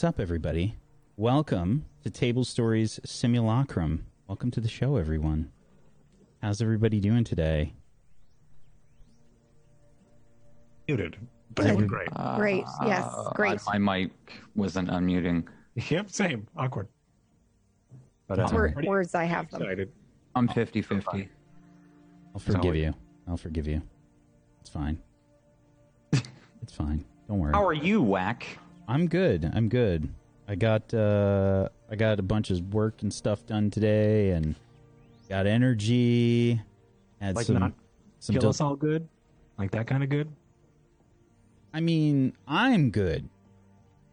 What's up, everybody? Welcome to Table Stories Simulacrum. Welcome to the show, everyone. How's everybody doing today? Muted, but they Good. were great. Great. Yes, Uh, great. My mic wasn't unmuting. Yep, same. Awkward. But uh, Wor- pretty words I have them. excited. I'm 50 50. I'll forgive you. I'll forgive you. It's fine. it's fine. Don't worry. How are you, Whack? I'm good. I'm good. I got uh I got a bunch of work and stuff done today and got energy. Had Like some not some Kill del- us all good, like that kind of good. I mean, I'm good.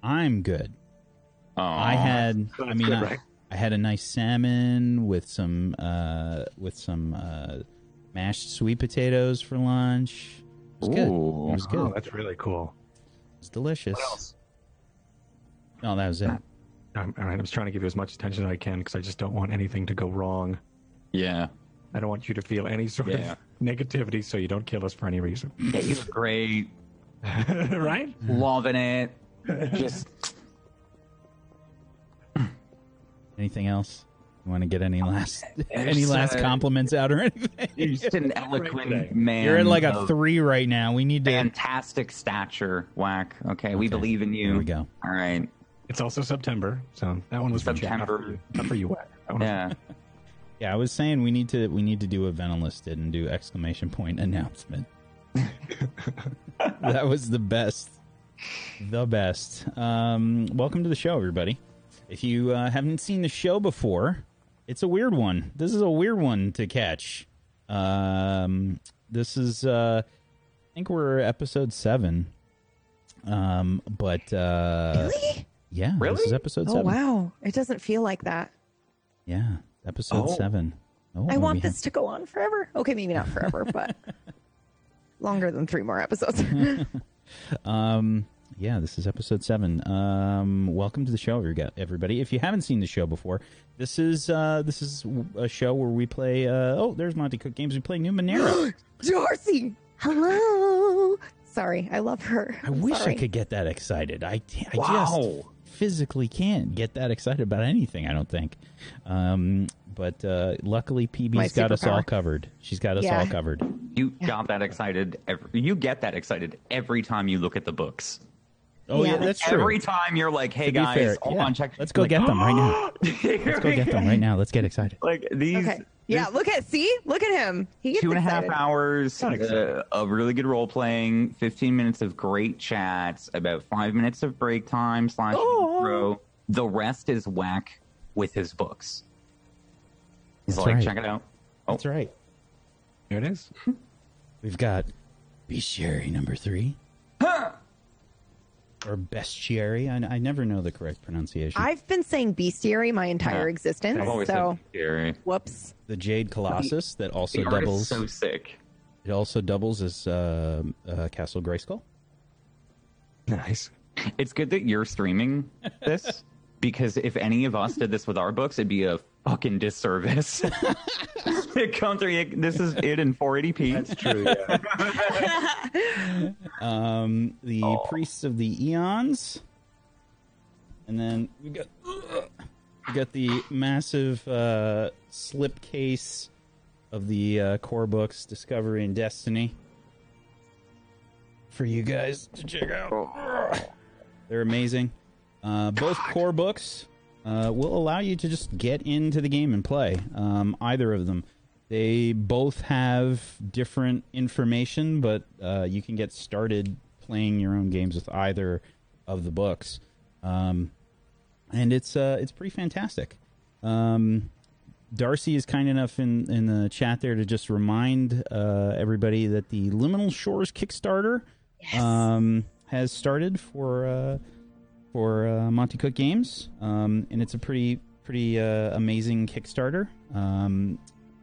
I'm good. Oh, I had so I mean good, I, right? I had a nice salmon with some uh with some uh mashed sweet potatoes for lunch. It was good. It was good. Oh, that's really cool. It was delicious. What else? No, that was it. I'm, all right, I was trying to give you as much attention as I can because I just don't want anything to go wrong. Yeah. I don't want you to feel any sort Yeah. of negativity, so you don't kill us for any reason. Yeah, you're great. right? Loving it. Just Anything else? You want to get any last any There's, last uh, compliments out or anything? you're just an today. eloquent man. You're at like a of three right now. We need to. fantastic stature, Whack. Okay, we believe in you. There we go. All right. It's also September, so that one was for Chad, not for September. you. Not for you, Whack. That was- Yeah. Yeah, I was saying we need to we need to do a Venalisted and do exclamation point announcement. that was the best, the best. Um, welcome to the show, everybody. If you uh, haven't seen the show before, it's a weird one. This is a weird one to catch. Um, this is uh, I think we're episode seven. Um, but uh, Really? Yeah, this Really? is episode Oh seven. wow! It doesn't feel like that. Yeah, episode Oh. seven. Oh, I we want have- this to go on forever. Okay, maybe not forever, but longer than three more episodes. Um, yeah, this is episode seven. Um, welcome to the show, everybody. If you haven't seen the show before, this is uh, this is a show where we play. Uh, oh, there's Monte Cook Games. We play New Numenera. Darcy, hello. Sorry, I love her. I I'm wish sorry. I could get that excited. I, I Wow. just physically can't get that excited about anything. I don't think. Um, but uh, luckily, PB's My got us all covered. She's got us Yeah. all covered. You got that excited. Every, you get that excited every time you look at the books. Oh yeah, Yeah. that's true. Every time you're like, "Hey guys, fair, hold yeah. on, check. Let's go like, get them right now. Let's Let's go get them right now. Let's get excited. Like these Okay. Yeah, look at see, look at him. He gets two and a half hours Not uh, of really good role playing, fifteen minutes of great chats, about five minutes of break time slash Oh. intro. The rest is whack with his books. He's That's like, right. check it out. Oh, That's right. Here it is. We've got bestiary number three. Or bestiary. I, I never know the correct pronunciation. I've been saying bestiary my entire Yeah. existence. I've always So, said scary. whoops. the Jade Colossus that also The art doubles. is so sick. It also doubles as uh, uh, Castle Grayskull. Nice. It's good that you're streaming this because if any of us did this with our books, it'd be a fucking disservice. it comes through. This is it in 480p. That's true. Yeah. Um, the Oh. Priests of the Aeons, and then we got we got the massive uh, slipcase of the uh, core books, Discovery and Destiny, for you guys to check out. They're amazing. Uh, both core books uh, will allow you to just get into the game and play. Um, either of them. They both have different information, but uh, you can get started playing your own games with either of the books, um, and it's uh, it's pretty fantastic. Um, Darcy is kind enough in in the chat there to just remind uh, everybody that the Liminal Shores Kickstarter Yes. um, has started for uh, for uh, Monte Cook Games, um, and it's a pretty pretty uh, amazing Kickstarter. Um,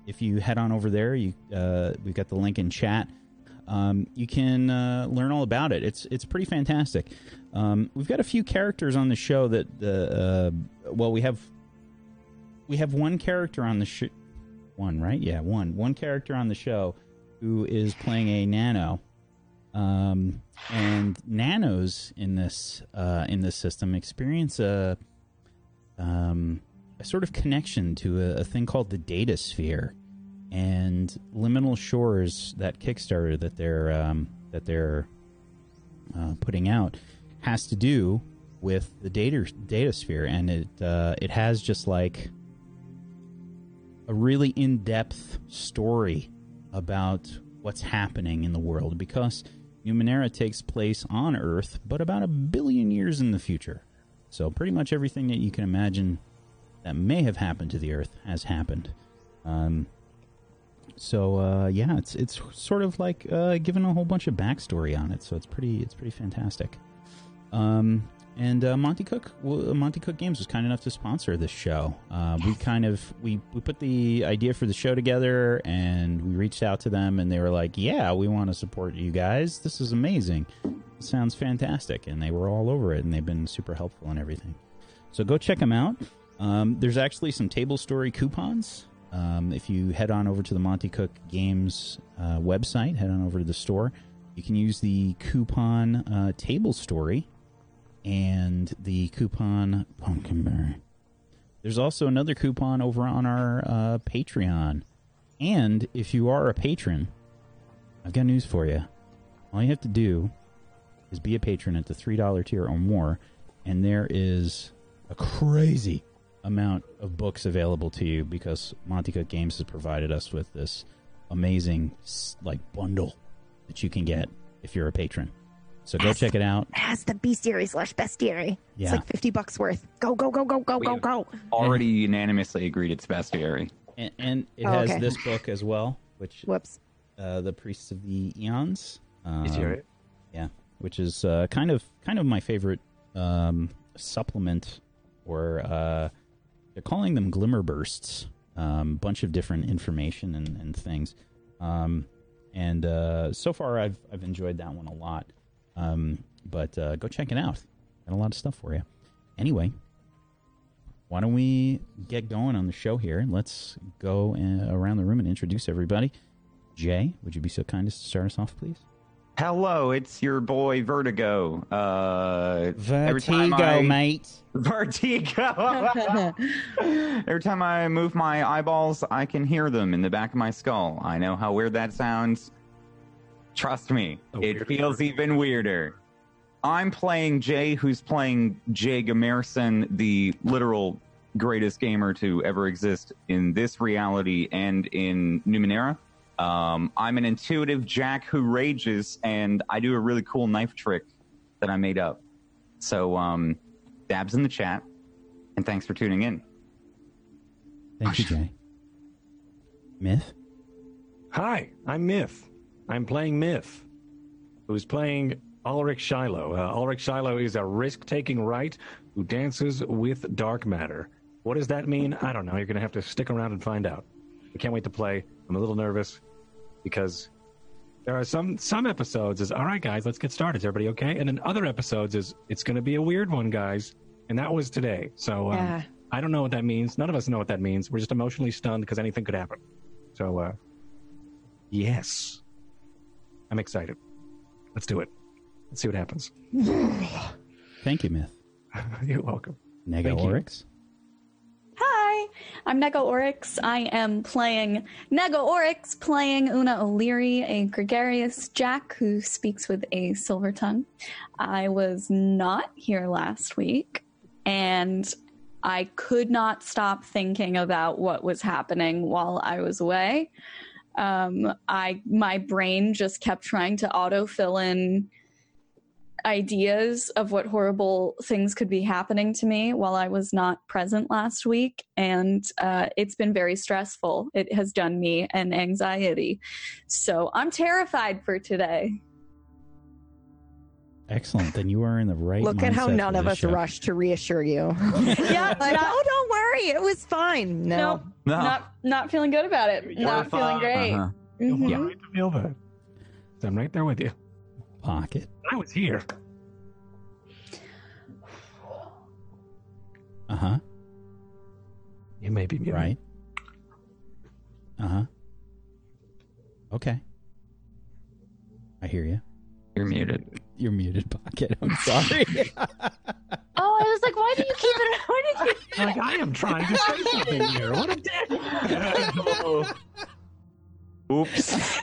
if you head on over there, you uh, we've got the link in chat. Um, you can uh, learn all about it. It's it's pretty fantastic. Um, we've got a few characters on the show that the uh, well we have we have one character on the show one right yeah one one character on the show who is playing a nano Um, and nanos in this uh, in this system experience a um, a sort of connection to a, a thing called the data sphere and liminal shores that Kickstarter that they're um, that they're uh, putting out has to do with the data data sphere, and it uh, it has just like a really in depth story about what's happening in the world because Numenera takes place on Earth, but about a billion years in the future. So pretty much everything that you can imagine that may have happened to the Earth has happened. Um, so uh, yeah, it's it's sort of like uh, given a whole bunch of backstory on it. So it's pretty it's pretty fantastic. Um, and uh, Monte Cook, well, Monte Cook Games was kind enough to sponsor this show. Uh, we kind of we we put the idea for the show together, and we reached out to them, and they were like, "Yeah, we want to support you guys. This is amazing. It sounds fantastic." And they were all over it, and they've been super helpful and everything. So go check them out. Um, there's actually some table story coupons. Um, if you head on over to the Monte Cook Games uh, website, head on over to the store, you can use the coupon uh, table story and the coupon Pumpkinberry. There's also another coupon over on our uh, Patreon. And if you are a patron, I've got news for you. All you have to do is be a patron at the $3 tier or more, and there is a crazy amount of books available to you because Monte Cook Games has provided us with this amazing like bundle that you can get if you're a patron. So go check it out. It has the bestiary slash bestiary. Yeah. It's like 50 bucks worth. Go, go, go, go, go, go, We've go. Already unanimously agreed it's bestiary. And, and it Oh, has okay. this book as well, which Whoops. uh, the Priests of the Aeons. Um, Is he alright? Yeah, which is uh, kind of kind of my favorite um, supplement, or uh, they're calling them glimmer bursts. Um, bunch of different information and, and things, um, and uh, so far I've I've enjoyed that one a lot. Um, but uh, go check it out. Got a lot of stuff for you. Anyway, why don't we get going on the show here? Let's go uh, around the room and introduce everybody. Jay, would you be so kind as to start us off, please? Hello, it's your boy Vertigo. Uh, Vertigo, I- mate. Vertigo. every time I move my eyeballs, I can hear them in the back of my skull. I know how weird that sounds. Trust me, A it weird feels even weirder. I'm playing Jay, who's playing Jay Gamerson, the literal greatest gamer to ever exist in this reality and in Numenera. Um, I'm an intuitive Jack who rages, and I do a really cool knife trick that I made up. So, um, dabs in the chat, and thanks for tuning in. Thank you, Jay. Myth? Hi, I'm Myth. I'm playing Myth, who's playing Ulrich Shiloh. Uh, Ulrich Shiloh is a risk-taking Wright who dances with dark matter. What does that mean? I don't know. You're going to have to stick around and find out. I can't wait to play. I'm a little nervous because there are some some episodes is all right, guys, let's get started. Is everybody okay? And then other episodes is it's going to be a weird one, guys. And that was today. So um, Yeah. I don't know what that means. None of us know what that means. We're just emotionally stunned because anything could happen. So, uh, yes, I'm excited. Let's do it. Let's see what happens. Thank you, Myth. You're welcome. Nega Thank you. Oryx? Hi, I'm Nega Oryx. I am playing Nega Oryx, playing Una O'Leary, a gregarious jack who speaks with a silver tongue. I was not here last week, and I could not stop thinking about what was happening while I was away. Um, I my brain just kept trying to autofill in ideas of what horrible things could be happening to me while I was not present last week. And uh, it's been very stressful. It has done me an anxiety. So I'm terrified for today. Excellent. Then you are in the right Look at how none of us show. rushed to reassure you. Yeah, like, not, oh, don't worry. It was fine. No. no, No. not not feeling good about it. Not feeling great. Uh-huh. Mhm. Yeah, right to feel that. I'm right there with you. Pocket. I was here. Uh huh. You may be muted. Right. Uh huh. Okay. I hear you. You're muted. You're muted, Pocket. I'm sorry. Oh, I was like, why do you keep it? Why did you? Like I am trying to say something here. What a dick! Oops.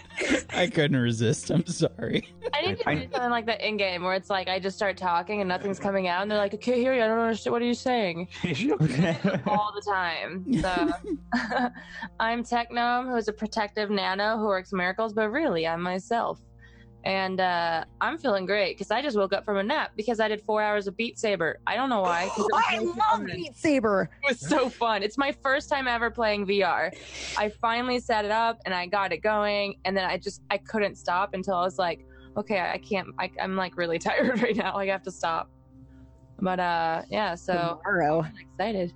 I couldn't resist. I'm sorry. I need to do something like that in game where it's like I just start talking and nothing's coming out, and they're like, "I can't hear you. I don't understand. What are you saying?" all the time. So I'm Technome, who's a protective nano who works miracles, but really I'm myself. And uh, I'm feeling great because I just woke up from a nap because I did four hours of Beat Saber. I don't know why. I so love fun. Beat Saber. It was so fun. It's my first time ever playing VR. I finally set it up and I got it going, and then I just I couldn't stop until I was like, okay, I can't. I, I'm like really tired right now. Like I have to stop. But uh, yeah. So Tomorrow. I'm excited.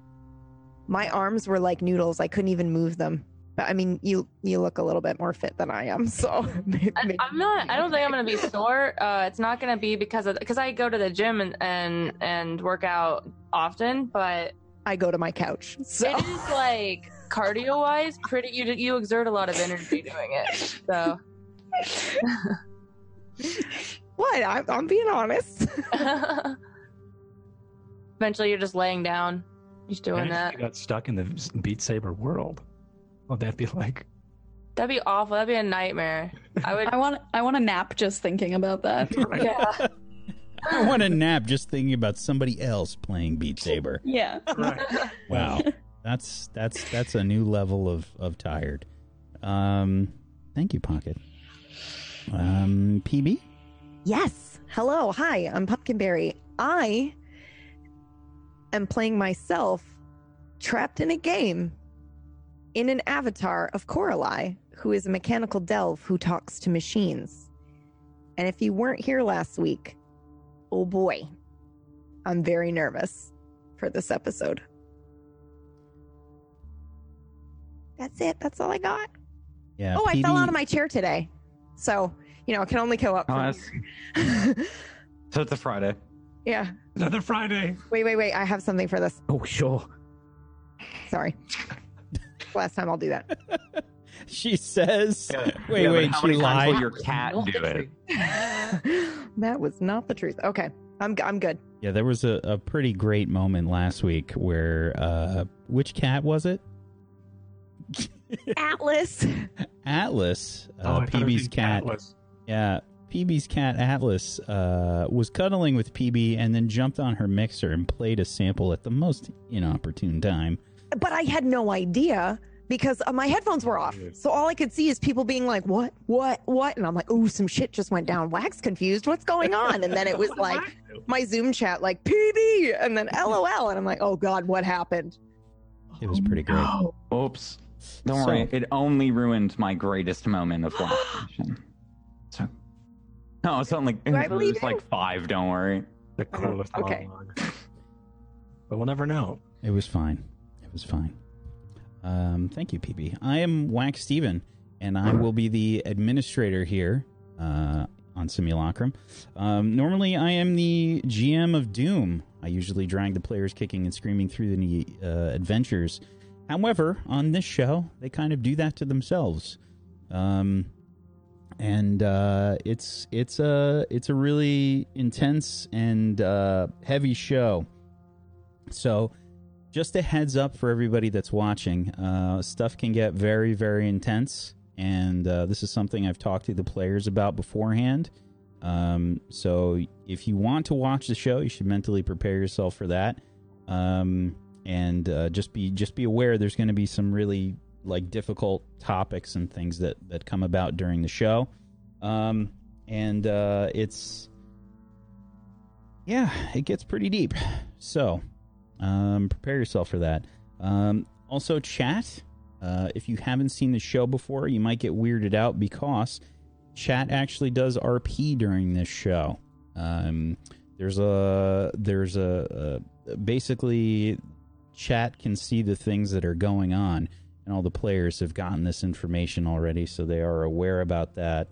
My arms were like noodles. I couldn't even move them. But I mean, you you look a little bit more fit than I am, so maybe, I, I'm not. I don't think I'm gonna be sore. Uh, it's not gonna be because of because I go to the gym and and and work out often, but I go to my couch. So it is like cardio wise, pretty. You you exert a lot of energy doing it. So what? I'm, I'm being honest. eventually, you're just laying down, You're just doing that. you got stuck in the Beat Saber world. What'd that be like? That'd be awful. That'd be a nightmare. I would. I want I want a nap just thinking about that. yeah. I want a nap just thinking about somebody else playing Beat Saber. Yeah. Wow, that's that's that's a new level of of tired. Um, thank you, Pocket. Um, PB. yes. Hello. Hi. I'm Pumpkinberry. I am playing myself trapped in a game in an avatar of Coralie, who is a mechanical delve who talks to machines. And if you weren't here last week, oh boy, I'm very nervous for this episode. That's it. That's all I got. Yeah. oh, I fell out of my chair today. So, you know, I can only go up. Oh, from here. So it's a Friday. yeah. Another Friday. Wait, wait, wait. I have something for this. Oh, sure. Sorry. Last time I'll do that. She says. Wait, Yeah, wait. how She many times will lied. your cat do it? that was not the truth. Okay. I'm I'm good. Yeah, there was a, a pretty great moment last week where uh which cat was it? Atlas. Atlas, uh, Oh, I thought it PB's cat. Atlas. Yeah, PB's cat Atlas uh, was cuddling with PB and then jumped on her mixer and played a sample at the most inopportune time. But I had no idea because uh, my headphones were off. So all I could see is people being like, "What? What? What?" And I'm like, "Oh, some shit just went down. Wax confused. What's going on?" And then it was like my Zoom chat like PB and then LOL and I'm like, "Oh god, what happened?" It was pretty great. Oops. Don't So- worry. It only ruined my greatest moment of watching. so, no, it's only I it was like five. Don't worry. The coolest Okay. monologue. But we'll never know. It was fine. Was fine. Um, thank you, PB. I am Wax Steven, and I will be the administrator here uh, on Simulacrum. Um, normally, I am the GM of Doom. I usually drag the players kicking and screaming through the uh, adventures. However, on this show, they kind of do that to themselves. Um, and uh, it's it's a it's a really intense and uh, heavy show. So, just a heads up for everybody that's watching, uh, stuff can get very, very intense, and uh, this is something I've talked to the players about beforehand. Um, so, if you want to watch the show, you should mentally prepare yourself for that, um, and uh, just be just be aware there's going to be some really like difficult topics and things that that come about during the show, um, and uh, it's yeah, it gets pretty deep. So, um, prepare yourself for that. Um, also, chat. Uh, if you haven't seen the show before, you might get weirded out because chat actually does RP during this show. Um, there's a there's a, a basically chat can see the things that are going on, and all the players have gotten this information already, so they are aware about that.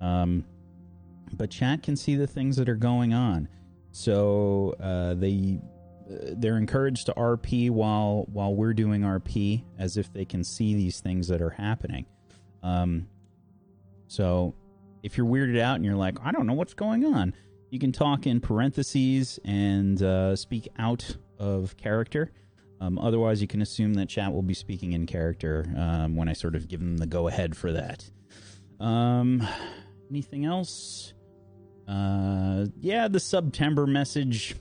Um, but chat can see the things that are going on, so uh, they they're encouraged to RP while while we're doing RP, as if they can see these things that are happening. Um, so if you're weirded out and you're like, I don't know what's going on, you can talk in parentheses and uh, speak out of character. Um, otherwise, you can assume that chat will be speaking in character um, when I sort of give them the go ahead for that. Um, anything else? Uh, yeah, the September message,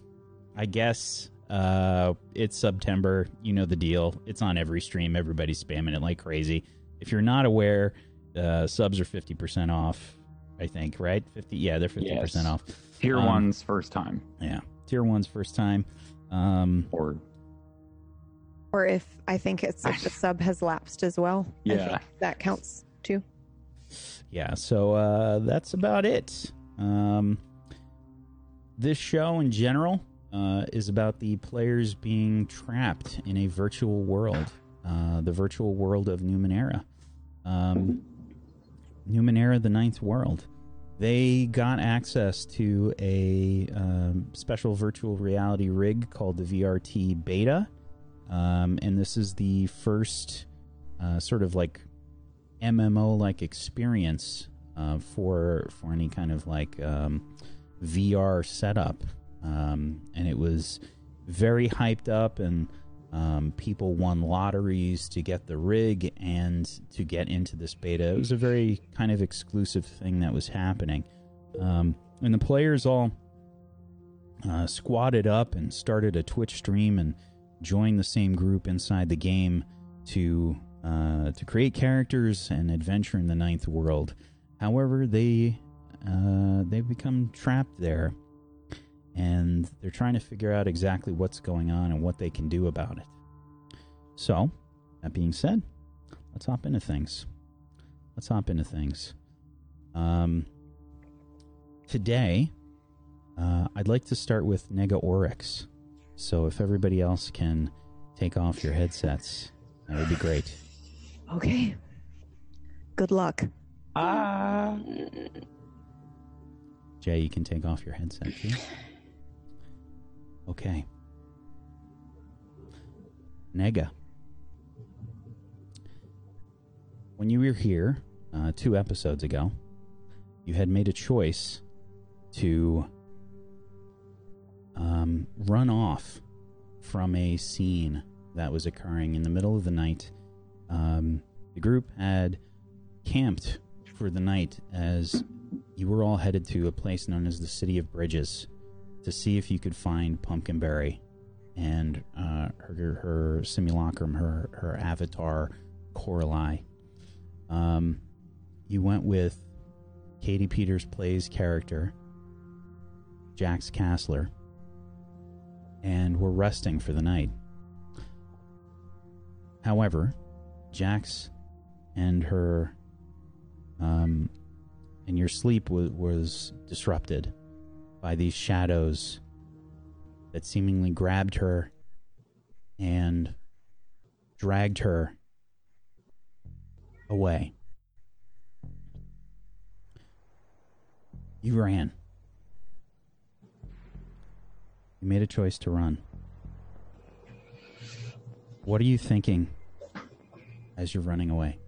I guess. Uh, it's September. You know the deal. It's on every stream. Everybody's spamming it like crazy. If you're not aware, uh, subs are 50% off, I think, right? 50 Yeah, they're 50% yes. off. Tier um, 1's first time. Yeah. Tier 1's first time. Um, or or if I think it's if the sub has lapsed as well. Yeah. that counts too. Yeah, so uh, that's about it. Um, this show in general uh, is about the players being trapped in a virtual world, uh, the virtual world of Numenera. Um, Numenera, the Ninth World. They got access to a um, special virtual reality rig called the VRT Beta, um, and this is the first uh, sort of like MMO like experience uh, for for any kind of like um, VR setup, um, and it was very hyped up, and um, people won lotteries to get the rig and to get into this beta. It was a very kind of exclusive thing that was happening, um, and the players all uh, squatted up and started a Twitch stream and joined the same group inside the game to uh, to create characters and adventure in the ninth world. However, they uh, they've become trapped there, and they're trying to figure out exactly what's going on and what they can do about it. So, that being said, let's hop into things. Let's hop into things. Um, today, uh, I'd like to start with Nega Oryx. So, if everybody else can take off your headsets, that would be great. Okay. Good luck. Ah. Uh... Jay, you can take off your headset too. Okay. Nega. When you were here uh, two episodes ago, you had made a choice to um, run off from a scene that was occurring in the middle of the night um, the group had camped for the night as you were all headed to a place known as the City of Bridges to see if you could find Pumpkinberry and uh, her, her simulacrum, her, her avatar, Coralie. Um, you went with Katie Peters plays character, Jax Castler, and were resting for the night. However, Jax and her um, and your sleep w- was disrupted by these shadows that seemingly grabbed her and dragged her away. You ran. You made a choice to run. What are you thinking as you're running away?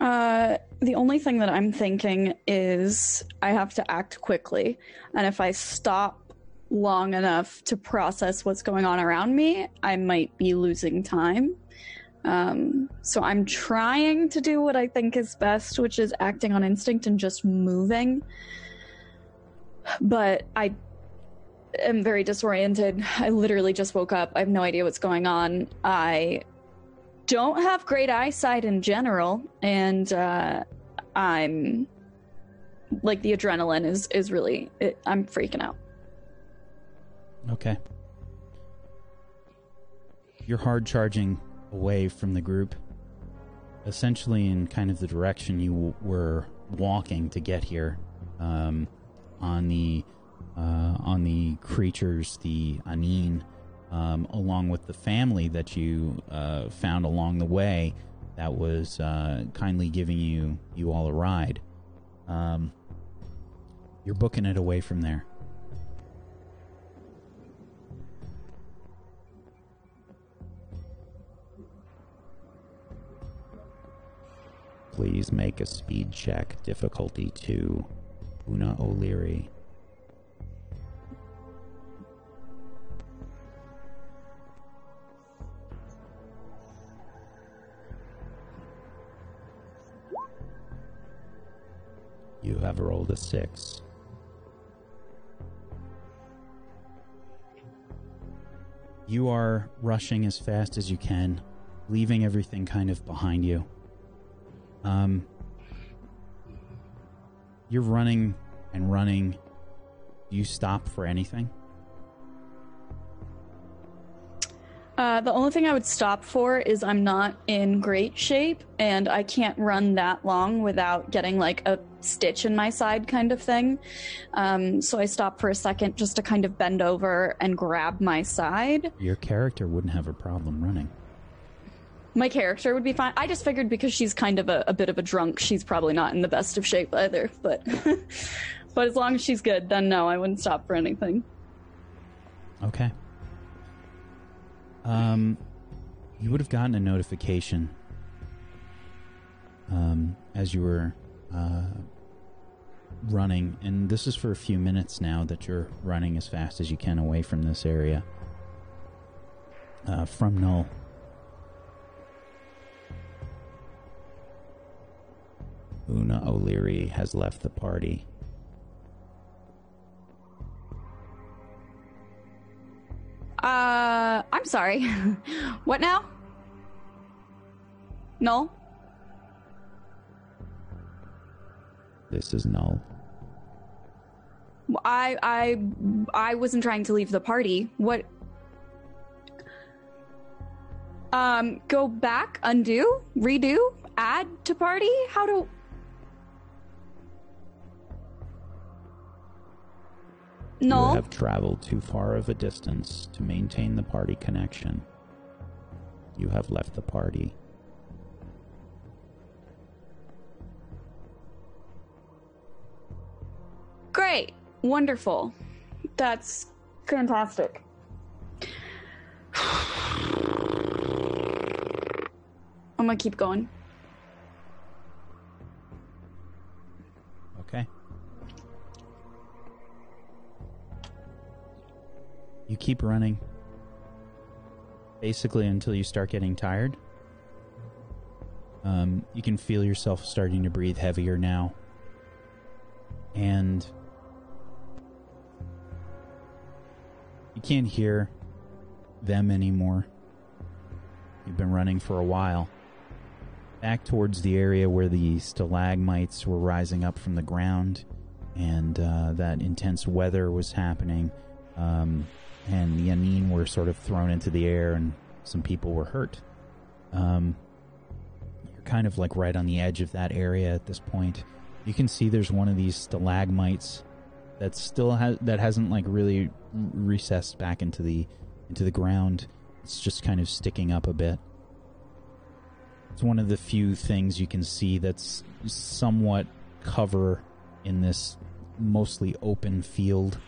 Uh, the only thing that I'm thinking is I have to act quickly. And if I stop long enough to process what's going on around me, I might be losing time. Um, so I'm trying to do what I think is best, which is acting on instinct and just moving. But I am very disoriented. I literally just woke up. I have no idea what's going on. I don't have great eyesight in general, and uh, I'm like the adrenaline is is really it, I'm freaking out. Okay. You're hard charging away from the group, essentially in kind of the direction you w- were walking to get here, um, on the uh, on the creatures, the Anin um, along with the family that you uh, found along the way that was uh, kindly giving you you all a ride. Um, you're booking it away from there. Please make a speed check, difficulty 2. Una O'Leary. You have rolled a 6. You are rushing as fast as you can, leaving everything kind of behind you. Um, you're running and running. Do you stop for anything? Uh, the only thing I would stop for is I'm not in great shape and I can't run that long without getting like a stitch in my side kind of thing. Um, so I stop for a second just to kind of bend over and grab my side. Your character wouldn't have a problem running. My character would be fine. I just figured because she's kind of a, a bit of a drunk, she's probably not in the best of shape either. But but as long as she's good, then no, I wouldn't stop for anything. Okay. Um, you would have gotten a notification um, as you were uh, running, and this is for a few minutes now that you're running as fast as you can away from this area. Uh, from Null. Una O'Leary has left the party. Uh, I'm sorry. what now? Null? This is Null. I I I wasn't trying to leave the party. What? Um, go back, undo, redo, add to party. How do? No. You have traveled too far of a distance to maintain the party connection. You have left the party. Great. Wonderful. That's fantastic. I'm gonna keep going. You keep running. Basically until you start getting tired. Um, you can feel yourself starting to breathe heavier now. And you can't hear them anymore. You've been running for a while. Back towards the area where the stalagmites were rising up from the ground and uh, that intense weather was happening. Um, and the Yanin were sort of thrown into the air and some people were hurt. Um, you're kind of like right on the edge of that area at this point. You can see there's one of these stalagmites that still has that hasn't like really recessed back into the into the ground. It's just kind of sticking up a bit. It's one of the few things you can see that's somewhat cover in this mostly open field.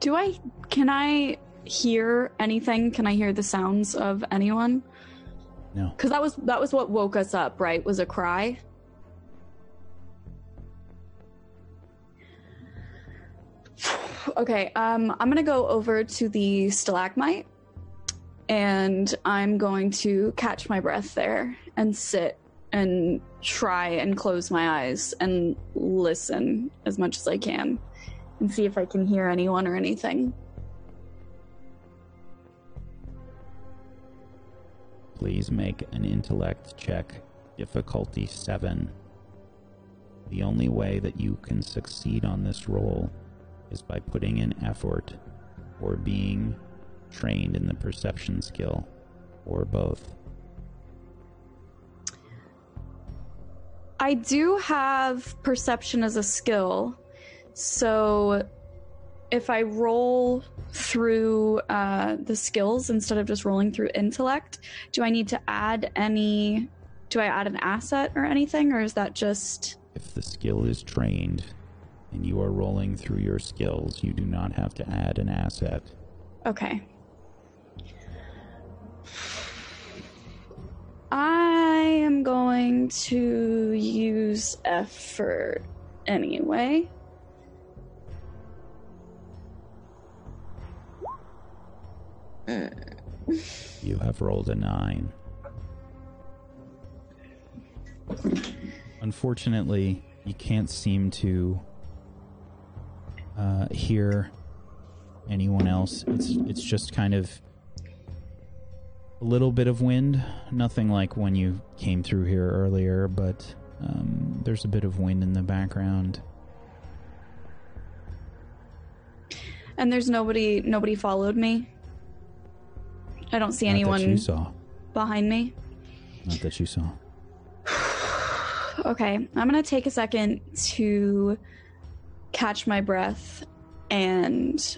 Do I can I hear anything? Can I hear the sounds of anyone? No. Cuz that was that was what woke us up, right? Was a cry. okay, um I'm going to go over to the stalagmite and I'm going to catch my breath there and sit and try and close my eyes and listen as much as I can and see if I can hear anyone or anything. Please make an intellect check, difficulty 7. The only way that you can succeed on this roll is by putting in effort or being trained in the perception skill, or both. I do have perception as a skill, so if I roll through uh, the skills instead of just rolling through intellect, do I need to add any? Do I add an asset or anything, or is that just? If the skill is trained and you are rolling through your skills, you do not have to add an asset. Okay. I am going to use effort anyway. You have rolled a nine. Unfortunately, you can't seem to uh, hear anyone else. It's it's just kind of a little bit of wind. Nothing like when you came through here earlier, but um, there's a bit of wind in the background. And there's nobody nobody followed me. I don't see Not that you anyone saw. behind me. Not that you saw. Okay, I'm gonna take a second to catch my breath and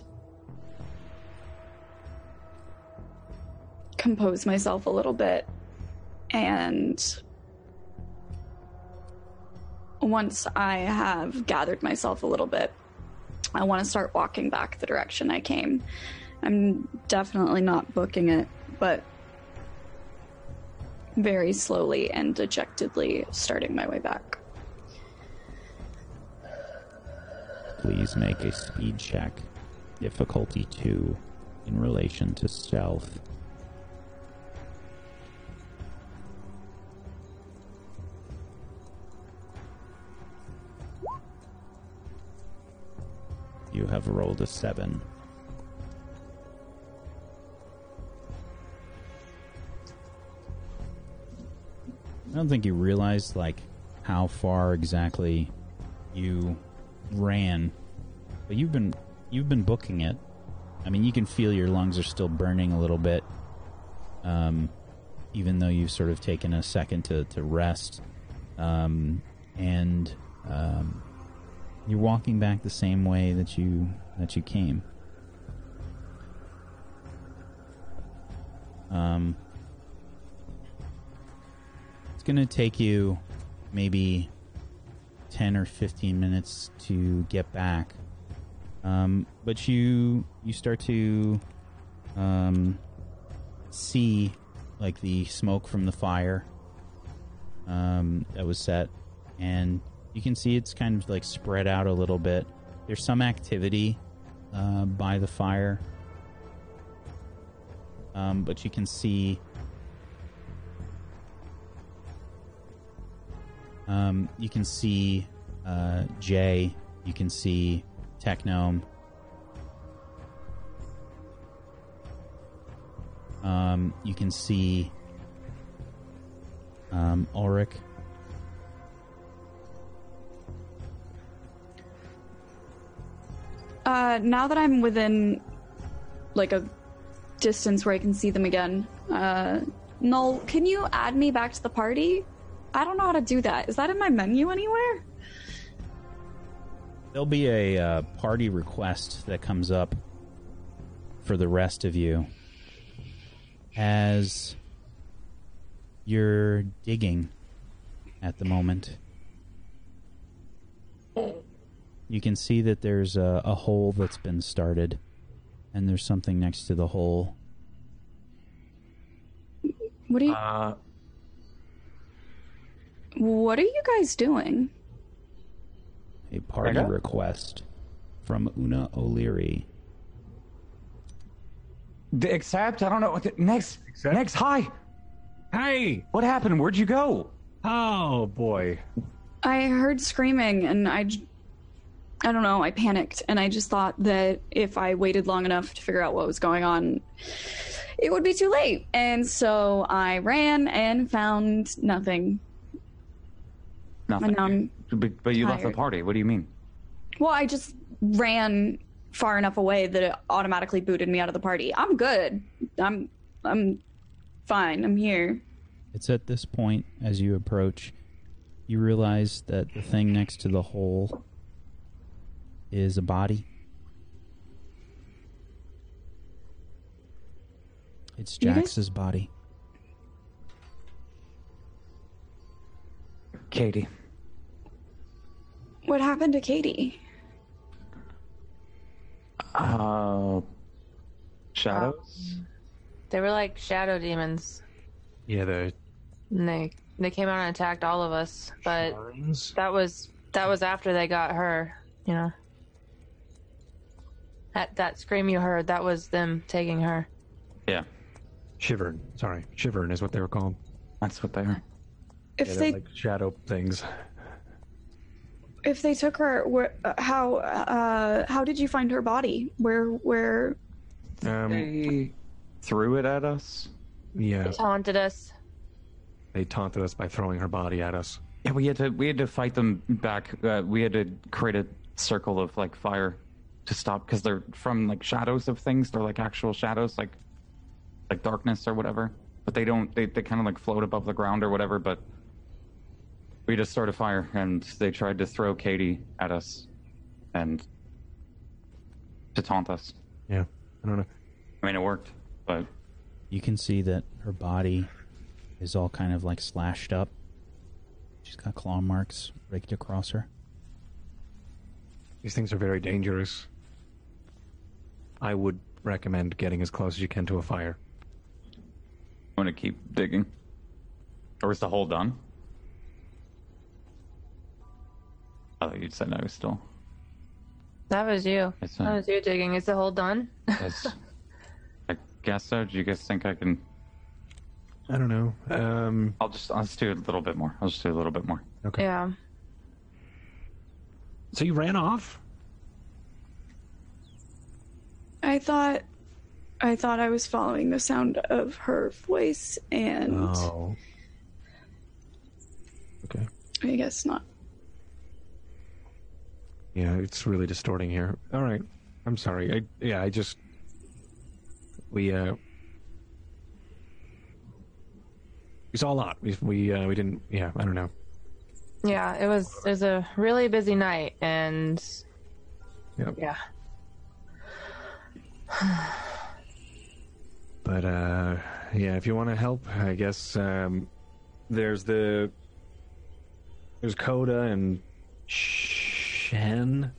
compose myself a little bit. And once I have gathered myself a little bit, I want to start walking back the direction I came. I'm definitely not booking it, but very slowly and dejectedly starting my way back. Please make a speed check. Difficulty 2 in relation to stealth. You have rolled a 7. Don't think you realized like how far exactly you ran, but you've been you've been booking it. I mean, you can feel your lungs are still burning a little bit, um, even though you've sort of taken a second to to rest, um, and um, you're walking back the same way that you that you came. Um, going to take you maybe 10 or 15 minutes to get back. Um, but you you start to um, see like the smoke from the fire um, that was set, and you can see it's kind of like spread out a little bit. There's some activity uh, by the fire, um, but you can see Um, you can see uh, Jay. You can see Technome. Um, you can see um. Uh, now that I'm within like a distance where I can see them again, uh, Null, can you add me back to the party? I don't know how to do that. Is that in my menu anywhere? There'll be a uh, party request that comes up for the rest of you as you're digging at the moment. You can see that there's a, a hole that's been started, and there's something next to the hole. What are you? Uh, what are you guys doing? A party Rega? request from Una O'Leary. D- Except, I don't know the, next. Except? Next, hi. hey! What happened? Where'd you go? Oh boy. I heard screaming and I, I don't know, I panicked and I just thought that if I waited long enough to figure out what was going on, it would be too late. And so I ran and found nothing. Nothing. And now I'm, but, but you left the party. What do you mean? well, I just ran far enough away that it automatically booted me out of the party. I'm good. I'm, I'm fine. I'm here. It's at this point, as you approach, you realize that the thing next to the hole is a body. It's You guys- Jax's body. Katie. What happened to Katie? Uh, shadows? They were like shadow demons. Yeah, the And they they came out and attacked all of us, but that was that was after they got her. You know, that that scream you heard, that was them taking her. Yeah, Shivern. Sorry, Shivern is what they were called. that's what they are. If Yeah, they're they like shadow things. If they took her, where, uh, how uh, how did you find her body? Where where? Um, They threw it at us. yeah, They taunted us. they taunted us by throwing her body at us. Yeah, we had to we had to fight them back. Uh, we had to create a circle of like fire to stop because they're from like shadows of things. They're like actual shadows, like like darkness or whatever. But they don't. They they kind of like float above the ground or whatever. But we just started fire, and they tried to throw Katie at us, and to taunt us. Yeah, I don't know. I mean, it worked, but You can see that her body is all kind of like slashed up. She's got claw marks raked across her. These things are very dangerous. I would recommend getting as close as you can to a fire. I'm gonna keep digging. Or is the hole done? Oh, you said no still. That was you. It's That was you digging. Is the hole done? Yes. I guess so. Do you guys think I can? I don't know. Um, I'll just I'll just do a little bit more. I'll just do a little bit more. okay. yeah. So you ran off? I thought I thought I was following the sound of her voice, and Oh. Okay. I guess not. Yeah, it's really distorting here. All right. I'm sorry. I yeah, I just we uh we saw a lot. We we uh, we didn't. Yeah, I don't know. Yeah, it was it was a really busy night and Yep. yeah. But uh yeah, if you want to help, I guess um there's the there's Coda and Shen.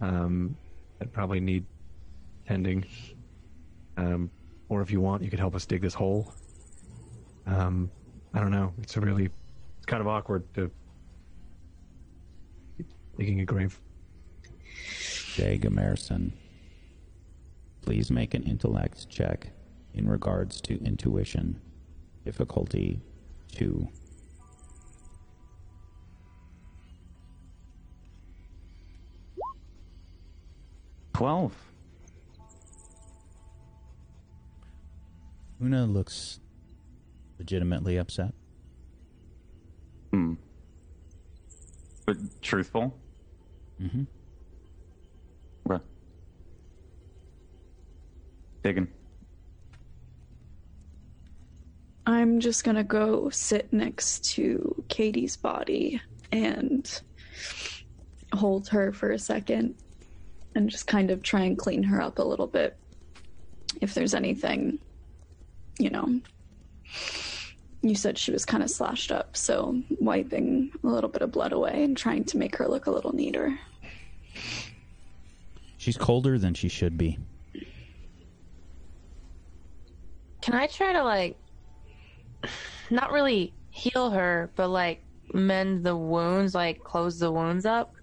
Um that probably need tending. Um or if you want, you could help us dig this hole. Um I don't know. It's a really it's kind of awkward to digging a grave. Jay Gamerson, please make an intellect check in regards to intuition. Difficulty 2. Twelve. Una looks legitimately upset. Hmm. But truthful. Mm-hmm. Okay. Digging. I'm just gonna go sit next to Katie's body and hold her for a second and just kind of try and clean her up a little bit. If there's anything, you know. You said she was kind of slashed up, so wiping a little bit of blood away and trying to make her look a little neater. She's colder than she should be. Can I try to like not really heal her, but like mend the wounds, like close the wounds up?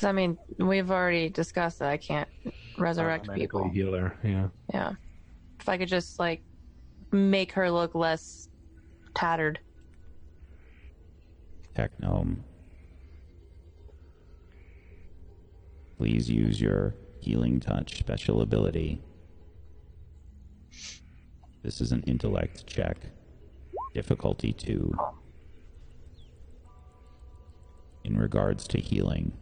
Because I mean, we've already discussed that I can't resurrect people. Healer, yeah. Yeah. If I could just like make her look less tattered. Technome. Please use your healing touch special ability. This is an intellect check. Difficulty 2. In regards to healing.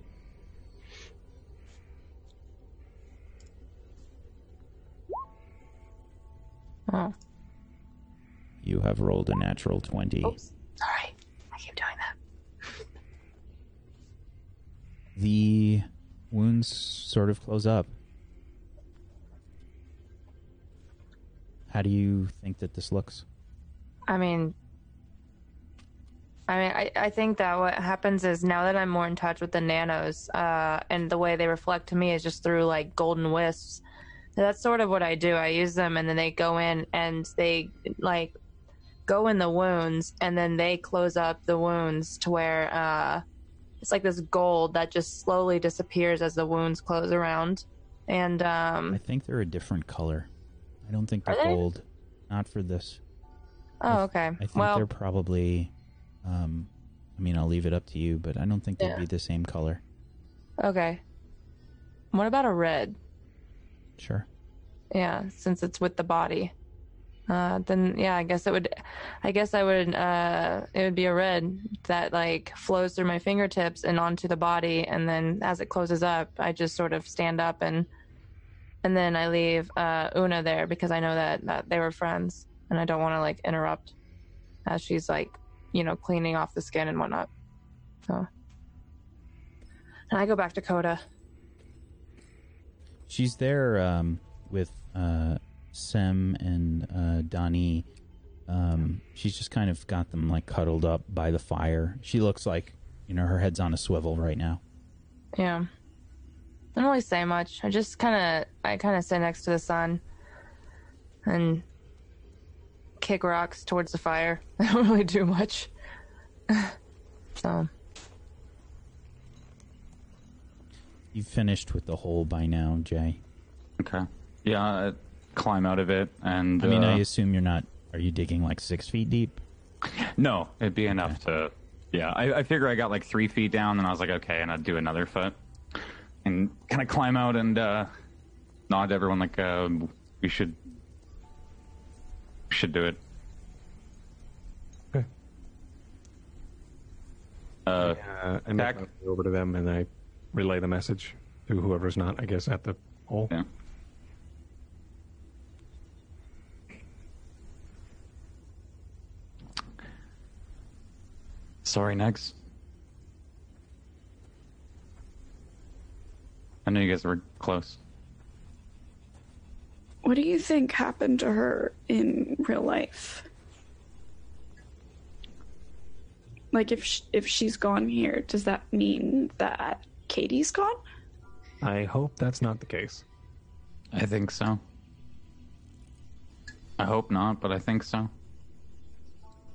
Oh. You have rolled a natural 20. Oops. Sorry. I keep doing that. The wounds sort of close up. How do you think that this looks? I mean, I mean, I, I think that what happens is now that I'm more in touch with the nanos, uh, and the way they reflect to me is just through like golden wisps. That's sort of what I do. I use them and then they go in and they like go in the wounds and then they close up the wounds to where uh it's like this gold that just slowly disappears as the wounds close around. And um I think they're a different color. I don't think they're they? gold. Not for this. Oh, okay. I think well, they're probably um I mean, I'll leave it up to you, but I don't think they'd Yeah. be the same color. okay. What about a red? Sure. Yeah, since it's with the body. Uh, then yeah, I guess it would. I guess I would. Uh, it would be a red that like flows through my fingertips and onto the body, and then as it closes up, I just sort of stand up and and then I leave uh, Una there because I know that that they were friends, and I don't want to like interrupt as she's like you know cleaning off the skin and whatnot. So, and I go back to Coda. She's there um, with uh, Sem and uh, Donnie. Um, she's just kind of got them like cuddled up by the fire. She looks like you know her head's on a swivel right now. Yeah. I don't really say much. I just kind of, I kind of sit next to the sun and kick rocks towards the fire. I don't really do much. so, You've finished with the hole by now, Jay. Okay. Yeah, I climb out of it, and I mean, uh, I assume you're not. Are you digging like six feet deep? no, it'd be enough to. Yeah, I, I figure I got like three feet down, and I was like, okay, and I'd do another foot, and kind of climb out and uh, nod to everyone like, uh, we should, we should do it. Okay. Uh, Uh, I make Back- my way over to them and I relay the message to whoever's not, I guess, at the hole. yeah. Sorry, Negs. I know you guys were close. What do you think happened to her in real life? Like if sh- if she's gone here, does that mean that Katie's gone? I hope that's not the case. I think so. I hope not, but I think so.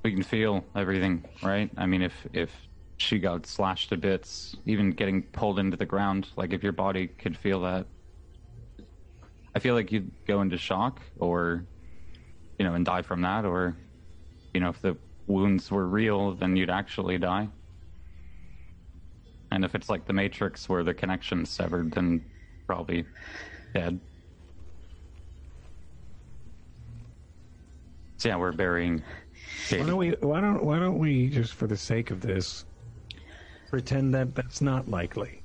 We can feel everything, right? I mean, if if she got slashed to bits, even getting pulled into the ground, like if your body could feel that, I feel like you'd go into shock, or you know, and die from that, or you know, if the wounds were real, then you'd actually die. And if it's like the Matrix, where the connection's severed, then probably dead. So yeah, we're burying. Why don't we? Why don't? Why don't we just, for the sake of this, pretend that that's not likely,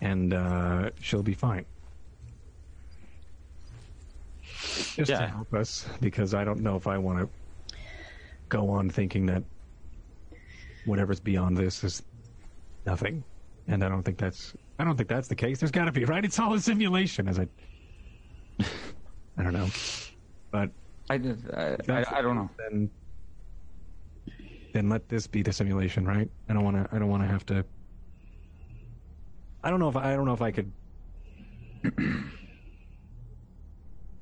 and uh, she'll be fine. Just to help us, because I don't know if I want to go on thinking that whatever's beyond this is nothing, and I don't think that's. I don't think that's the case. There's got to be right. It's all a simulation, as I. I don't know, but I, did, I, I, I don't know. Then, then let this be the simulation, right? I don't want to. I don't want to have to. I don't know if I don't know if I could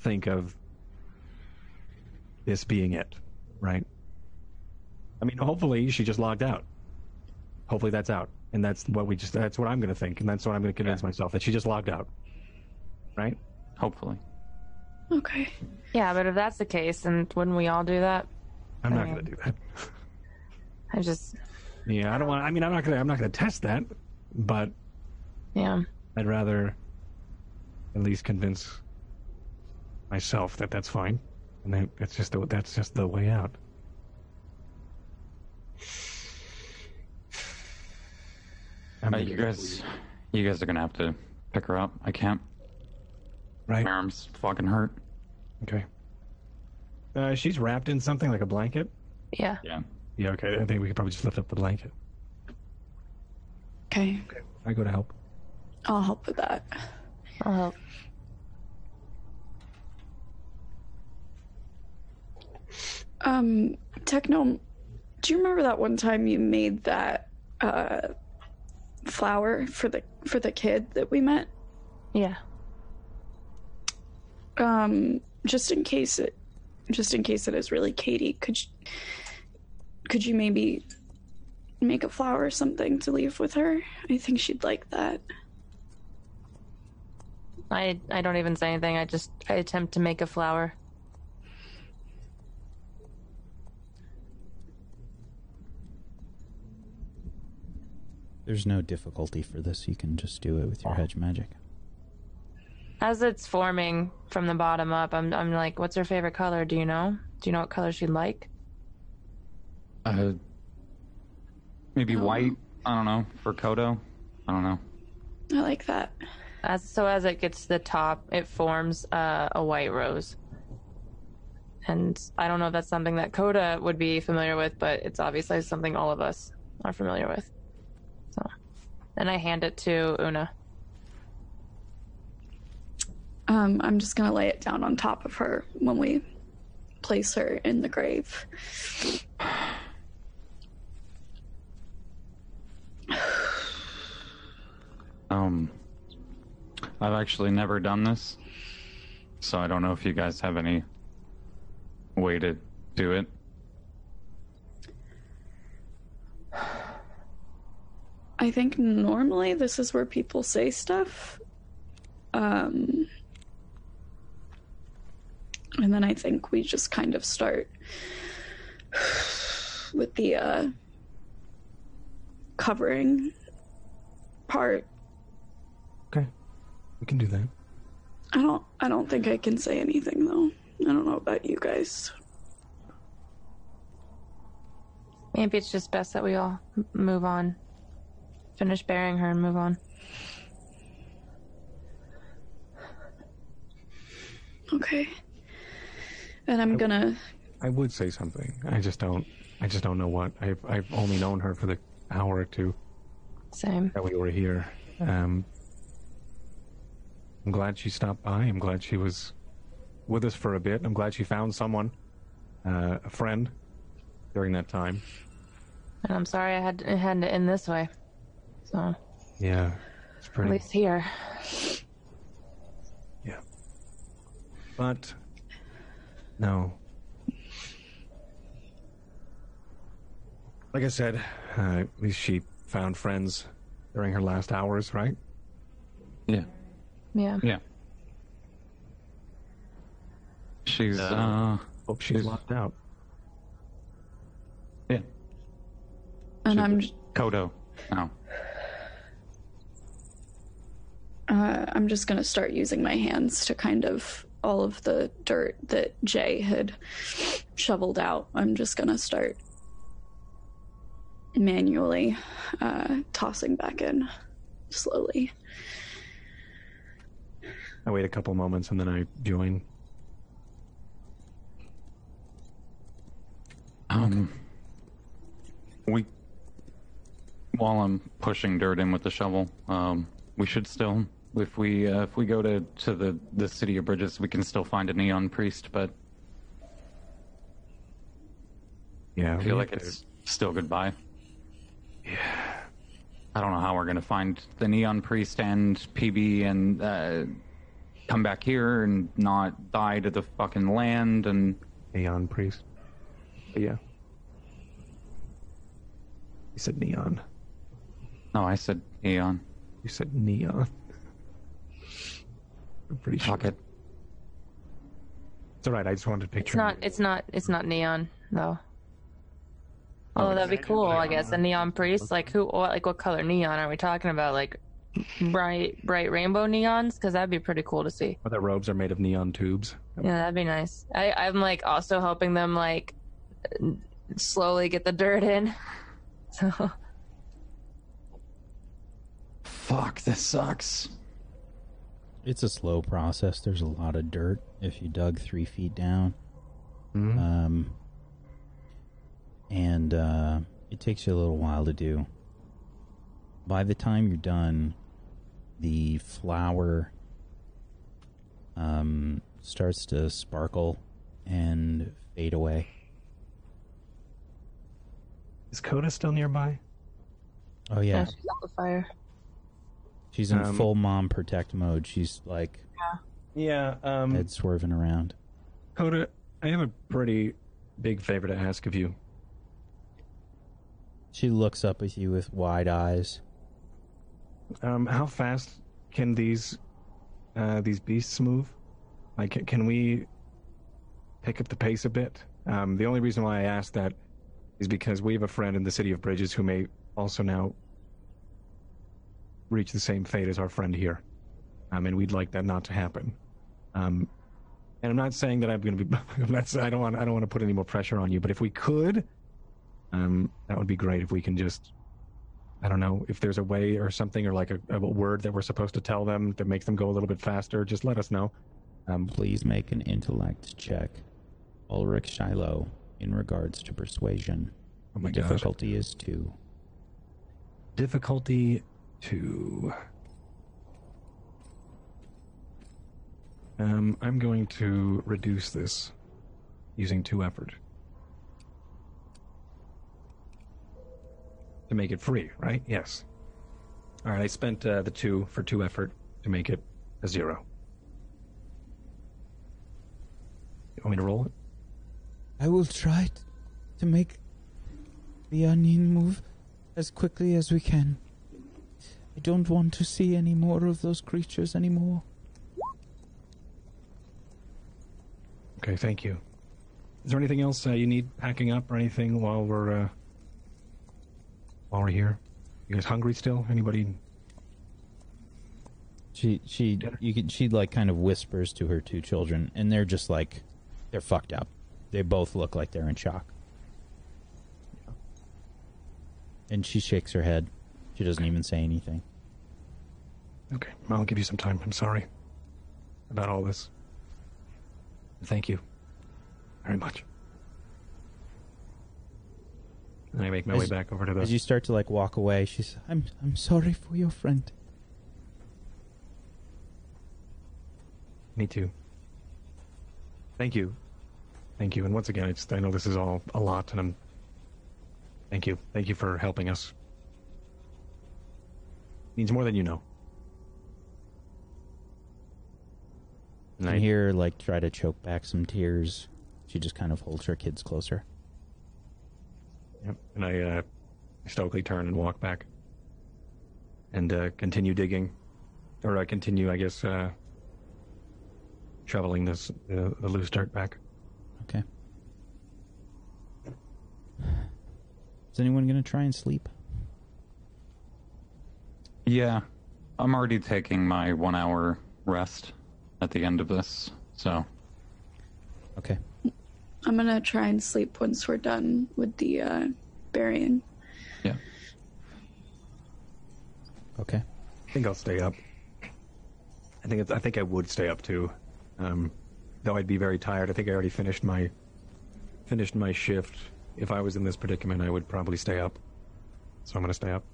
think of this being it, right? I mean, hopefully she just logged out. Hopefully that's out, and that's what we just. That's what I'm going to think, and that's what I'm going to convince Yeah. myself that she just logged out, right? Hopefully. Okay. yeah, but if that's the case, then wouldn't we all do that? I'm not going to do that. I just, Yeah, I don't want. I mean, I'm not going to. I'm not going to test that, but yeah. I'd rather at least convince myself that that's fine, and that that's just the, that's just the way out. I'm Uh, you guys, you guys are gonna have to pick her up. I can't. right. My arms fucking hurt. Okay. Uh, she's wrapped in something like a blanket. Yeah. Yeah. Yeah. Okay. I think we could probably just lift up the blanket. Okay. I go to help. I'll help with that. I'll help. Um, Techno, do you remember that one time you made that uh flower for the for the kid that we met? Yeah. Um, just in case it, just in case it is really Katie, could you, could you maybe make a flower or something to leave with her? I think she'd like that. I I don't even say anything. I just I attempt to make a flower. There's no difficulty for this. You can just do it with your hedge magic. As it's forming from the bottom up, I'm I'm like, what's her favorite color? Do you know? Do you know what color she'd like? Uh, maybe Oh. white. I don't know for Kodo. I don't know. I like that. As so as it gets to the top, it forms uh, a white rose. And I don't know if that's something that Coda would be familiar with, but it's obviously something all of us are familiar with. So, and I hand it to Una. Um, I'm just gonna lay it down on top of her when we place her in the grave. Um, I've actually never done this, so I don't know if you guys have any way to do it. I think normally this is where people say stuff. Um, and then I think we just kind of start with the uh, covering part. Okay, we can do that. I don't I don't think I can say anything though. I don't know about you guys. Maybe it's just best that we all move on. Finish burying her and move on. Okay. And I'm gonna I would say something. I just don't. I just don't know what. I've I've only known her for the hour or two Same. that we were here. Um, I'm glad she stopped by. I'm glad she was with us for a bit. I'm glad she found someone, uh, a friend, during that time. And I'm sorry I had it had to end this way. So Yeah, it's at least here. Yeah. But no. Like I said, uh, at least she found friends during her last hours, right? Yeah. Yeah. Yeah. She's uh Hope she's She's- locked out. yeah. and I'm Kodo. No. Uh, I'm just gonna start using my hands to kind of all of the dirt that Jay had shoveled out. I'm just gonna start manually uh, tossing back in slowly. I wait a couple moments and then I join. Um we while I'm pushing dirt in with the shovel, um we should still if we uh, if we go to to the the city of bridges, we can still find a neon priest, but Yeah, I feel like to- it's still goodbye. Yeah. I don't know how we're gonna find the neon priest and PB and uh, come back here and not die to the fucking land and neon priest. But yeah. You said neon. no, I said neon. You said neon. I'm pretty sure. Fuck it. It's alright, I just wanted to picture It's not it's not it's not neon though. Oh, oh that'd be cool, I guess. A neon priest, like who what like what color neon are we talking about? Like bright bright rainbow neons? Because that'd be pretty cool to see. Or their robes are made of neon tubes. Yeah, that'd be nice. I, I'm like also helping them like slowly get the dirt in. So Fuck, this sucks. It's a slow process. There's a lot of dirt if you dug three feet down. Mhm. Um, and uh, it takes you a little while to do. By the time you're done, the flower um, starts to sparkle and fade away. Is Coda still nearby? Oh yeah, she's on the fire. She's in Um, full mom protect mode. She's like Yeah. Um, Head swerving around. Coda, I have a pretty big favor to ask of you. She looks up at you with wide eyes. Um, how fast can these uh, these beasts move? Like, can- can we pick up the pace a bit? Um, the only reason why I ask that is because we have a friend in the city of Bridges who may also now reach the same fate as our friend here, I mean, we'd like that not to happen. Um, and I'm not saying that I'm going to be. That's I don't want. I don't want to put any more pressure on you. But if we could, um, that would be great. If we can just I don't know if there's a way or something or like a, a word that we're supposed to tell them that makes them go a little bit faster. Just let us know. Um, Please make an intellect check. Ulrich Shiloh, in regards to persuasion. Oh my the difficulty is two. difficulty two. Um, I'm going to reduce this using two effort to make it free, right? Yes. All right, I spent uh, the two for two effort to make it a zero. You want me to roll it? I will try to make the onion move as quickly as we can. I don't want to see any more of those creatures anymore. Okay, thank you. Is there anything else uh, you need packing up or anything while we're uh, while we're here? You guys hungry still? Anybody? She she you could she like kind of whispers to her two children, and they're just like they're fucked up. They both look like they're in shock. And she shakes her head. She doesn't even say anything. Okay, I'll give you some time. I'm sorry about all this. Thank you very much. And I make my As- way back over to the. As you start to like walk away, she's I'm I'm sorry for your friend. Me too. Thank you. Thank you. And once again, I just I know this is all a lot, and I'm. Thank you. Thank you for helping us. Means more than you know. You can hear her, like try to choke back some tears. She just kind of holds her kids closer. Yep. And I uh, stoically turn and walk back. And uh, continue digging. Or I continue, I guess, uh, shoveling this uh, the loose dirt back. Okay. Is anyone gonna try and sleep? Yeah, I'm already taking my one hour rest at the end of this, so Okay. I'm gonna try and sleep once we're done with the uh, burying. yeah. Okay. I think I'll stay up. I think it's, I think I would stay up too, um, though I'd be very tired. I think I already finished my finished my shift. If I was in this predicament, I would probably stay up. So I'm gonna stay up.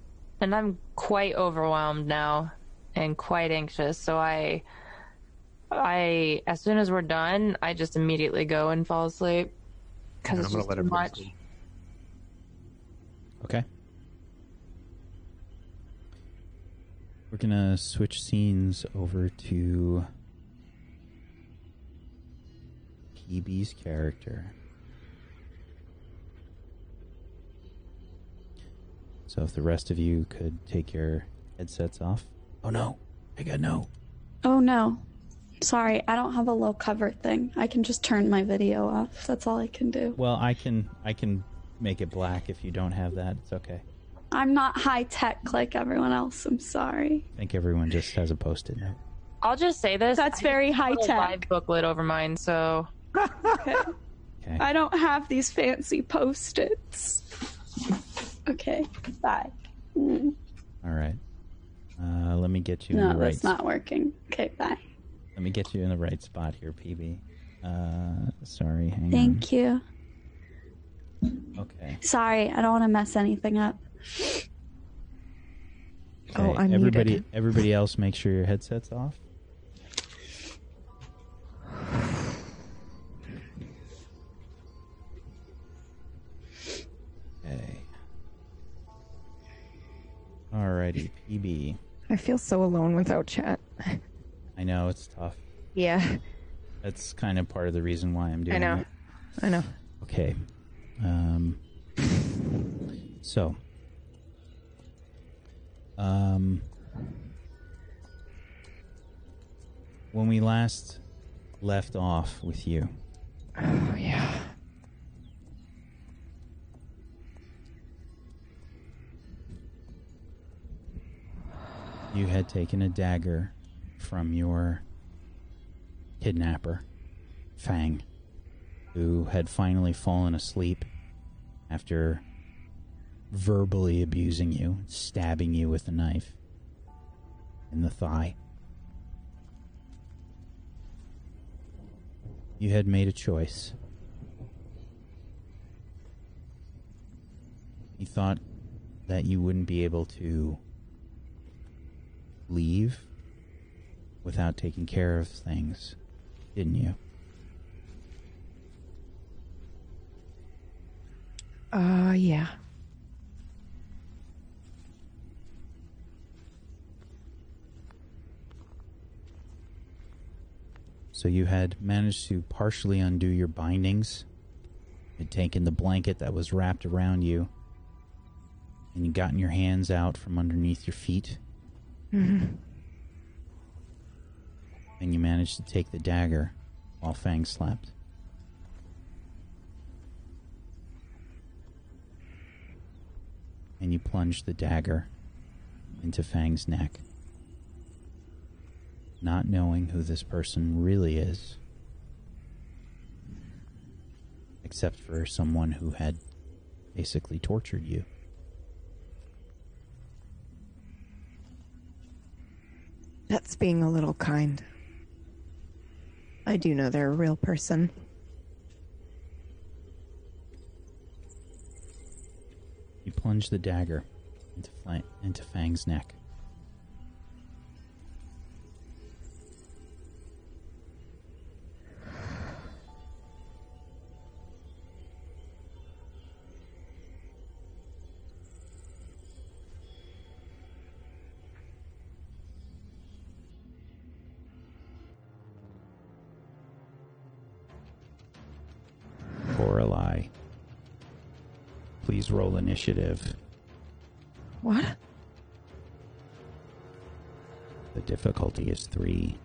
And I'm quite overwhelmed now and quite anxious. So I, I, as soon as we're done, I just immediately go and fall asleep because And it's just let too much. Okay. We're gonna switch scenes over to PB's character. So if the rest of you could take your headsets off. Oh no. I got no. Oh no. Sorry, I don't have a low cover thing. I can just turn my video off. That's all I can do. Well, I can I can make it black if you don't have that. It's okay. I'm not high tech like everyone else. I'm sorry. I think everyone just has a post-it note. I'll just say this. That's I very high tech. Live booklet over mine, so Okay. Okay. I don't have these fancy post-its. Okay. Bye. Mm. All right. Uh, let me get you in No, the right. that's not working. Okay, bye. Let me get you in the right spot here, PB. Uh, sorry, hang Thank you. Okay. Sorry, I don't want to mess anything up. Oh, Okay, I'm everybody, muted. everybody else, make sure your headset's off. Alrighty, PB. I feel so alone without chat. I know it's tough. Yeah. That's kind of part of the reason why I'm doing it. I know. it. I know. Okay. Um, so, um, when we last left off with you, Oh yeah. You had taken a dagger from your kidnapper, Fang, who had finally fallen asleep after verbally abusing you, stabbing you with a knife in the thigh. You had made a choice. You thought that you wouldn't be able to leave without taking care of things, didn't you? Uh yeah. So you had managed to partially undo your bindings, had taken the blanket that was wrapped around you, and you'd gotten your hands out from underneath your feet. Mhm. And you managed to take the dagger while Fang slept. And you plunged the dagger into Fang's neck, not knowing who this person really is, except for someone who had basically tortured you. That's being a little kind. I do know they're a real person. You plunge the dagger into, into Fang's neck. Initiative. What? The difficulty is three.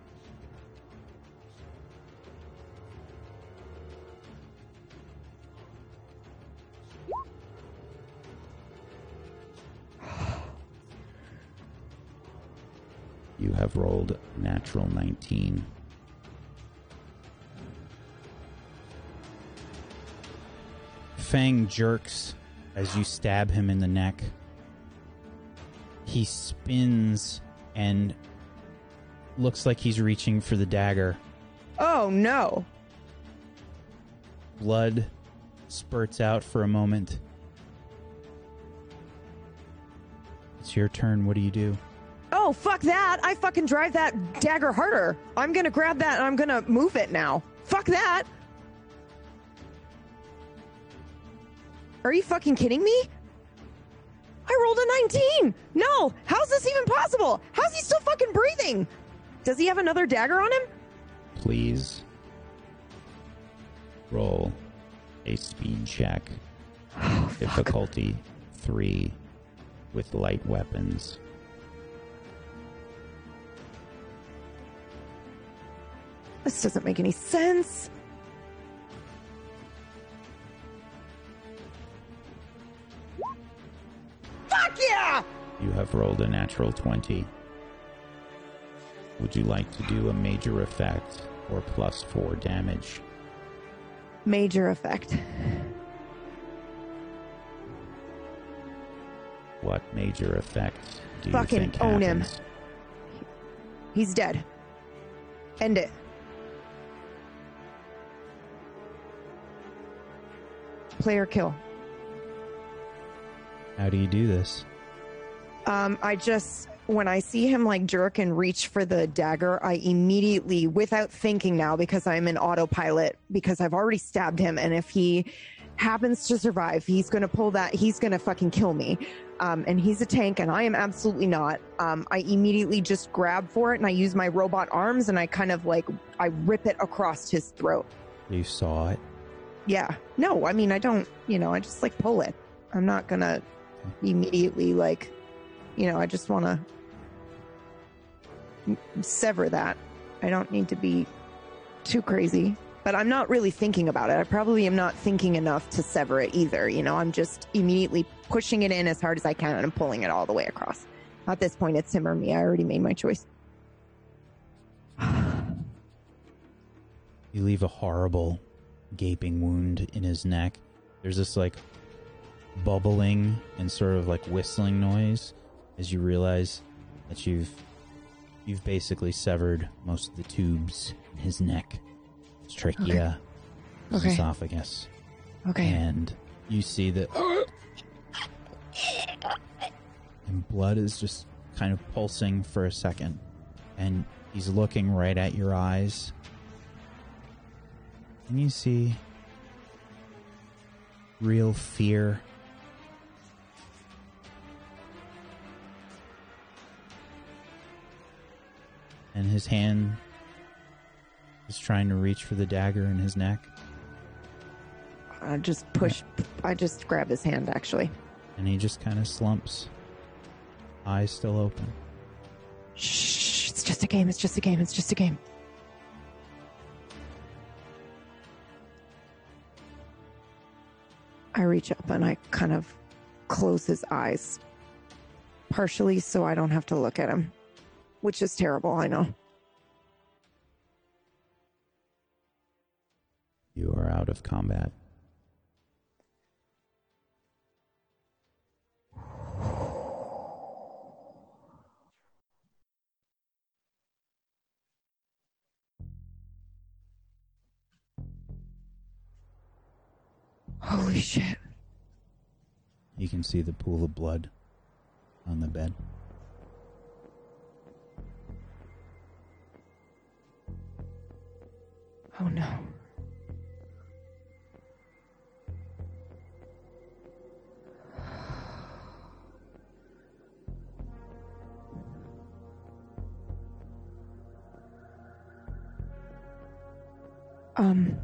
You have rolled natural 19. Fang jerks as you stab him in the neck. He spins and looks like he's reaching for the dagger. Oh no. Blood spurts out for a moment. It's your turn. What do you do? Oh fuck that. I fucking drive that dagger harder. I'm gonna grab that and I'm gonna move it now. Fuck that. Are you fucking kidding me? I rolled a 19. No. How's this even possible? How's he still fucking breathing? Does he have another dagger on him? Please roll a speed check. Oh, Difficulty three with light weapons. This doesn't make any sense. Have rolled a natural 20. Would you like to do a major effect or plus four damage? Major effect. What major effect do you Fucking think own him. He's dead. End it. Player kill. How do you do this? Um, I just when I see him like jerk and reach for the dagger, I immediately, without thinking now, because I'm in autopilot, because I've already stabbed him, and if he happens to survive, he's going to pull that. He's going to fucking kill me. Um, and he's a tank, and I am absolutely not. Um, I immediately just grab for it, and I use my robot arms, and I kind of like I rip it across his throat. You saw it. Yeah. No, I mean I don't. You know, I just like pull it. I'm not gonna immediately like, you know, I just want to sever that. I don't need to be too crazy but I'm not really thinking about it. I probably am not thinking enough to sever it either. You know, I'm just immediately pushing it in as hard as I can and pulling it all the way across. At this point, it's him or me. I already made my choice. you leave a horrible gaping wound in his neck. There's this like bubbling and sort of like whistling noise as you realize that you've you've basically severed most of the tubes in his neck his trachea, okay. his okay. esophagus. Okay. And you see that. and blood is just kind of pulsing for a second. And he's looking right at your eyes. And you see real fear. And his hand is trying to reach for the dagger in his neck. I just push. I just grab his hand, actually. And he just kind of slumps, eyes still open. Shh! It's just a game. It's just a game. It's just a game. I reach up and I kind of close his eyes, partially so I don't have to look at him, which is terrible. I know. You are out of combat. Holy shit. You can see the pool of blood on the bed. Oh no. Um,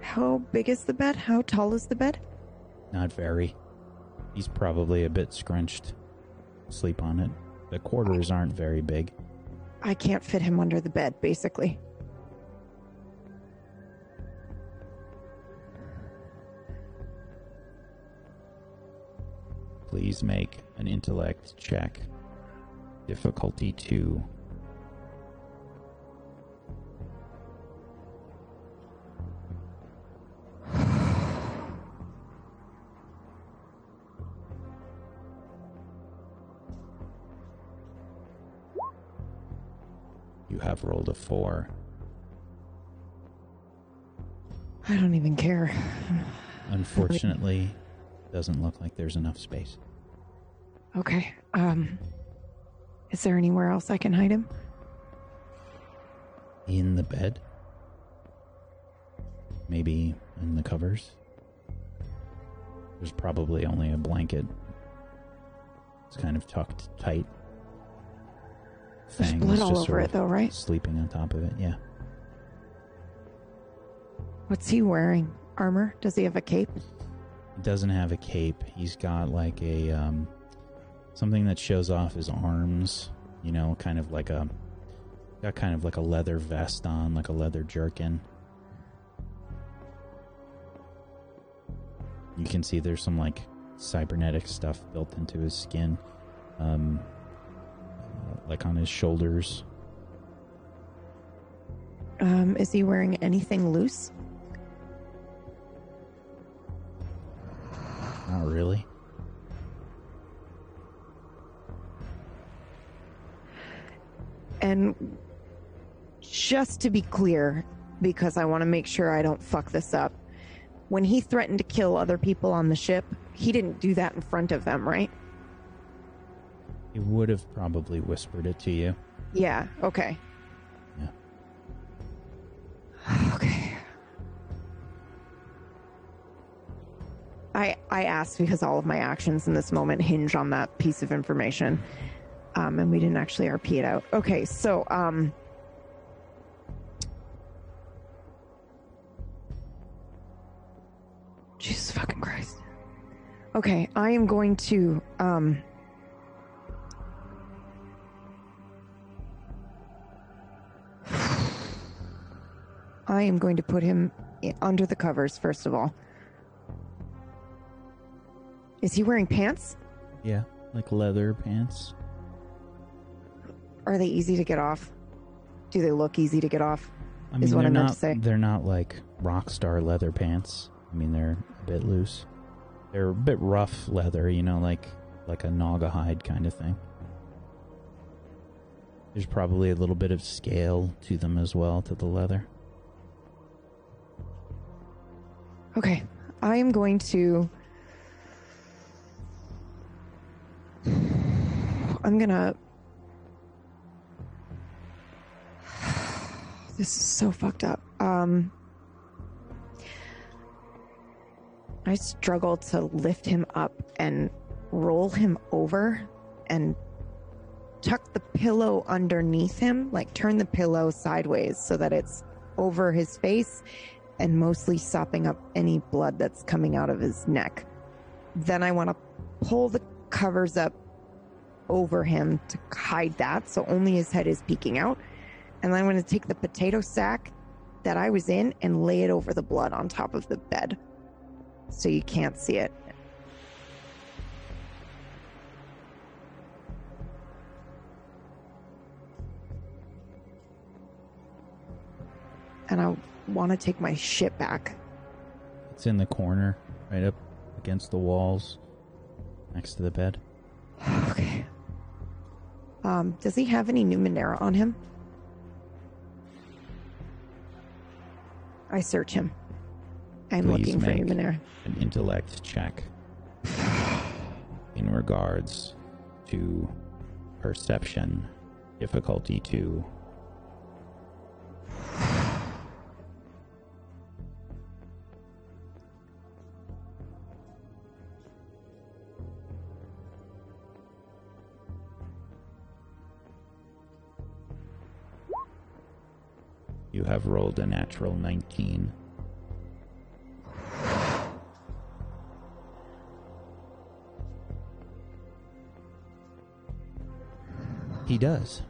how big is the bed? How tall is the bed? Not very. He's probably a bit scrunched. Sleep on it. The quarters aren't very big. I can't fit him under the bed, basically. Please make an intellect check. Difficulty 2. A four. I don't even care. Unfortunately, it doesn't look like there's enough space. Okay. Um is there anywhere else I can hide him? In the bed? Maybe in the covers? There's probably only a blanket. It's kind of tucked tight. There's blood all over it, though, right? Sleeping on top of it, yeah. What's he wearing? Armor? Does he have a cape? He doesn't have a cape. He's got like a um, something that shows off his arms. You know, kind of like a got kind of like a leather vest on, like a leather jerkin. You can see there's some like cybernetic stuff built into his skin. Um, like on his shoulders. Um, is he wearing anything loose? Not really. And just to be clear, because I want to make sure I don't fuck this up, when he threatened to kill other people on the ship, he didn't do that in front of them, right? He would have probably whispered it to you. Yeah, okay. Yeah. Okay. I I asked because all of my actions in this moment hinge on that piece of information. Um, and we didn't actually RP it out. Okay, so um Jesus fucking Christ. Okay, I am going to um I am going to put him under the covers first of all. Is he wearing pants? Yeah, like leather pants. Are they easy to get off? Do they look easy to get off? I mean, Is what I meant not. to say. They're not like rock star leather pants. I mean, they're a bit loose. They're a bit rough leather, you know, like like a naga hide kind of thing. There's probably a little bit of scale to them as well, to the leather. Okay, I am going to. I'm gonna. This is so fucked up. Um, I struggle to lift him up and roll him over and tuck the pillow underneath him, like turn the pillow sideways so that it's over his face and mostly sopping up any blood that's coming out of his neck. Then I want to pull the covers up over him to hide that, so only his head is peeking out. And then I'm going to take the potato sack that I was in and lay it over the blood on top of the bed so you can't see it. And I want to take my shit back. It's in the corner, right up against the walls, next to the bed. Okay. Um, does he have any Numenera on him? I search him. I'm Please looking for Numenera. an intellect check in regards to perception, difficulty two. Have rolled a natural 19. He does.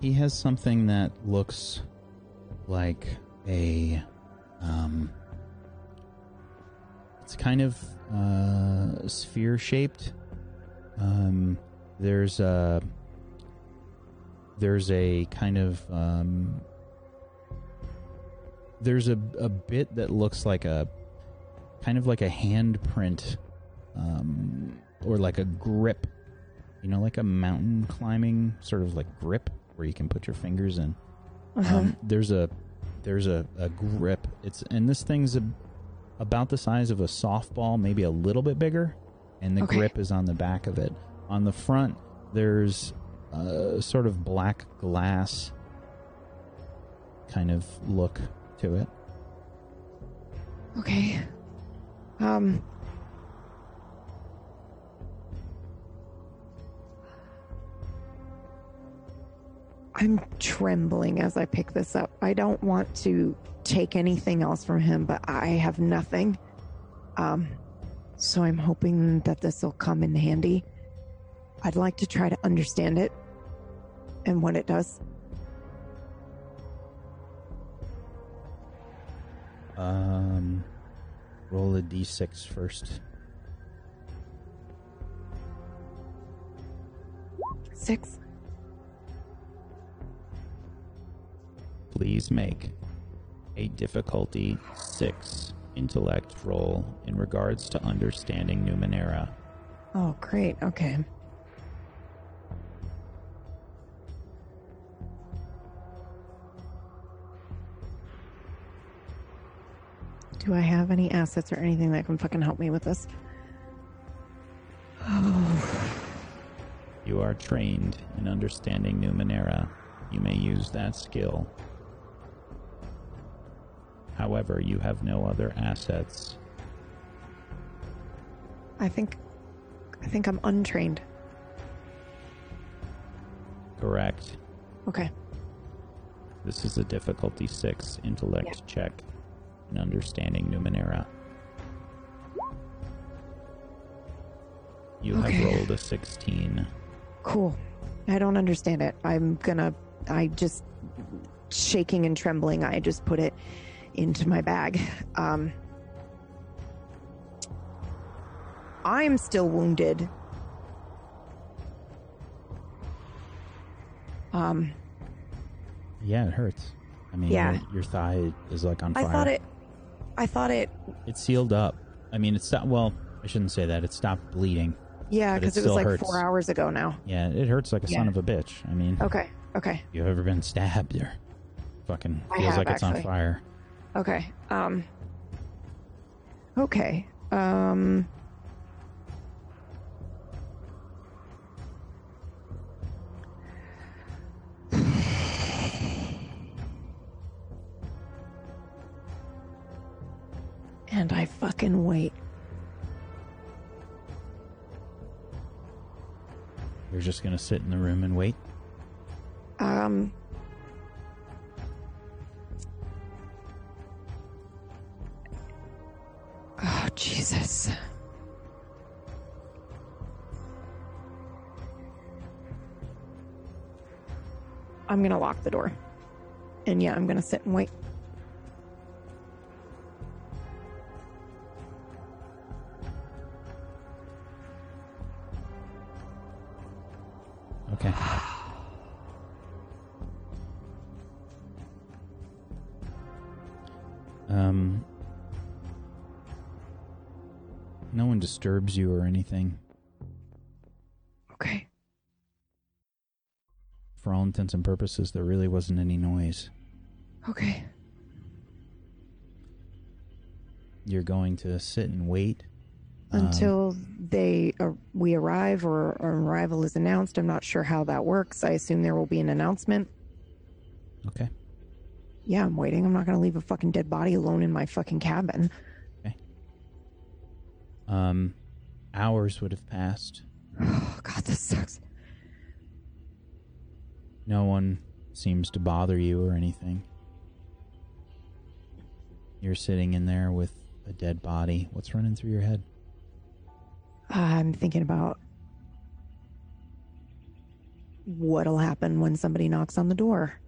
He has something that looks like a um it's kind of uh sphere shaped. Um there's a there's a kind of um there's a a bit that looks like a kind of like a handprint um or like a grip you know like a mountain climbing sort of like grip where you can put your fingers in Uh-huh. um, there's a there's a, a grip it's and this thing's a, about the size of a softball maybe a little bit bigger and the Okay. grip is on the back of it on the front there's a sort of black glass kind of look to it Okay. Um. I'm trembling as I pick this up. I don't want to take anything else from him, but I have nothing. Um, so I'm hoping that this will come in handy. I'd like to try to understand it and what it does. um roll a d6 first Six. please make a difficulty 6 intellect roll in regards to understanding numenera Oh, great. Okay. Do I have any assets or anything that can fucking help me with this? Oh, You are trained in understanding Numenera. You may use that skill. However, you have no other assets. I think I think I'm untrained. Correct. Okay. This is a difficulty six intellect Yeah. check in understanding Numenera. You Okay. have rolled a 16. Cool. I don't understand it. I'm gonna I just shaking and trembling, I just put it into my bag. Um I'm still wounded. Um Yeah, it hurts. I mean, Yeah. your, your thigh is like on fire. I thought it I thought it It's sealed up. I mean, it's not. Well, I shouldn't say that. It stopped bleeding. yeah, But it because it, was like hurts. four hours ago now. Yeah, it hurts like a son of a bitch. I mean, Okay. Okay. you ever been stabbed or fucking feels have, like it's on fire. Okay. Um Okay. Um fucking wait. You're just gonna sit in the room and wait. Um Oh Jesus. I'm gonna lock the door. And yeah, I'm gonna sit and wait. Disturbs you or anything. Okay. For all intents and purposes, there really wasn't any noise. Okay. You're going to sit and wait Um, Until they uh, we arrive or an arrival is announced. I'm not sure how that works. I assume there will be an announcement. Okay. Yeah, I'm waiting. I'm not going to leave a fucking dead body alone in my fucking cabin. Um, hours would have passed. Oh god, this sucks. No one seems to bother you or anything. You're sitting in there with a dead body. What's running through your head? I'm thinking about what'll happen when somebody knocks on the door.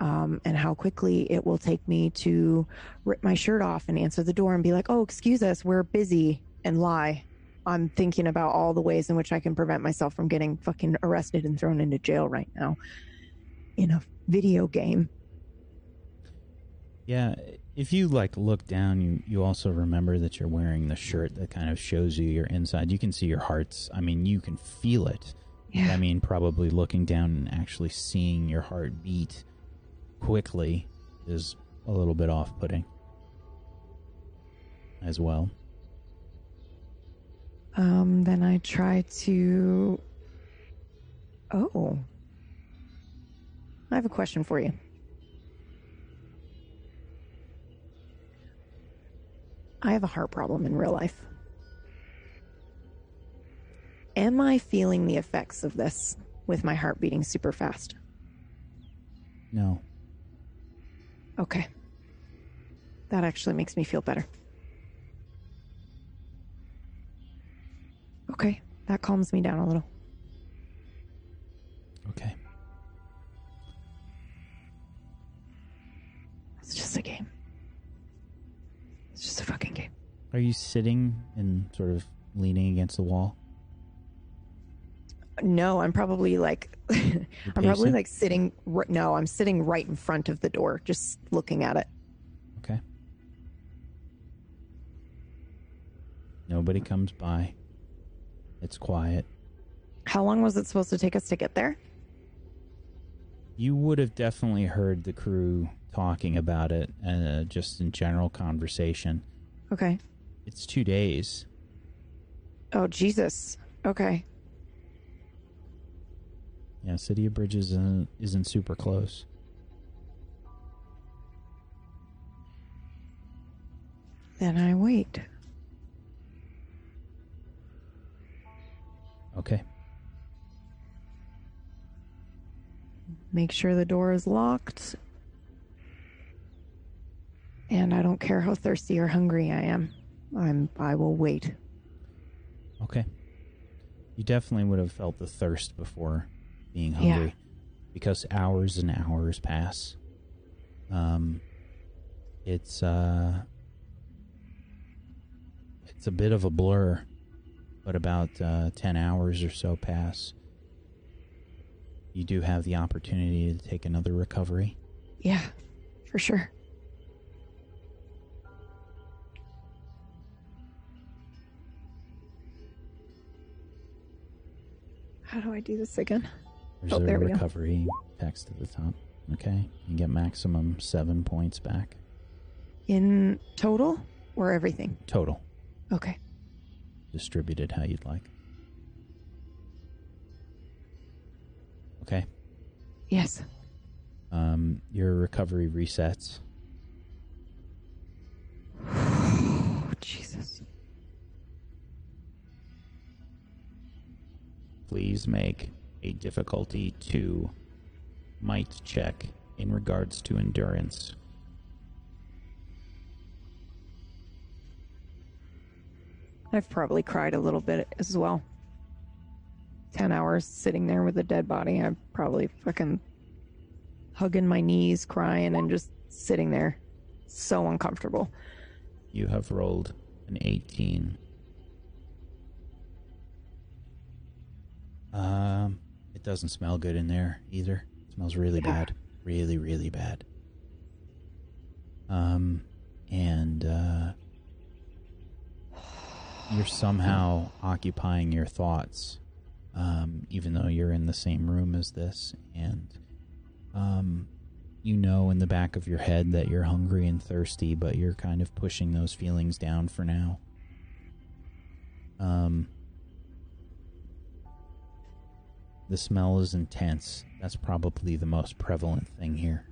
Um, and how quickly it will take me to rip my shirt off and answer the door and be like, "Oh, excuse us, we're busy," and lie. I'm thinking about all the ways in which I can prevent myself from getting fucking arrested and thrown into jail right now in a video game. Yeah, if you like look down, you you also remember that you're wearing the shirt that kind of shows you your inside. You can see your hearts. I mean, you can feel it. Yeah. I mean, probably looking down and actually seeing your heart beat quickly is a little bit off-putting as well. Um, then I try to. Oh. I have a question for you. I have a heart problem in real life. Am I feeling the effects of this with my heart beating super fast? No. Okay. That actually makes me feel better. Okay, that calms me down a little. Okay. It's just a game. It's just a fucking game. Are you sitting and sort of leaning against the wall? No, I'm probably like, I'm probably like sitting. r- No, I'm sitting right in front of the door, just looking at it. Okay. Nobody comes by. It's quiet. How long was it supposed to take us to get there? You would have definitely heard the crew talking about it, uh, just in general conversation. Okay. It's two days. Oh Jesus. Okay. Yeah, City of Bridges isn't, isn't super close. Then I wait. Okay. Make sure the door is locked. And I don't care how thirsty or hungry I am. I'm I will wait. Okay. You definitely would have felt the thirst before being hungry Yeah. because hours and hours pass. Um it's uh it's a bit of a blur, but about uh, 10 hours or so pass. You do have the opportunity to take another recovery. Yeah, for sure. How do I do this again? There's Oh, a there recovery text at the top. Okay. You get maximum seven points back In total or everything? total, Okay. Distributed how you'd like. Okay. Yes. Um, your recovery resets. Oh, Jesus. Please make a difficulty 2 might check in regards to endurance. I've probably cried a little bit as well. 10 hours sitting there with a dead body. I'm probably fucking hugging my knees, crying, and just sitting there. So uncomfortable. You have rolled an 18. Um, it doesn't smell good in there either. It smells really Yeah. bad. Really, really bad. Um, and, uh, you're somehow occupying your thoughts, um, even though you're in the same room as this. And, um, you know in the back of your head that you're hungry and thirsty, but you're kind of pushing those feelings down for now. Um, the smell is intense. That's probably the most prevalent thing here.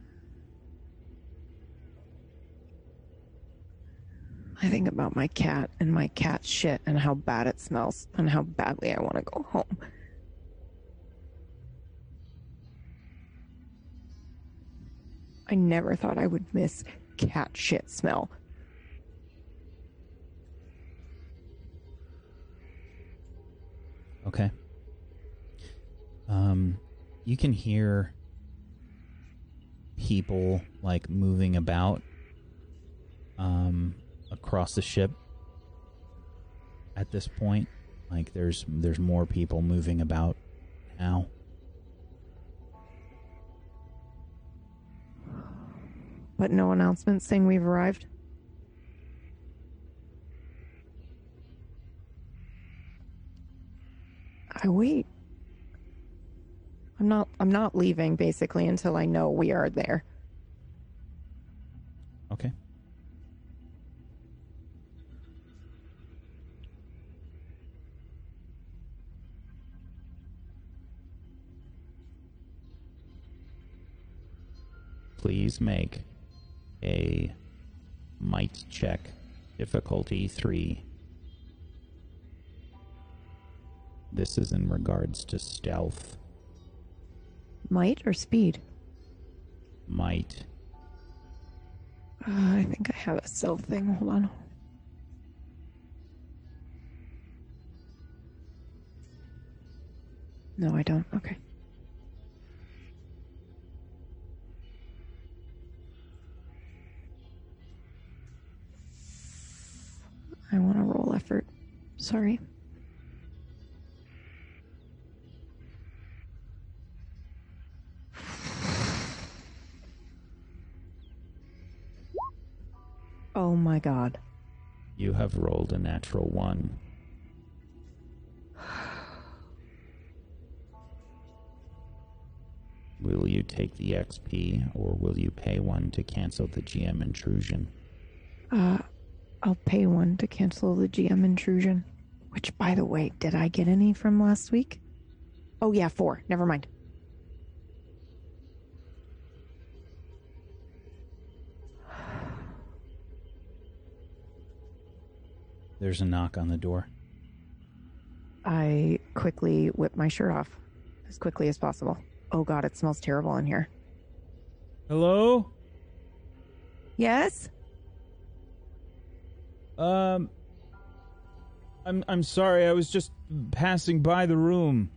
I think about my cat and my cat shit and how bad it smells and how badly I want to go home. I never thought I would miss cat shit smell. Okay. Um, you can hear people like moving about um across the ship at this point. Like there's there's more people moving about now. But no announcement saying we've arrived. I wait. I'm not I'm not leaving basically until I know we are there. Please make a might check difficulty 3. This is in regards to stealth. Might or speed? Might. Uh, I think I have a self thing. Hold on. No, I don't. Okay. I want to roll effort. Sorry. Oh my god. You have rolled a natural 1. Will you take the XP or will you pay one to cancel the GM intrusion? Uh, I'll pay one to cancel the GM intrusion. Which, by the way, did I get any from last week? Oh, yeah, four. Never mind. there's a knock on the door. I quickly whip my shirt off as quickly as possible. Oh god, it smells terrible in here. Hello? Yes? Um I'm I'm sorry. I was just passing by the room.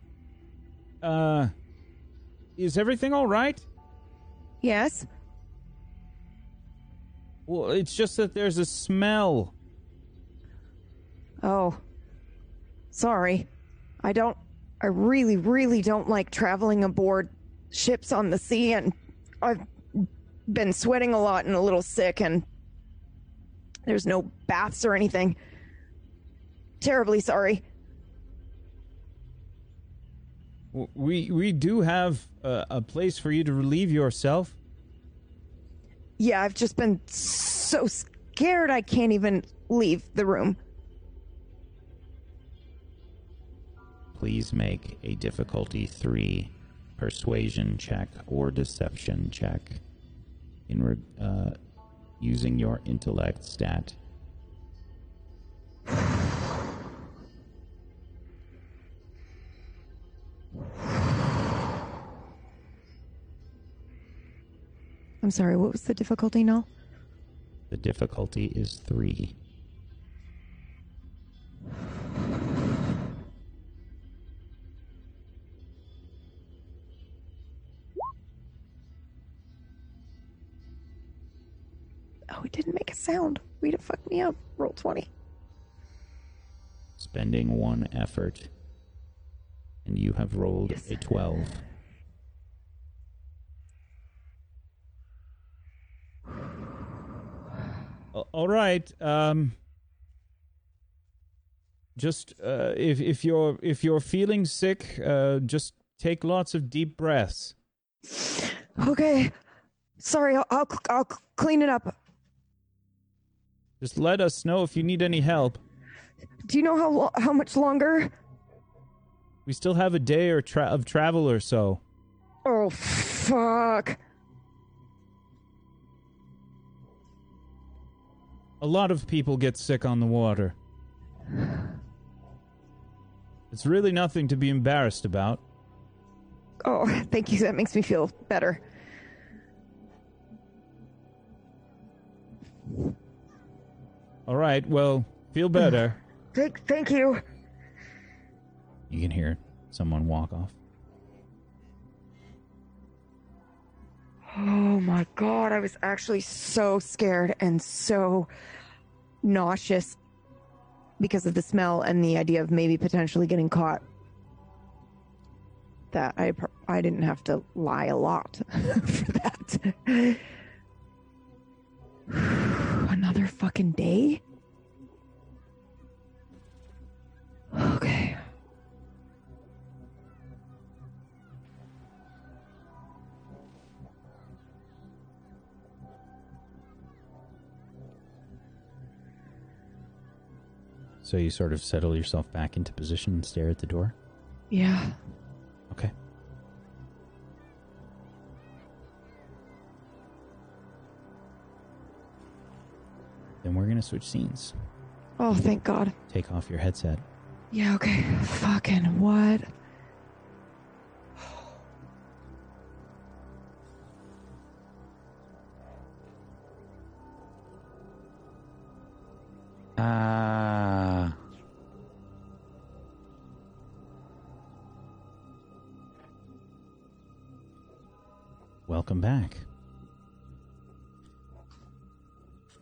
Uh is everything all right? Yes? Well, it's just that there's a smell. Oh. Sorry. I don't I really really don't like traveling aboard ships on the sea and I've been sweating a lot and a little sick and there's no baths or anything. Terribly sorry. We we do have a, a place for you to relieve yourself. Yeah, I've just been so scared I can't even leave the room. Please make a difficulty 3 persuasion check or deception check in re- uh, using your intellect stat. I'm sorry, what was the difficulty now? The difficulty is 3. Sound. Way to fuck me up. Roll 20. Spending one effort. And you have rolled a 12. All right. Um just uh, if if you're if you're feeling sick, uh, just take lots of deep breaths. Okay. Sorry, I'll, I'll, I'll clean it up. Just let us know if you need any help. Do you know how lo- how much longer? We still have a day or tra- of travel or so. Oh, fuck. A lot of people get sick on the water. It's really nothing to be embarrassed about. Oh, thank you. That makes me feel better. All right, well, feel better. Thank, thank you. You can hear someone walk off. Oh my god, I was actually so scared and so nauseous because of the smell and the idea of maybe potentially getting caught. That I I didn't have to lie a lot for that. Another fucking day? Okay. So you sort of settle yourself back into position and stare at the door. Yeah. Okay. Then we're gonna switch scenes. Oh, thank God. Take off your headset. Yeah, okay. Fucking what? Ah. Welcome back.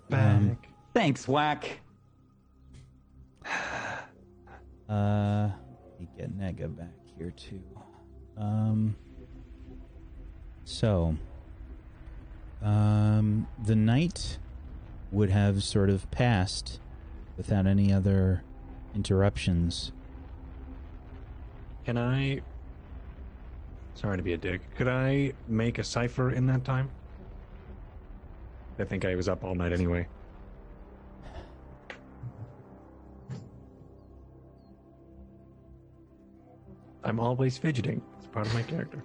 Back. Um, Thanks, Whack. Uh, let me get Nega back here too. Um, so, um, the night would have sort of passed without any other interruptions. Can I? Sorry to be a dick. Could I make a cipher in that time? I think I was up all night anyway. I'm always fidgeting. It's part of my character.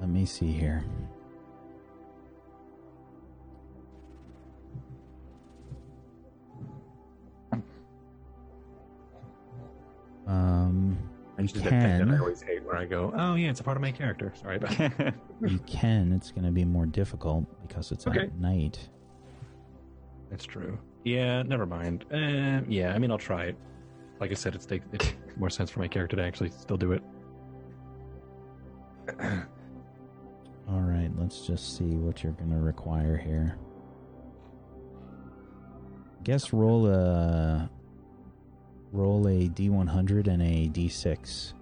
Let me see here. Um, you can. I always hate where I go. Oh yeah, it's a part of my character. Sorry about that. you can. It's going to be more difficult because it's okay. at night. That's true. Yeah, never mind. Uh, yeah, I mean, I'll try it. Like I said, it's it more sense for my character to actually still do it. All right, let's just see what you're to require here. Guess roll a roll a d100 and a d6.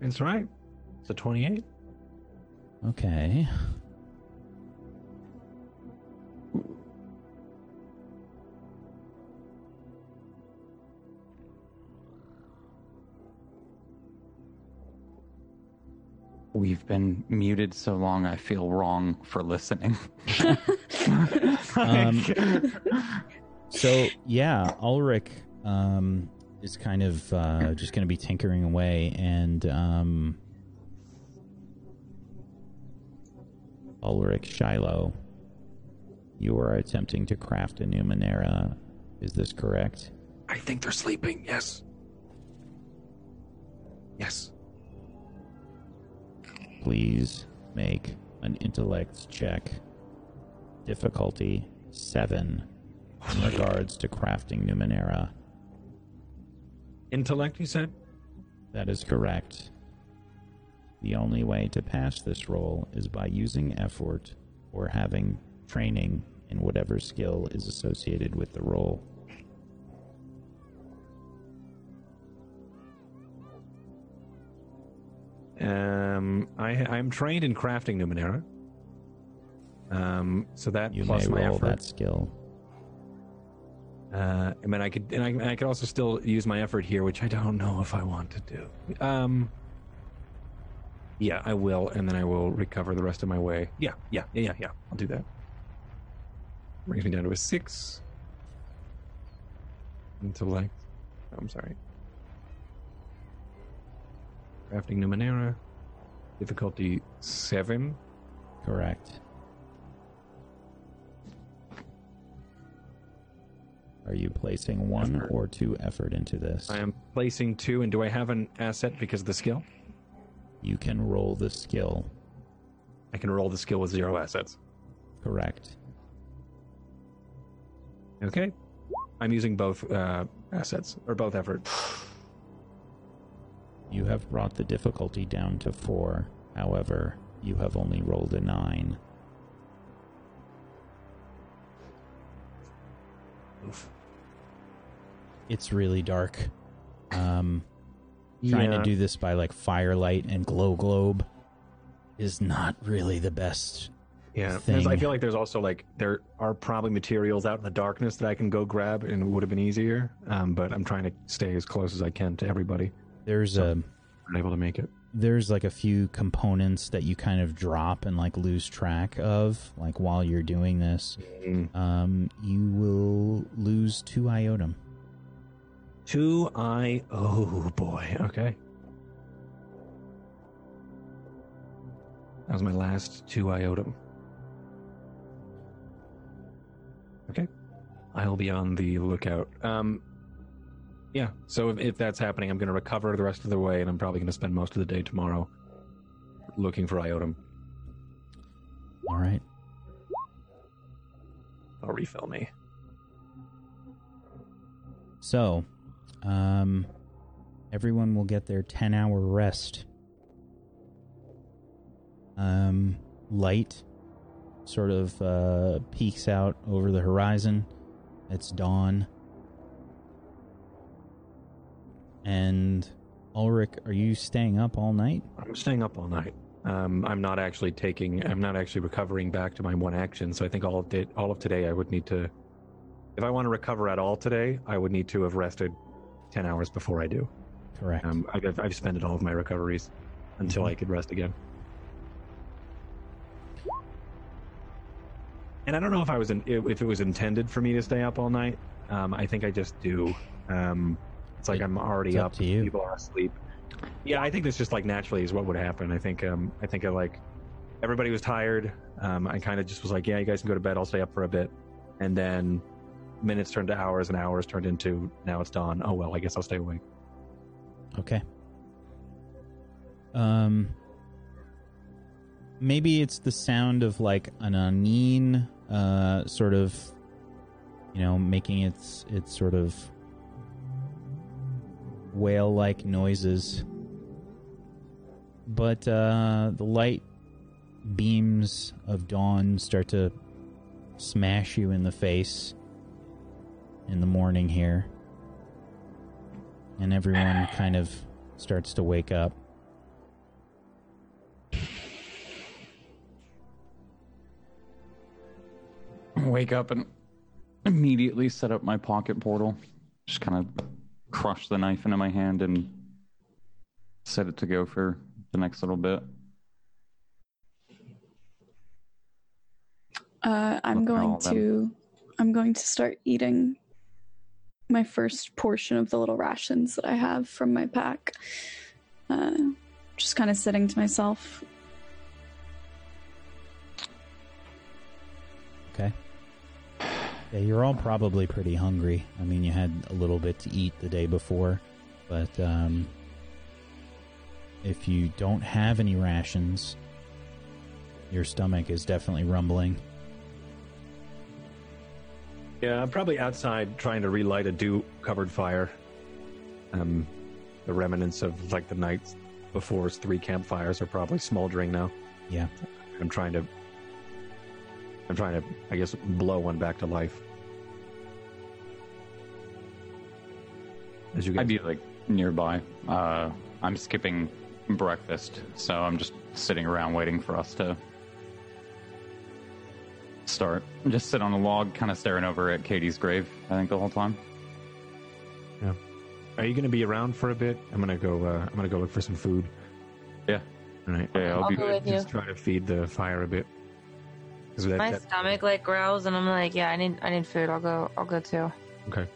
That's right. It's a twenty-eight. Okay. We've been muted so long, I feel wrong for listening. Um, so yeah, Ulrich um, is kind of uh, just going to be tinkering away, and um, Ulrich Shiloh, you are attempting to craft a Numenera. Is this correct? I think they're sleeping. Yes. Yes. Please make an intellect check. Difficulty seven in regards to crafting Numenera. Intellect, you said? That is correct. The only way to pass this roll is by using effort or having training in whatever skill is associated with the role. Um, I I'm trained in crafting Numenera. Um, so that You plus may my roll effort. that skill. Uh, I mean, I could, and I, and I could also still use my effort here, which I don't know if I want to do. Um, yeah, I will, and then I will recover the rest of my way. Yeah, yeah, yeah, yeah, yeah. I'll do that. Brings me down to a six. Intellect. oh, I'm sorry. Crafting Numenera. Difficulty seven. Correct. Are you placing one Effort. or two effort into this? I am placing two, and do I have an asset because of the skill? You can roll the skill. I can roll the skill with zero assets. Correct. Okay. I'm using both uh, assets or both effort. You have brought the difficulty down to four. However, you have only rolled a nine. Oof. It's really dark. Um, trying to do this by like firelight and glow globe is not really the best. Yeah, I feel like there's also like there are probably materials out in the darkness that I can go grab and it would have been easier. Um, but I'm trying to stay as close as I can to everybody. There's So- a I'm able to make it. there's like a few components that you kind of drop and like lose track of like while you're doing this. Mm. Um, you will lose two iotum. Two I. Oh boy. Okay. That was my last two iotum. Okay. I'll be on the lookout. Um, yeah. So if, if that's happening, I'm going to recover the rest of the way, and I'm probably going to spend most of the day tomorrow looking for iotum. All right. I'll refill me. So, um, everyone will get their 10 hour rest. Um, light sort of uh, peeks out over the horizon. It's dawn. And Ulrich, are you staying up all night? I'm staying up all night. Um, I'm not actually taking. I'm not actually recovering back to my one action. So I think all of it, all of today, I would need to. If I want to recover at all today, I would need to have rested ten hours before I do. Correct. Um, I've, I've spent all of my recoveries until Mhm. I could rest again. And I don't know if I was in, if it was intended for me to stay up all night. Um, I think I just do. Um, it's like It- I'm already up up. to you. People are asleep. Yeah, I think this just like naturally is what would happen. I think um, I think I like everybody was tired. Um, I kind of just was like, yeah, you guys can go to bed. I'll stay up for a bit. And then minutes turned to hours, and hours turned into now it's dawn. Oh well, I guess I'll stay awake. Okay. Um. Maybe it's the sound of like an aneen, uh, sort of, you know, making its its sort of whale-like noises. But uh, the light beams of dawn start to smash you in the face in the morning here. And everyone kind of starts to wake up. Wake up and immediately set up my pocket portal. Just kind of crush the knife into my hand and set it to go for the next little bit. Uh, I'm Look going all them. to I'm going to start eating my first portion of the little rations that I have from my pack. Uh, just kind of sitting to myself. Okay. Yeah, you're all probably pretty hungry. I mean, you had a little bit to eat the day before, but um, if you don't have any rations, your stomach is definitely rumbling. Yeah, I'm probably outside trying to relight a dew-covered fire. Um, the remnants of like the night before's three campfires are probably smoldering now. Yeah. I'm trying to. I'm trying to, I guess, blow one back to life. As you guys, I'd be like nearby. Uh, I'm skipping breakfast, so I'm just sitting around waiting for us to start. Just sit on a log, kind of staring over at Katie's grave. I think the whole time. Yeah. Are you going to be around for a bit? I'm gonna go. Uh, I'm gonna go look for some food. Yeah. All right. Yeah, I'll, I'll be. go with you. Just try to feed the fire a bit. that- My that- stomach like growls, and I'm like, yeah, I need, I need food. I'll go, I'll go too. okay.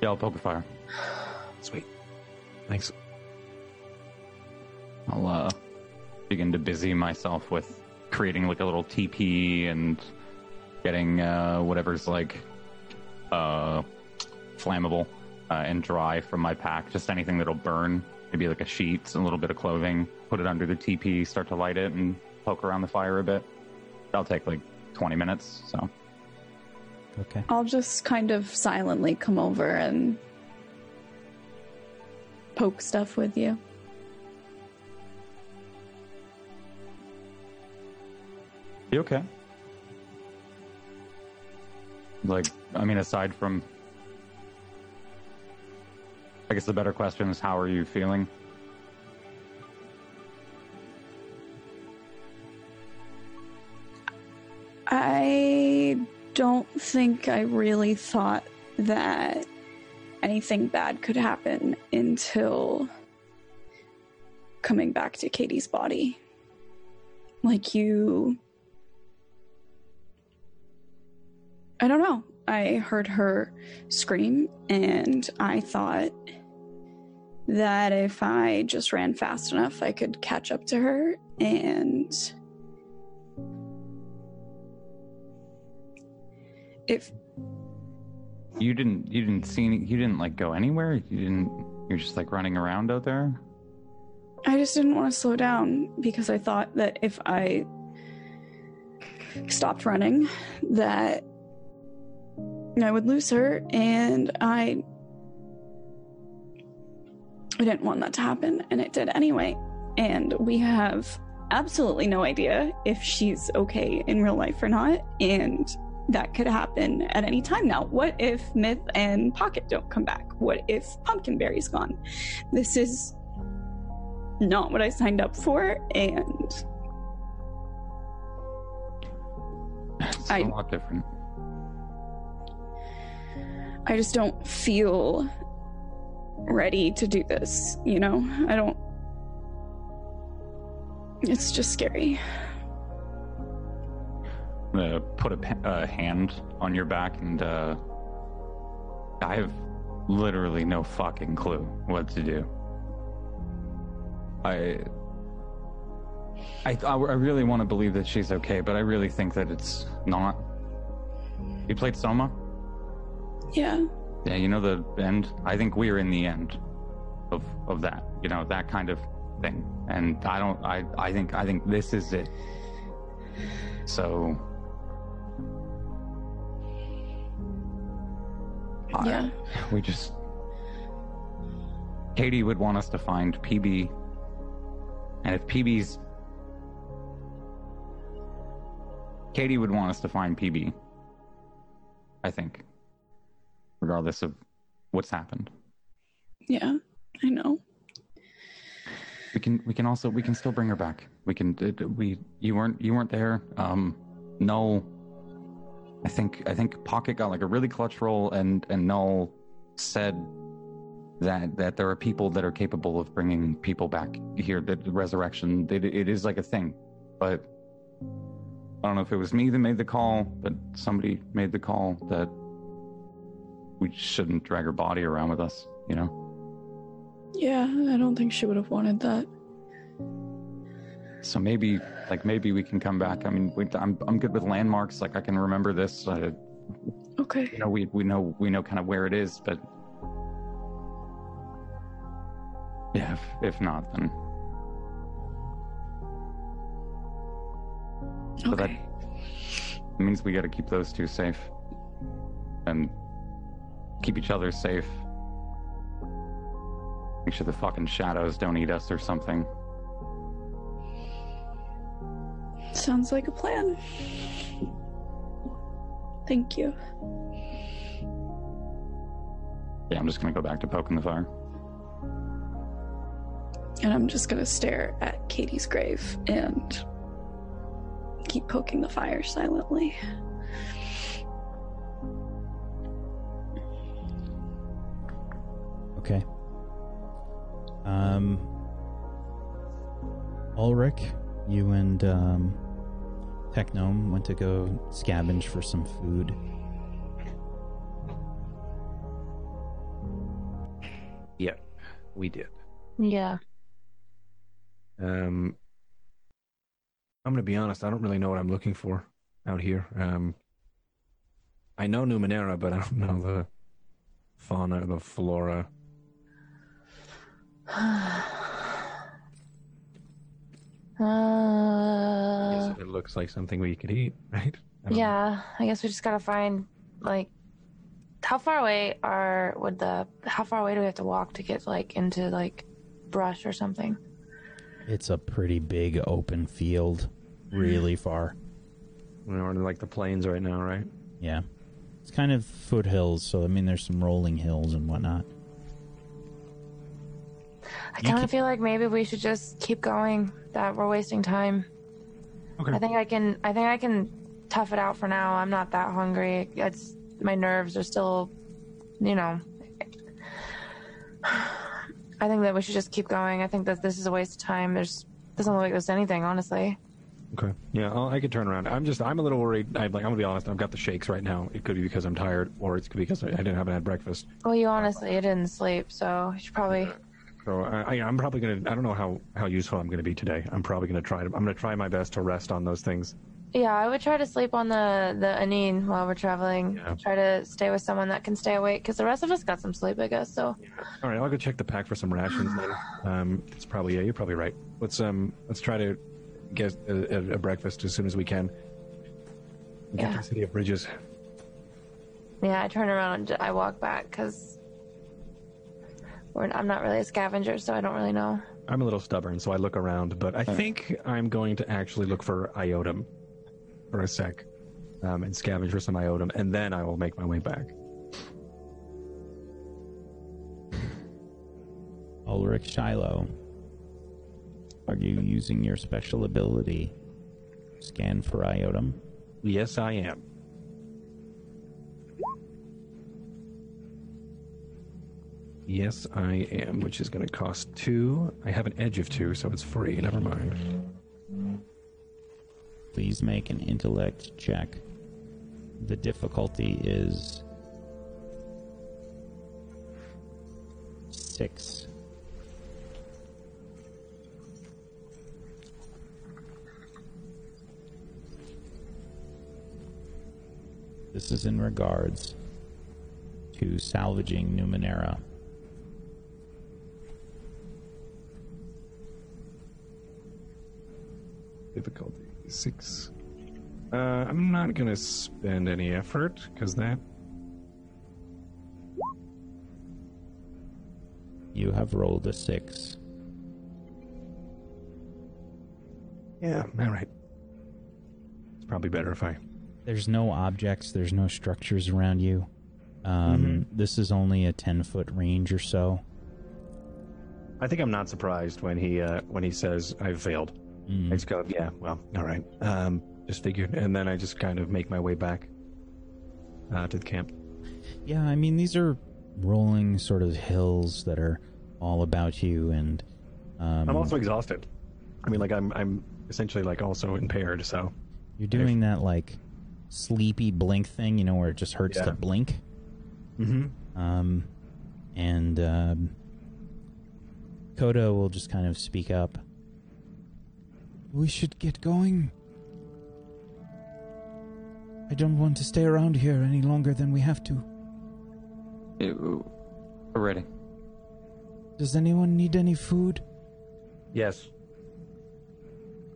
Yeah, I'll poke a fire. Sweet. Thanks. I'll uh, begin to busy myself with creating like a little TP and getting uh, whatever's like uh, flammable uh, and dry from my pack. Just anything that'll burn. Maybe like a sheet, a little bit of clothing. Put it under the TP, start to light it, and poke around the fire a bit. That'll take like 20 minutes. So Okay. I'll just kind of silently come over and poke stuff with you. You okay? Like, I mean, aside from, I guess the better question is, how are you feeling? I don't think I really thought that anything bad could happen until coming back to Katie's body. Like you. I don't know. I heard her scream, and I thought that if I just ran fast enough, I could catch up to her and. If You didn't. You didn't see. Any, you didn't like go anywhere. You didn't. You're just like running around out there. I just didn't want to slow down because I thought that if I stopped running, that I would lose her, and I I didn't want that to happen, and it did anyway. And we have absolutely no idea if she's okay in real life or not, and that could happen at any time now. What if Myth and Pocket don't come back? What if Pumpkinberry's gone? This is not what I signed up for, and It's I- a lot different. I just don't feel ready to do this, you know? I don't. It's just scary. I'm gonna put a hand on your back, and uh, I have literally no fucking clue what to do. I, I, I really want to believe that she's okay, but I really think that it's not. You played Soma? Yeah. Yeah, you know the end. I think we're in the end of of that. You know that kind of thing. And I don't. I I think I think this is it. So. Yeah. I, we just. Katie would want us to find PB. And if PB's. Katie would want us to find PB. I think. Regardless of what's happened. Yeah, I know. We can we can also we can still bring her back. We can we you weren't you weren't there. Um no I think I think Pocket got like a really clutch roll and and Null said that that there are people that are capable of bringing people back here that resurrection it, it is like a thing. But I don't know if it was me that made the call, but somebody made the call that we shouldn't drag her body around with us, you know? Yeah, I don't think she would have wanted that. So maybe, like, maybe we can come back. I mean, we, I'm I'm good with landmarks. Like, I can remember this. Uh, Okay. you know, we we know we know kind of where it is, but yeah, if, if not, then so that Okay. means we got to keep those two safe and keep each other safe. Make sure the fucking shadows don't eat us or something. Sounds like a plan. Thank you. Yeah, I'm just gonna go back to poking the fire. And I'm just gonna stare at Katie's grave and keep poking the fire silently. Okay. Um, Ulrich, you and um, Technome went to go scavenge for some food. Yeah, we did. Yeah. Um, I'm gonna be honest. I don't really know what I'm looking for out here. Um, I know Numenera, but I don't know the fauna, the flora. Uh, Yes, it looks like something we could eat, right? I don't know. yeah, I guess we just gotta find like how far away are would the how far away do we have to walk to get like into like brush or something? It's a pretty big open field, really far. We're in like the plains right now, right? Yeah. It's kind of foothills, so I mean, there's some rolling hills and whatnot. I You kind can- of feel like maybe we should just keep going. That we're wasting time. Okay. I think I can. I think I can tough it out for now. I'm not that hungry. It's my nerves are still, you know. I think that we should just keep going. I think that this is a waste of time. There's doesn't look like there's anything, honestly. Okay. Yeah, I'll, I could turn around. I'm just, I'm a little worried. I, like, I'm gonna be honest. I've got the shakes right now. It could be because I'm tired, or it's could be because I, I didn't haven't had breakfast. Well, you honestly, you didn't sleep, so you should probably. So I, I, I'm probably gonna. I don't know how how useful I'm gonna be today. I'm probably gonna try to. I'm gonna try my best to rest on those things. Yeah, I would try to sleep on the the Aneen while we're traveling. Yeah. Try to stay with someone that can stay awake because the rest of us got some sleep, I guess. So All right, I'll go check the pack for some rations. Then. Um, it's probably yeah. You're probably right. Let's um, let's try to get a, a, a breakfast as soon as we can. Get Yeah. to the city of bridges. yeah, I turn around and I walk back because I'm not really a scavenger, so I don't really know. I'm a little stubborn, so I look around, but I think I'm going to actually look for iotum for a sec, um, and scavenge for some iotum, and then I will make my way back. Ulrich Shiloh, are you using your special ability? Scan for iotum. Yes, I am. Yes, I am, which is going to cost two. I have an edge of two, so it's free. Never mind. Please make an intellect check. The difficulty is six. This is in regards to salvaging Numenera. Difficulty six. Uh, I'm not gonna spend any effort because that. You have rolled a six. Yeah, all right. It's probably better if I. There's no objects, there's no structures around you. Um, This is only a 10 foot range or so. I think I'm not surprised when he uh, when he says I've failed. Mm. I just go, yeah, well, all right. Um, just figured, and then I just kind of make my way back uh, to the camp. Yeah, I mean, these are rolling sort of hills that are all about you, and. Um, I'm also exhausted. I mean, like I'm I'm essentially like also impaired. So You're doing that, like, sleepy blink thing, you know, where it just hurts Yeah. to blink. mm-hmm. Um, and um, Kodo will just kind of speak up. We should get going. I don't want to stay around here any longer than we have to. Ew. We're ready. Does anyone need any food? yes,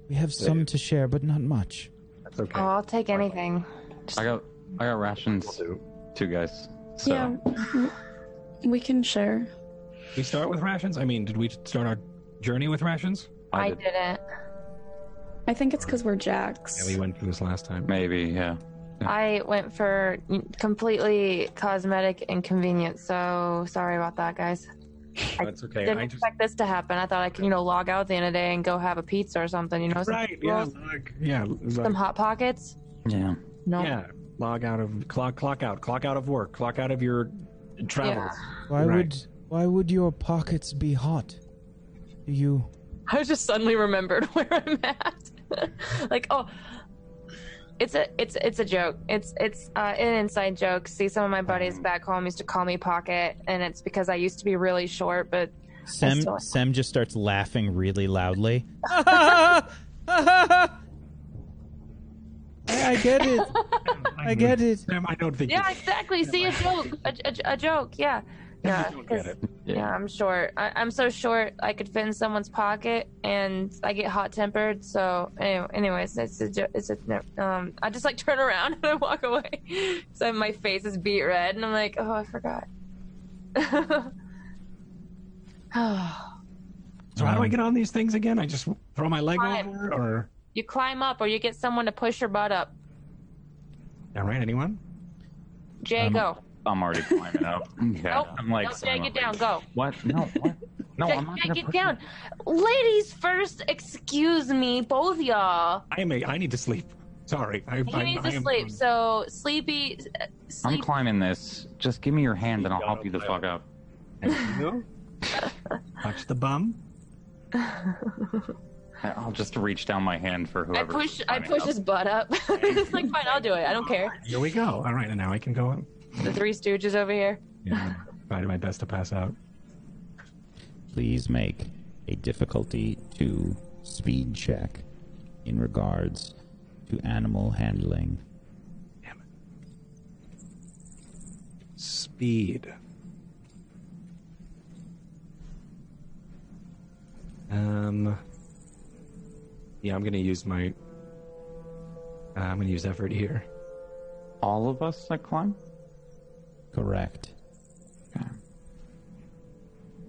We have some to share, but not much. that's okay. Oh, I'll take anything. I got I got rations do. too, guys. So Yeah, we can share. We start with rations. I mean, did we start our journey with rations? I, did- didn't. I think it's because we're jacks. Yeah, we went through this last time. maybe, yeah. I went for completely cosmetic inconvenience. So sorry about that, guys. That's okay. Didn't I just expect this to happen. I thought I could, you know, log out at the end of the day and go have a pizza or something. You know, some, right. Yeah, like, yeah, like- some hot pockets. Yeah. No. yeah. Log out of clock. Clock out. Clock out of work. Clock out of your travels. Why Right. would why would your pockets be hot? Do you I just suddenly remembered where I'm at. like, oh, it's a it's it's a joke. It's it's uh, an inside joke. See, some of my buddies back home used to call me Pocket, and it's because I used to be really short. But Sem saw- Sem just starts laughing really loudly. I, I get it. I get it. Sam, I don't think. yeah, exactly. See, a joke, a, a, a joke. Yeah, yeah. you don't get 'cause- it. Yeah, I'm short. I, I'm so short. I could fit in someone's pocket, and I get hot tempered. So, anyway, anyways, it's a, jo- it's a, no, um, I just like turn around and I walk away. So my face is beet red, and I'm like, oh, I forgot. So how do I get on these things again? I just throw my leg Climb. over, or you climb up, or you get someone to push your butt up. all right? Anyone? Jay, Um, go. I'm already climbing up. Yeah. Nope. I'm like no, Jay, get down. Go. What? No, what? No, Jay, I'm not Jay, gonna get push down. Ladies first. Excuse me, both y'all. I am. A, I need to sleep. Sorry. I, He I, needs I to am- sleep. So sleepy. uh, I'm climbing this. Just give me your hand and I'll help you the fuck up. Thank you. Touch the bum. I'll just reach down my hand for I push. I push his butt up. it's like fine. I'll do it. I don't care. Here we go. All right, and now I can go. The Three Stooges over here. Yeah, I did my best to pass out. Please make a difficulty two speed check in regards to animal handling. Damn it. Speed. Um. Yeah, I'm gonna use my. Uh, I'm gonna use effort here. All of us that climb? Correct.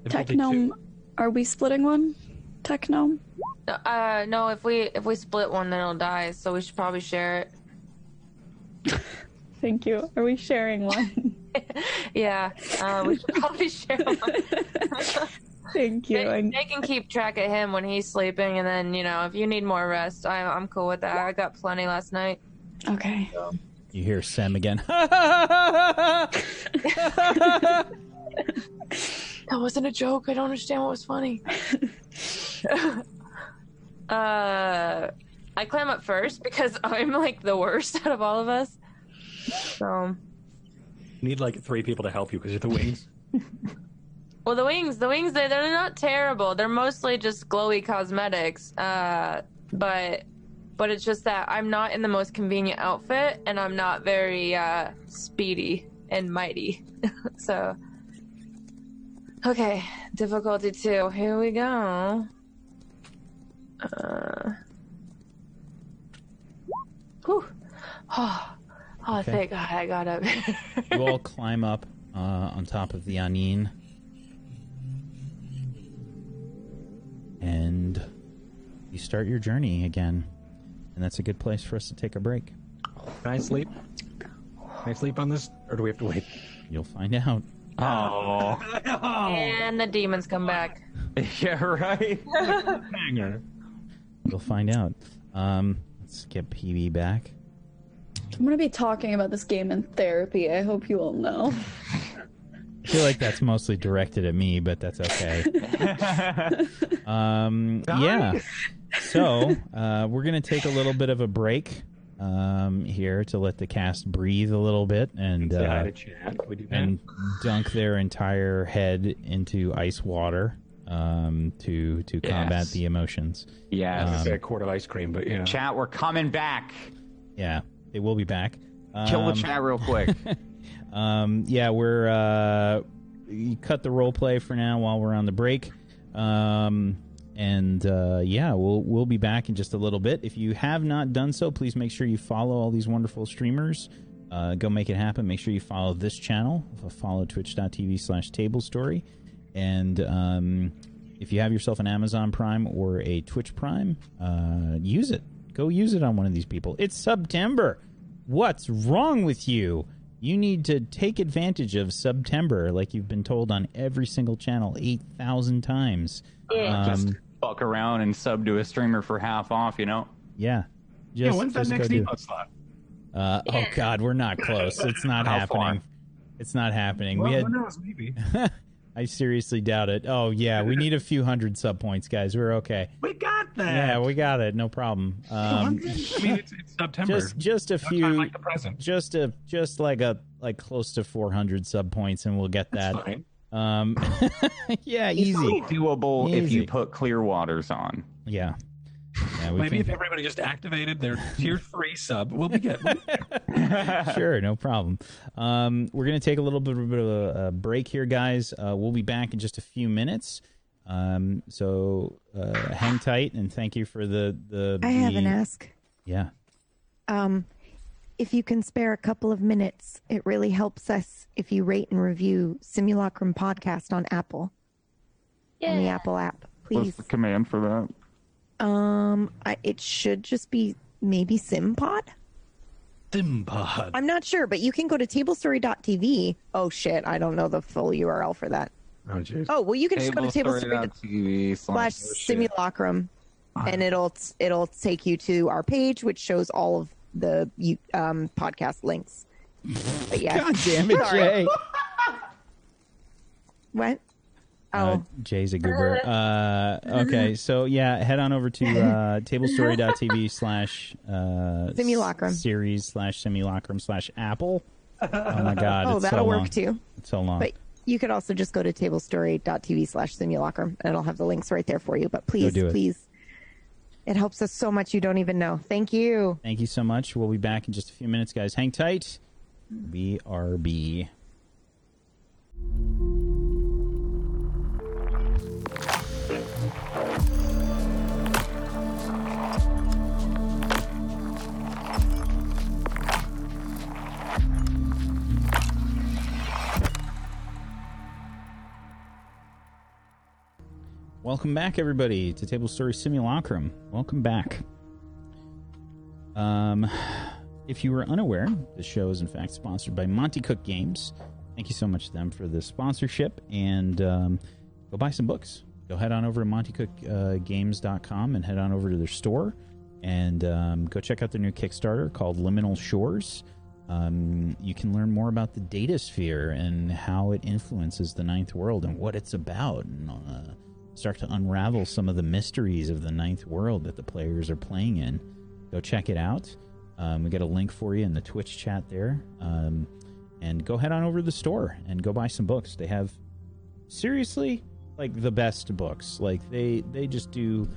Difficulty Technome, two. are we splitting one? Technome? Uh, no. If we if we split one, then it'll die. So we should probably share it. Thank you. Are we sharing one? Yeah. Uh, we should probably share one. Thank you. They, I, they can keep track of him when he's sleeping, and then you know if you need more rest, I, I'm cool with that. I got plenty last night. okay. You hear Sem again. That wasn't a joke. I don't understand what was funny. uh, I climb up first because I'm like the worst out of all of us. So, Need like three people to help you because you're the wings. well, the wings, the wings, they, they're not terrible. They're mostly just glowy cosmetics. Uh, but but it's just that I'm not in the most convenient outfit and I'm not very uh, speedy and mighty. so, okay, difficulty two. Here we go. Uh, whew. Oh, oh Okay. thank God I got up. you all climb up uh, on top of the Aneen. And you start your journey again. And that's a good place for us to take a break. Can I sleep? Can I sleep on this, or do we have to wait? You'll find out. Oh, and the demons come back. yeah, right. Hanger. You'll find out. Um, let's get PB back. I'm gonna be talking about this game in therapy. I hope you all know. I feel like that's mostly directed at me, but that's okay. um, yeah. So uh, we're gonna take a little bit of a break um, here to let the cast breathe a little bit and uh, chat. Do and dunk their entire head into ice water um, to to combat the emotions. Yes. Say a quart of ice cream, but you know. chat, we're coming back. Yeah, they will be back. Kill the Um, chat real quick. Um, yeah, we're uh, cut the role play for now while we're on the break. Um, and uh, yeah, we'll we'll be back in just a little bit. If you have not done so, please make sure you follow all these wonderful streamers. Uh, go make it happen. Make sure you follow this channel. Follow twitch.tv slash table story. And um, if you have yourself an Amazon Prime or a Twitch Prime, uh, use it. Go use it on one of these people. It's September. What's wrong with you? You need to take advantage of September, like you've been told on every single channel 8,000 times. Yeah. Um, fuck around and sub to a streamer for half off, you know? yeah. yeah, when's that next go do it. emote slot? Uh, oh, God, we're not close. It's not happening. far? It's not happening. Well, we had who knows? Maybe. I seriously doubt it. Oh yeah, we need a few hundred sub points, guys. We're okay. We got that. Yeah, we got it. No problem. Um, I mean, it's, it's September. just just a No time few, like the present. just a just like a like close to 400 sub points, and we'll get That's that. Fine. Um, yeah, It's easy. doable if you put clear waters on. Yeah. Yeah, we Maybe can- if everybody just activated their tier three sub, we'll be good. sure, no problem. Um, we're going to take a little bit, bit of a, a break here, guys. Uh, we'll be back in just a few minutes. Um, so uh, hang tight and thank you for the the. I have an the- ask. Yeah. Um, if you can spare a couple of minutes, it really helps us if you rate and review Simulacrum Podcast on Apple, on the Apple app, please. What's the command for that? Um, I, it should just be maybe SimPod. Simpod. I'm not sure, but you can go to tablestory.tv. Oh shit, I don't know the full URL for that. Oh, jeez. Oh well, you can just go to tablestory TV slash simulacrum, and it'll it'll take you to our page, which shows all of the um, podcast links. But yeah, God damn it, Jay. what? Oh, Uh, Jay's a goober. Uh, okay, so yeah, head on over to uh, tablestory.tv slash uh, Simulacrum. series slash simulacrum slash apple. Oh my god, oh, it's that'll so work long. too. It's so long. But you could also just go to tablestory.tv slash simulacrum, and it'll have the links right there for you. But please, please, it helps us so much you don't even know. Thank you. Thank you so much. We'll be back in just a few minutes, guys. Hang tight. BRB. Welcome back, everybody, to Table Story Simulacrum. Welcome back. Um, if you were unaware, the show is in fact sponsored by Monte Cook Games. Thank you so much to them for the sponsorship, and um, go buy some books. Go head on over to MonteCookGames.com and head on over to their store, and um, go check out their new Kickstarter called Liminal Shores. Um, you can learn more about the data sphere and how it influences the ninth world and what it's about, and uh, start to unravel some of the mysteries of the ninth world that the players are playing in. Go check it out. Um, we got a link for you in the Twitch chat there. Um, and go head on over to the store and go buy some books. They have seriously like the best books. Like they they just do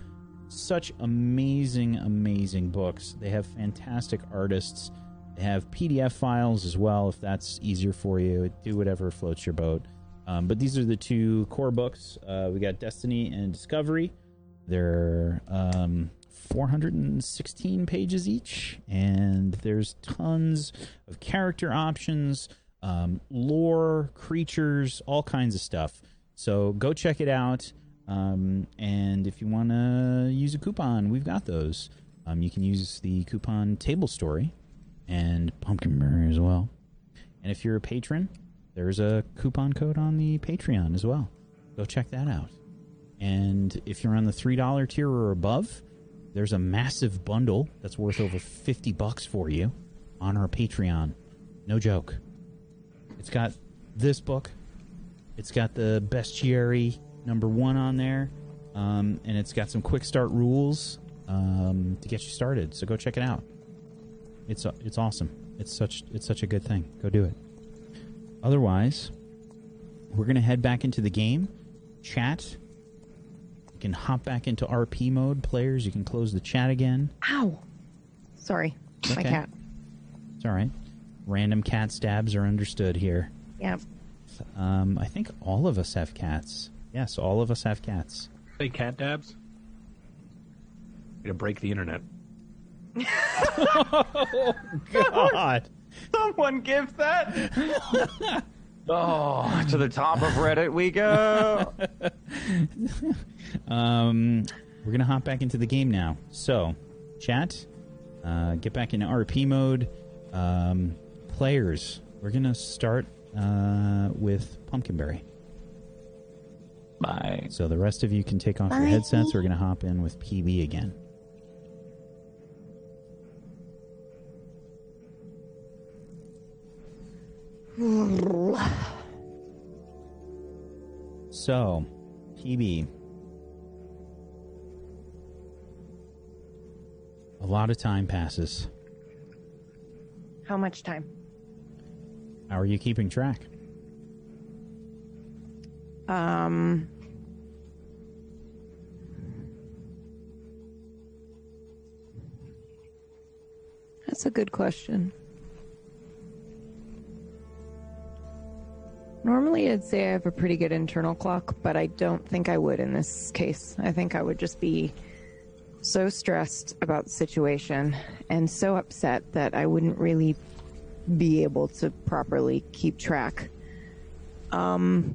such amazing, amazing books. They have fantastic artists. They have PDF files as well, if that's easier for you. Do whatever floats your boat. Um, but these are the two core books. Uh, we got Destiny and Discovery. They're um, 416 pages each, and there's tons of character options, um, lore, creatures, all kinds of stuff. So go check it out. Um, and if you want to use a coupon, we've got those. Um, you can use the coupon Table Story and Pumpkinberry as well. And if you're a patron, there's a coupon code on the Patreon as well. Go check that out. And if you're on the $3 tier or above, there's a massive bundle that's worth over 50 bucks for you on our Patreon. No joke. It's got this book. It's got the bestiary number one on there, um, and it's got some quick start rules um, to get you started. So go check it out. It's it's awesome. It's such it's such a good thing. Go do it. Otherwise, we're gonna head back into the game. Chat. You can hop back into RP mode. Players, you can close the chat again. Ow! Sorry, my Okay. cat. It's all right. Random cat stabs are understood here. Yep. Um, I think all of us have cats. Yes, all of us have cats. Say cat dabs. Gonna break the internet. oh God. Someone give that. oh, to the top of Reddit we go. Um, we're gonna hop back into the game now. So, chat, uh, get back into RP mode. Um, players, we're gonna start uh, with Pumpkinberry. Bye. So the rest of you can take off your headsets. We're gonna hop in with PB again. So, PB. A lot of time passes. How much time? How are you keeping track? Um. That's a good question. Normally, I'd say I have a pretty good internal clock, but I don't think I would in this case. I think I would just be so stressed about the situation and so upset that I wouldn't really be able to properly keep track. Um,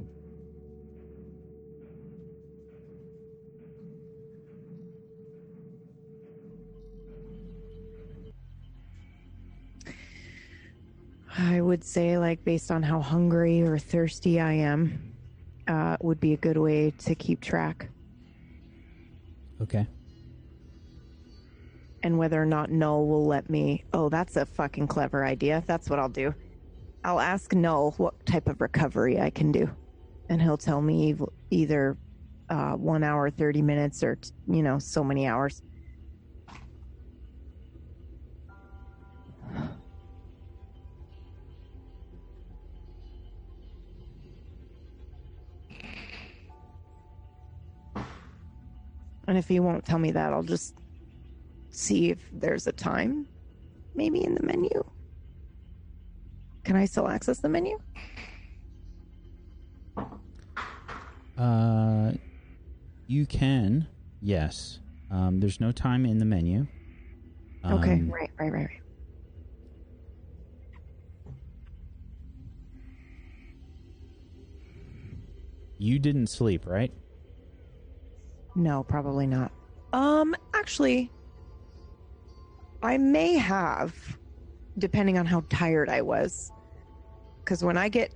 I would say, like, based on how hungry or thirsty I am, uh, would be a good way to keep track. Okay. And whether or not Null will let me. Oh, that's a fucking clever idea. That's what I'll do. I'll ask Null what type of recovery I can do. And he'll tell me ev- either uh, one hour, 30 minutes, or, t- you know, so many hours. And if he won't tell me that, I'll just see if there's a time maybe in the menu. Can I still access the menu? Uh, you can. Yes. Um, there's no time in the menu. okay, Um, right, right, right, right. You didn't sleep, right? No, probably not. Um, actually, I may have, depending on how tired I was. Because when I get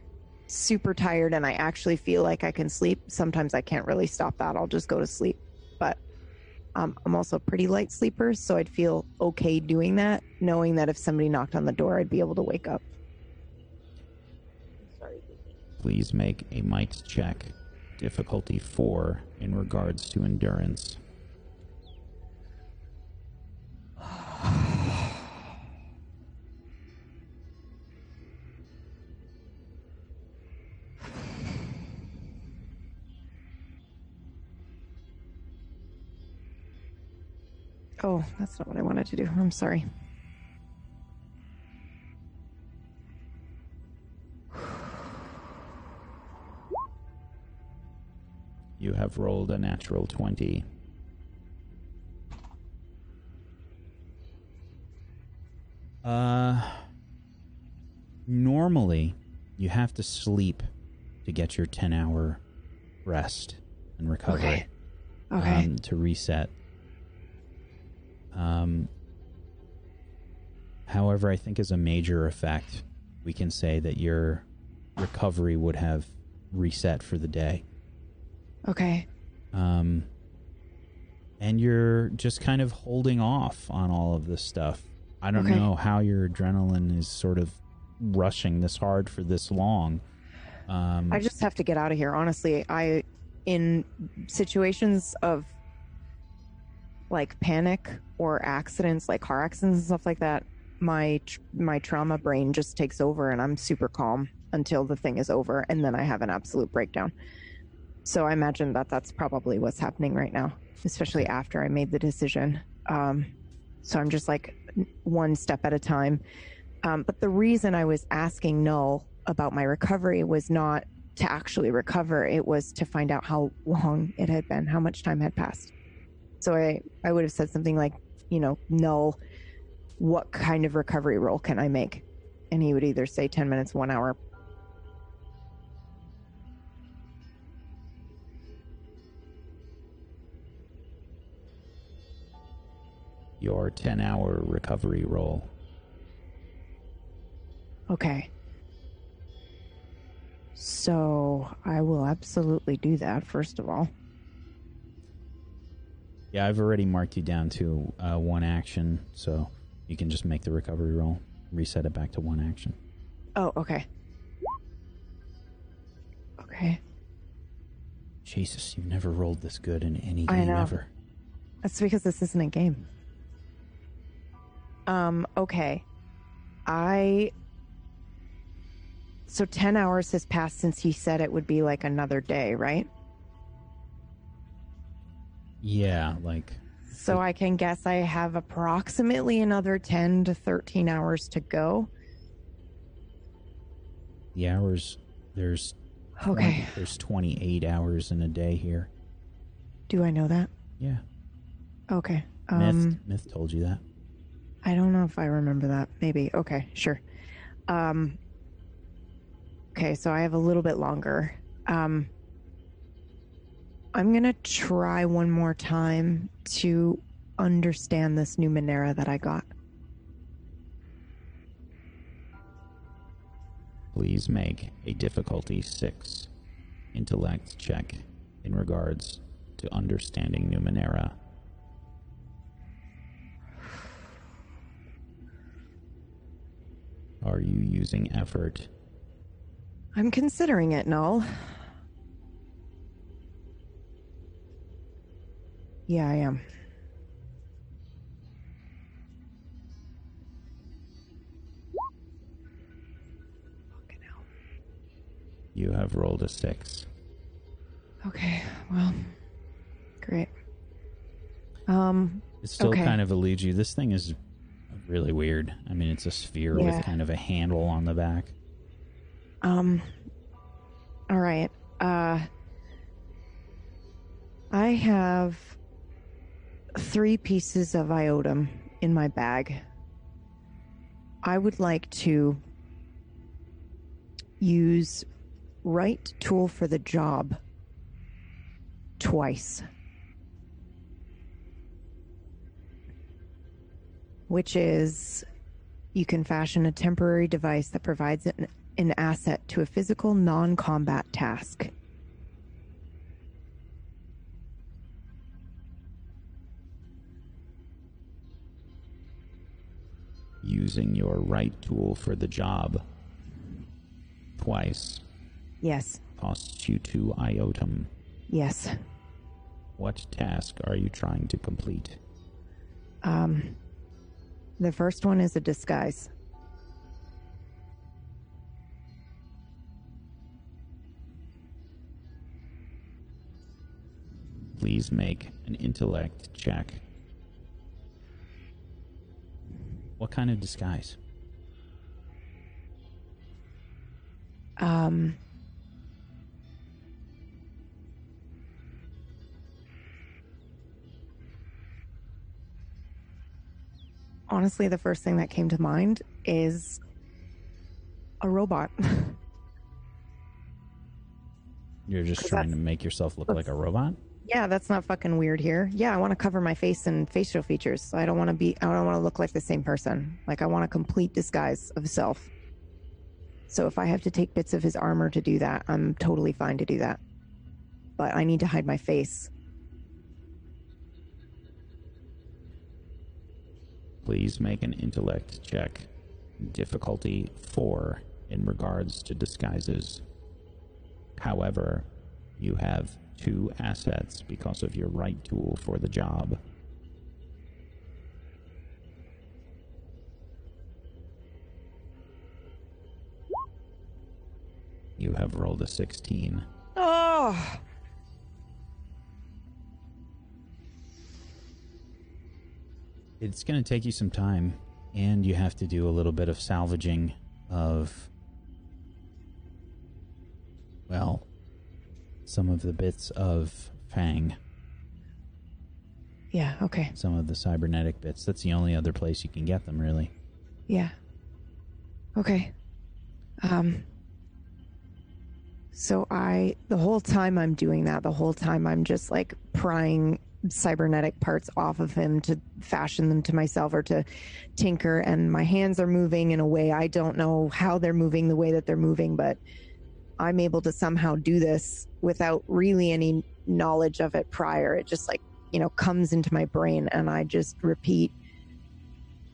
super tired and I actually feel like I can sleep, sometimes I can't really stop that. I'll just go to sleep. But um, I'm also a pretty light sleeper, so I'd feel okay doing that, knowing that if somebody knocked on the door, I'd be able to wake up. Please make a might check. Difficulty four in regards to endurance. Oh, that's not what I wanted to do. I'm sorry. You have rolled a natural 20. Uh, normally, you have to sleep to get your 10 hour rest and recovery. Okay. Okay. Um, to reset. Um, however, I think as a major effect, we can say that your recovery would have reset for the day. Okay. Um, and you're just kind of holding off on all of this stuff. I don't Okay. know how your adrenaline is sort of rushing this hard for this long. Um, I just have to get out of here. Honestly, I, in situations of like panic or accidents, like car accidents and stuff like that, my my trauma brain just takes over, and I'm super calm until the thing is over, and then I have an absolute breakdown. So I imagine that that's probably what's happening right now, especially after I made the decision. Um, so I'm just like one step at a time. Um, but the reason I was asking Null about my recovery was not to actually recover, it was to find out how long it had been, how much time had passed. So I, I would have said something like, you know, Null, what kind of recovery roll can I make? And he would either say 10 minutes, one hour. Your 10 hour recovery roll. Okay. So I will absolutely do that, first of all. Yeah, I've already marked you down to uh, one action, so you can just make the recovery roll, reset it back to one action. Oh, okay. Okay. Jesus, you've never rolled this good in any game ever. That's because this isn't a game. Um, okay. I. So 10 hours has passed since he said it would be like another day, right? Yeah, like So I can guess I have approximately another 10 to 13 hours to go. the hours. There's 20 Okay. there's 28 hours in a day here. Do I know that? Yeah, Okay. myth Um, myth told you that. I don't know if I remember that. Maybe. Okay, sure. Um, okay, so I have a little bit longer. Um, I'm going to try one more time to understand this Numenera that I got. Please make a difficulty six intellect check in regards to understanding Numenera. Are you using effort? I'm considering it, Null. Yeah, I am. You have rolled a six. Okay, well, great. Um, It still Okay. kind of eludes you. This thing is really weird. I mean, it's a sphere Yeah. with kind of a handle on the back. Um. All right. Uh. I have three pieces of iotum in my bag. I would like to use right tool for the job twice. Which is you can fashion a temporary device that provides an, an asset to a physical non combat task. Using your right tool for the job twice Yes, costs you two iotum. yes. What task are you trying to complete? Um, the first one is a disguise. Please make an intellect check. What kind of disguise? Um, honestly, the first thing that came to mind is a robot. You're just trying to make yourself look like a robot? yeah, that's not fucking weird here. Yeah, I want to cover my face and facial features. So I don't want to be, I don't want to look like the same person. Like, I want a complete disguise of self. So if I have to take bits of his armor to do that, I'm totally fine to do that. But I need to hide my face. Please make an intellect check. Difficulty 4 in regards to disguises. However, you have two assets because of your right tool for the job. You have rolled a 16. Oh! It's going to take you some time, and you have to do a little bit of salvaging of, well, some of the bits of Fang, Yeah, okay. some of the cybernetic bits. That's the only other place you can get them, really. Yeah. Okay. Um so I the whole time I'm doing that, the whole time I'm just like prying cybernetic parts off of him to fashion them to myself or to tinker and my hands are moving in a way I don't know how they're moving the way that they're moving, but I'm able to somehow do this without really any knowledge of it prior. It just like, you know, comes into my brain and I just repeat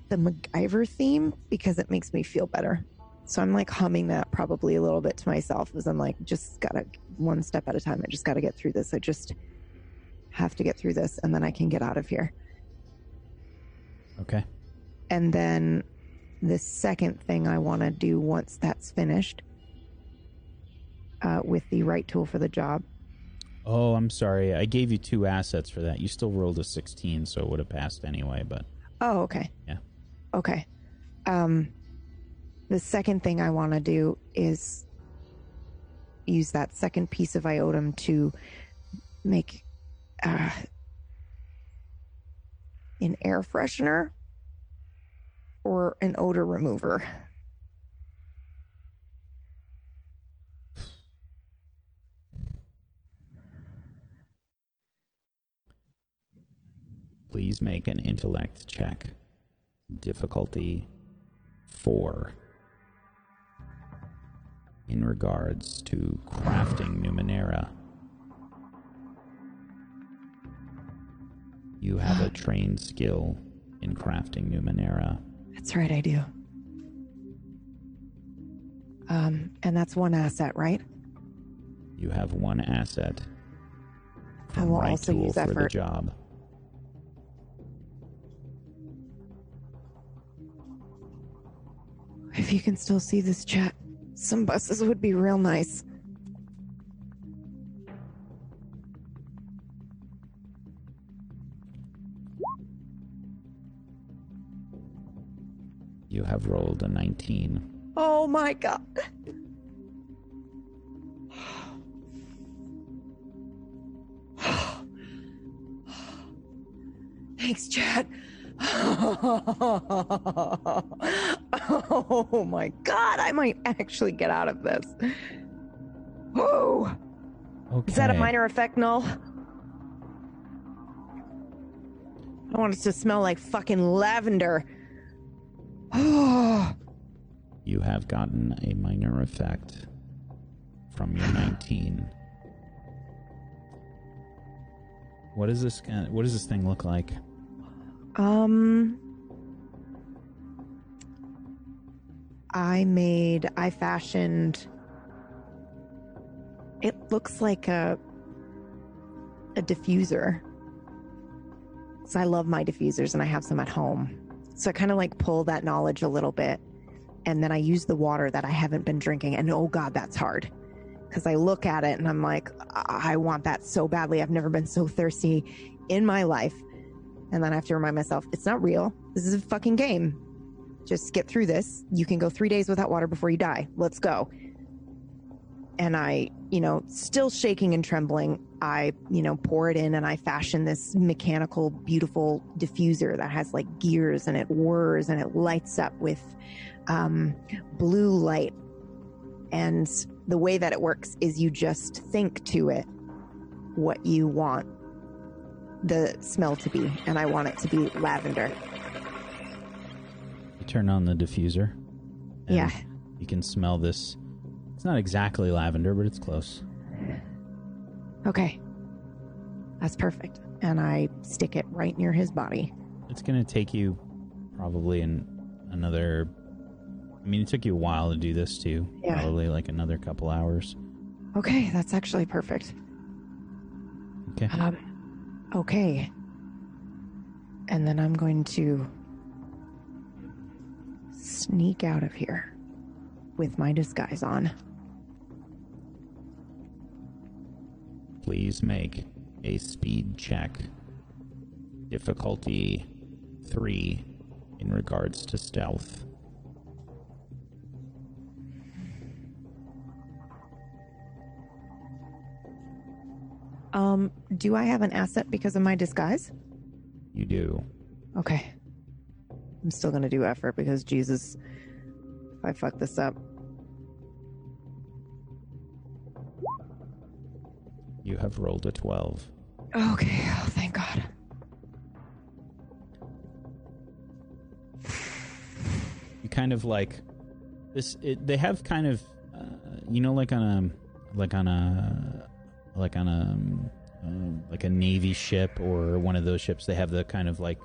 the MacGyver theme because it makes me feel better. So I'm like humming that probably a little bit to myself as I'm like, just gotta one step at a time. I just gotta get through this. I just have to get through this and then I can get out of here. Okay. And then the second thing I want to do once that's finished uh, with the right tool for the job. Oh, I'm sorry. I gave you two assets for that. You still rolled a 16, so it would have passed anyway, but Oh, okay. Yeah. Okay. Um, the second thing I want to do is use that second piece of iotum to make uh, an air freshener or an odor remover. please make an intellect check. Difficulty 4. In regards to crafting Numenera, you have a trained skill in crafting Numenera. That's right, I do. Um, and that's one asset, right? You have one asset. I will right also use for the job. If you can still see this chat, some buses would be real nice. You have rolled a 19. Oh my god. Thanks, Chad. oh my god, I might actually get out of this. Whoa. Okay. Is that a minor effect null? I want it to smell like fucking lavender. You have gotten a minor effect from your 19. What is this? uh, What does this thing look like? Um, I made, I fashioned. It looks like a a diffuser. So I love my diffusers, and I have some at home. So I kind of like pull that knowledge a little bit, and then I use the water that I haven't been drinking. And oh god, that's hard. Because I look at it and I'm like, I-, I want that so badly. I've never been so thirsty in my life. And then I have to remind myself, it's not real. This is a fucking game. just get through this. You can go three days without water before you die. Let's go. And I, you know, still shaking and trembling, I, you know, pour it in and I fashion this mechanical, beautiful diffuser that has like gears and it whirs and it lights up with um, blue light. And the way that it works is you just think to it what you want the smell to be, and I want it to be lavender. You turn on the diffuser. Yeah. You can smell this. It's not exactly lavender, but it's close. Okay. That's perfect. And I stick it right near his body. It's going to take you probably in another. I mean, it took you a while to do this too. Yeah. Probably like another couple hours. Okay, that's actually perfect. Okay. Um, okay. And then I'm going to sneak out of here with my disguise on. Please make a speed check. Difficulty three in regards to stealth. Um, do I have an asset because of my disguise? You do. Okay. I'm still gonna do effort because Jesus, if I fuck this up. You have rolled a 12. Okay, oh thank God. you kind of like this it, they have kind of uh, you know like on a like on a like on a um, like a navy ship or one of those ships they have the kind of like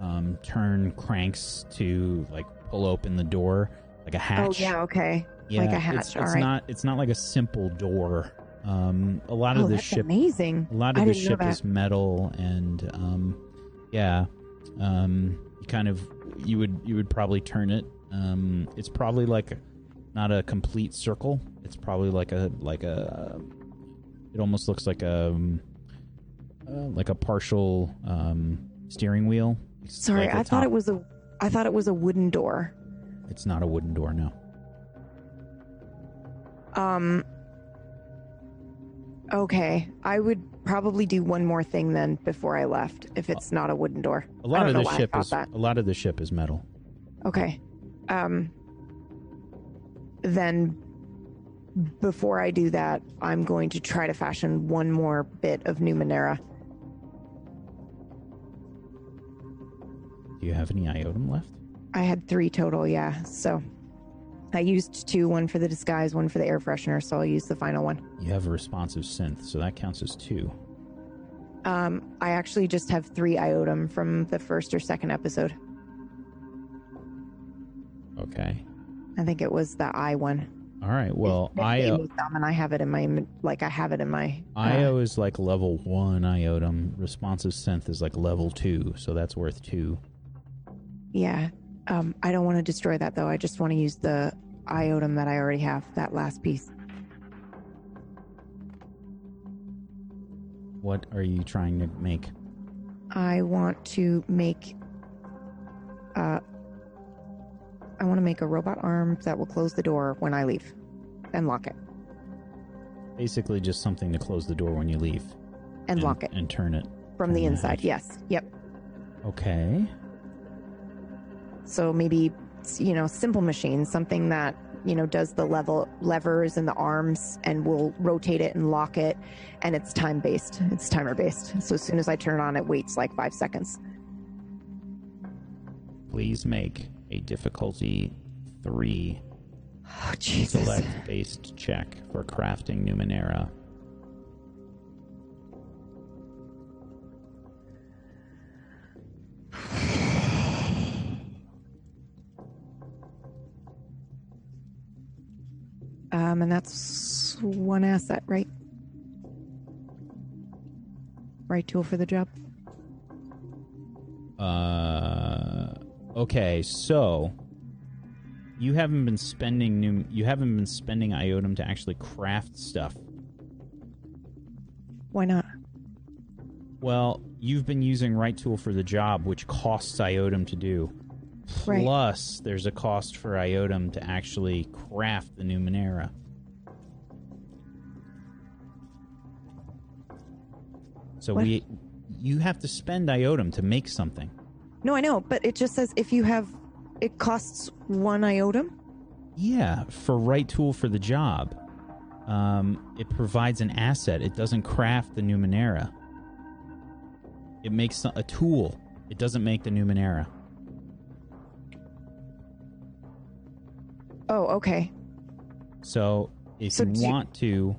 um turn cranks to like pull open the door like a hatch Oh yeah, okay. yeah like a it's, hatch, it's all right. not it's not like a simple door um a lot of oh, the that's ship amazing. a lot of the ship is metal and um yeah um you kind of you would you would probably turn it. Um it's probably like not a complete circle. It's probably like a like a it almost looks like a um, uh, like a partial um steering wheel. Sorry, like I thought it was a I thought it was a wooden door. it's not a wooden door no. Um Okay, I would probably do one more thing then before I left if it's not a wooden door. a lot of the know why I ship is that. a lot of the ship is metal Okay. Um then before I do that, I'm going to try to fashion one more bit of Numenera. do you have any iotum left I had three total, yeah. So I used two, one for the disguise, one for the air freshener, so I'll use the final one. you have a responsive synth so that counts as two Um, I actually just have three iotum from the first or second episode. okay I think it was the I one. all right well Nick i gave me some, and I have it in my like I have it in my. uh, IO is like level one iotum. Responsive synth is like level two, so that's worth two. yeah. Um, I don't want to destroy that though. I just want to use the iotum that I already have. That last piece. What are you trying to make? I want to make. Uh, I want to make a robot arm that will close the door when I leave, and lock it, Basically, just something to close the door when you leave and, lock it and turn it. from the turn the inside. Yes. Yep. Okay. So maybe you know, simple machine, something that you know does the level levers and the arms and will rotate it and lock it, and it's time based. It's timer based. So as soon as I turn it on, it waits like five seconds. Please make a difficulty three Oh Jesus! select based check for crafting Numenera. Um, and that's one asset, right? Right tool for the job. Uh, okay, so you haven't been spending new. You haven't been spending iotum to actually craft stuff. Why not? Well, you've been using right tool for the job, which costs iotum to do. Right. Plus, there's a cost for Iotum to actually craft the Numenera. So What? we, you have to spend Iotum to make something. No, I know, but it just says if you have, it costs one iotum. Yeah, for right tool for the job. Um, it provides an asset. It doesn't craft the Numenera. It makes a tool. It doesn't make the Numenera. Oh, okay. So if So you do you- want to,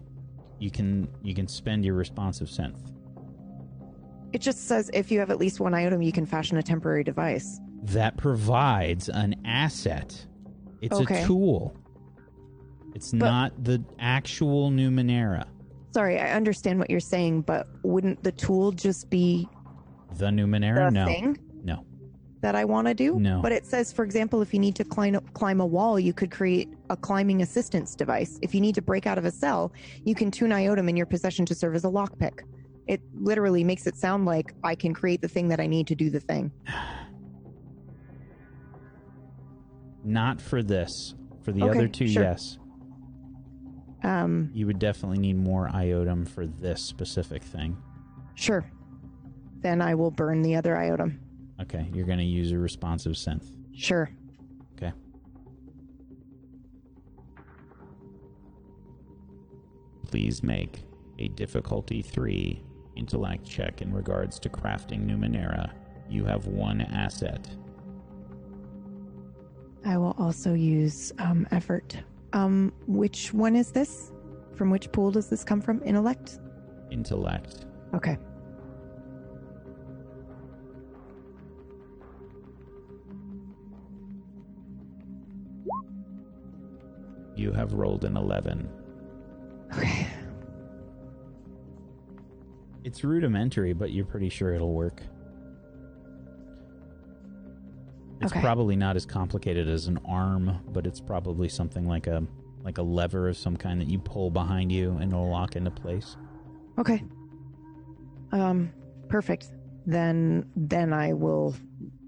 you can you can spend your responsive synth. It just says if you have at least one item, you can fashion a temporary device. That provides an asset. It's Okay. a tool. It's But- not the actual Numenera. Sorry, I understand what you're saying, but wouldn't the tool just be The Numenera? the no. thing. That I want to do? No. But it says, for example, if you need to climb climb a wall, you could create a climbing assistance device. If you need to break out of a cell, you can tune item in your possession to serve as a lockpick. It literally makes it sound like I can create the thing that I need to do the thing. Not for this. For the Okay, other two, sure. yes. Um, You would definitely need more iotum for this specific thing. sure. Then I will burn the other item. Okay, you're going to use a responsive synth. Sure. Okay. Please make a difficulty 3 intellect check in regards to crafting Numenera. You have one asset. I will also use um, effort. Um, which one is this? From which pool does this come from? Intellect? Intellect. Okay. You have rolled an 11. Okay. It's rudimentary, but you're pretty sure it'll work. It's Okay. probably not as complicated as an arm, but it's probably something like a like a lever of some kind that you pull behind you and it'll lock into place. Okay. Um, perfect. Then, then I will,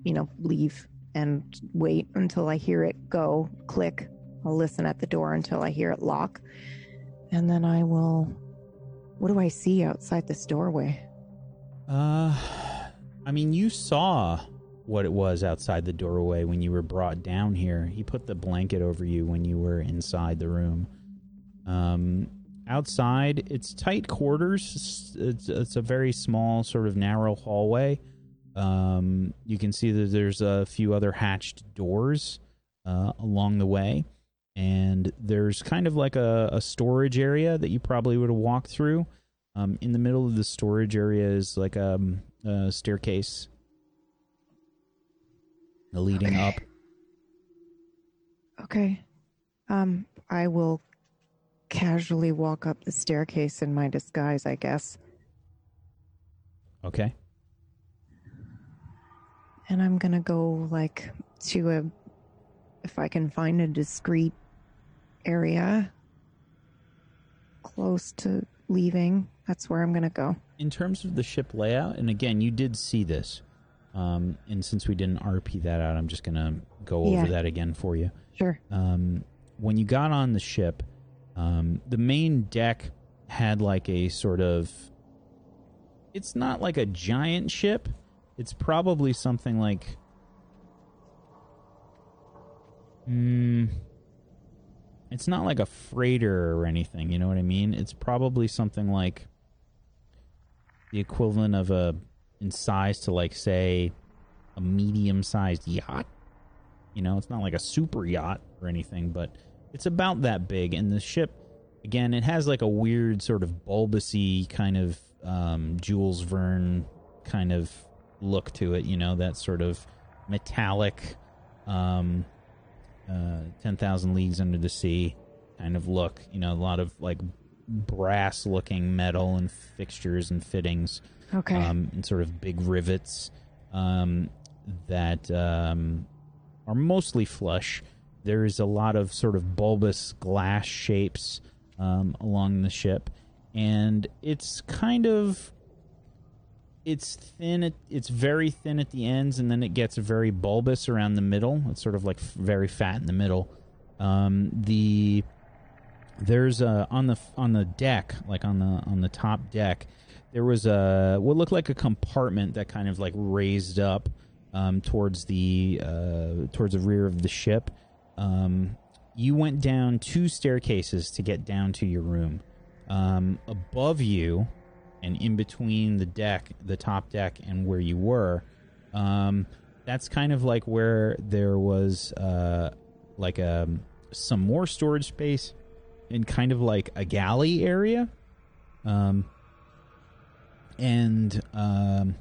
you know, leave and wait until I hear it go click. I'll listen at the door until I hear it lock, and then I will. What do I see outside this doorway? Uh, I mean, you saw what it was outside the doorway when you were brought down here. He put the blanket over you when you were inside the room. Um, outside, it's tight quarters. It's, it's a very small, sort of narrow hallway. Um, you can see that there's a few other hatched doors uh, along the way. And there's kind of like a, a storage area that you probably would have walked through. Um, in the middle of the storage area is like um, a staircase leading Okay. up. Okay. Um, I will casually walk up the staircase in my disguise, I guess. Okay. And I'm gonna go like to a if I can find a discreet area close to leaving, that's where I'm gonna go. In terms of the ship layout, and again, you did see this, um, and since we didn't RP that out, I'm just gonna go over Yeah. that again for you. Sure. um, when you got on the ship, um, the main deck had like a sort of. It's not like a giant ship. It's probably something like. Hmm. It's not like a freighter or anything. You know what I mean? It's probably something like the equivalent of a in size to like say a medium-sized yacht. You know, it's not like a super yacht or anything, but it's about that big. And the ship, again, it has like a weird sort of bulbousy kind of um, Jules Verne kind of look to it. You know, that sort of metallic, um, uh, ten thousand leagues under the sea kind of look. You know, a lot of like brass-looking metal and fixtures and fittings Okay. um, and sort of big rivets um, that um, are mostly flush. There is a lot of sort of bulbous glass shapes um, along the ship, and it's kind of it's thin. At, it's very thin at the ends, and then it gets very bulbous around the middle. It's sort of like very fat in the middle. Um, the there's a on the on the deck, like on the on the top deck, there was a what looked like a compartment that kind of like raised up um, towards the uh, towards the rear of the ship. Um, you went down two staircases to get down to your room. Um, above you, and in between the deck, the top deck, and where you were, um, that's kind of like where there was uh, like a um, some more storage space and kind of like a galley area. Um, and um,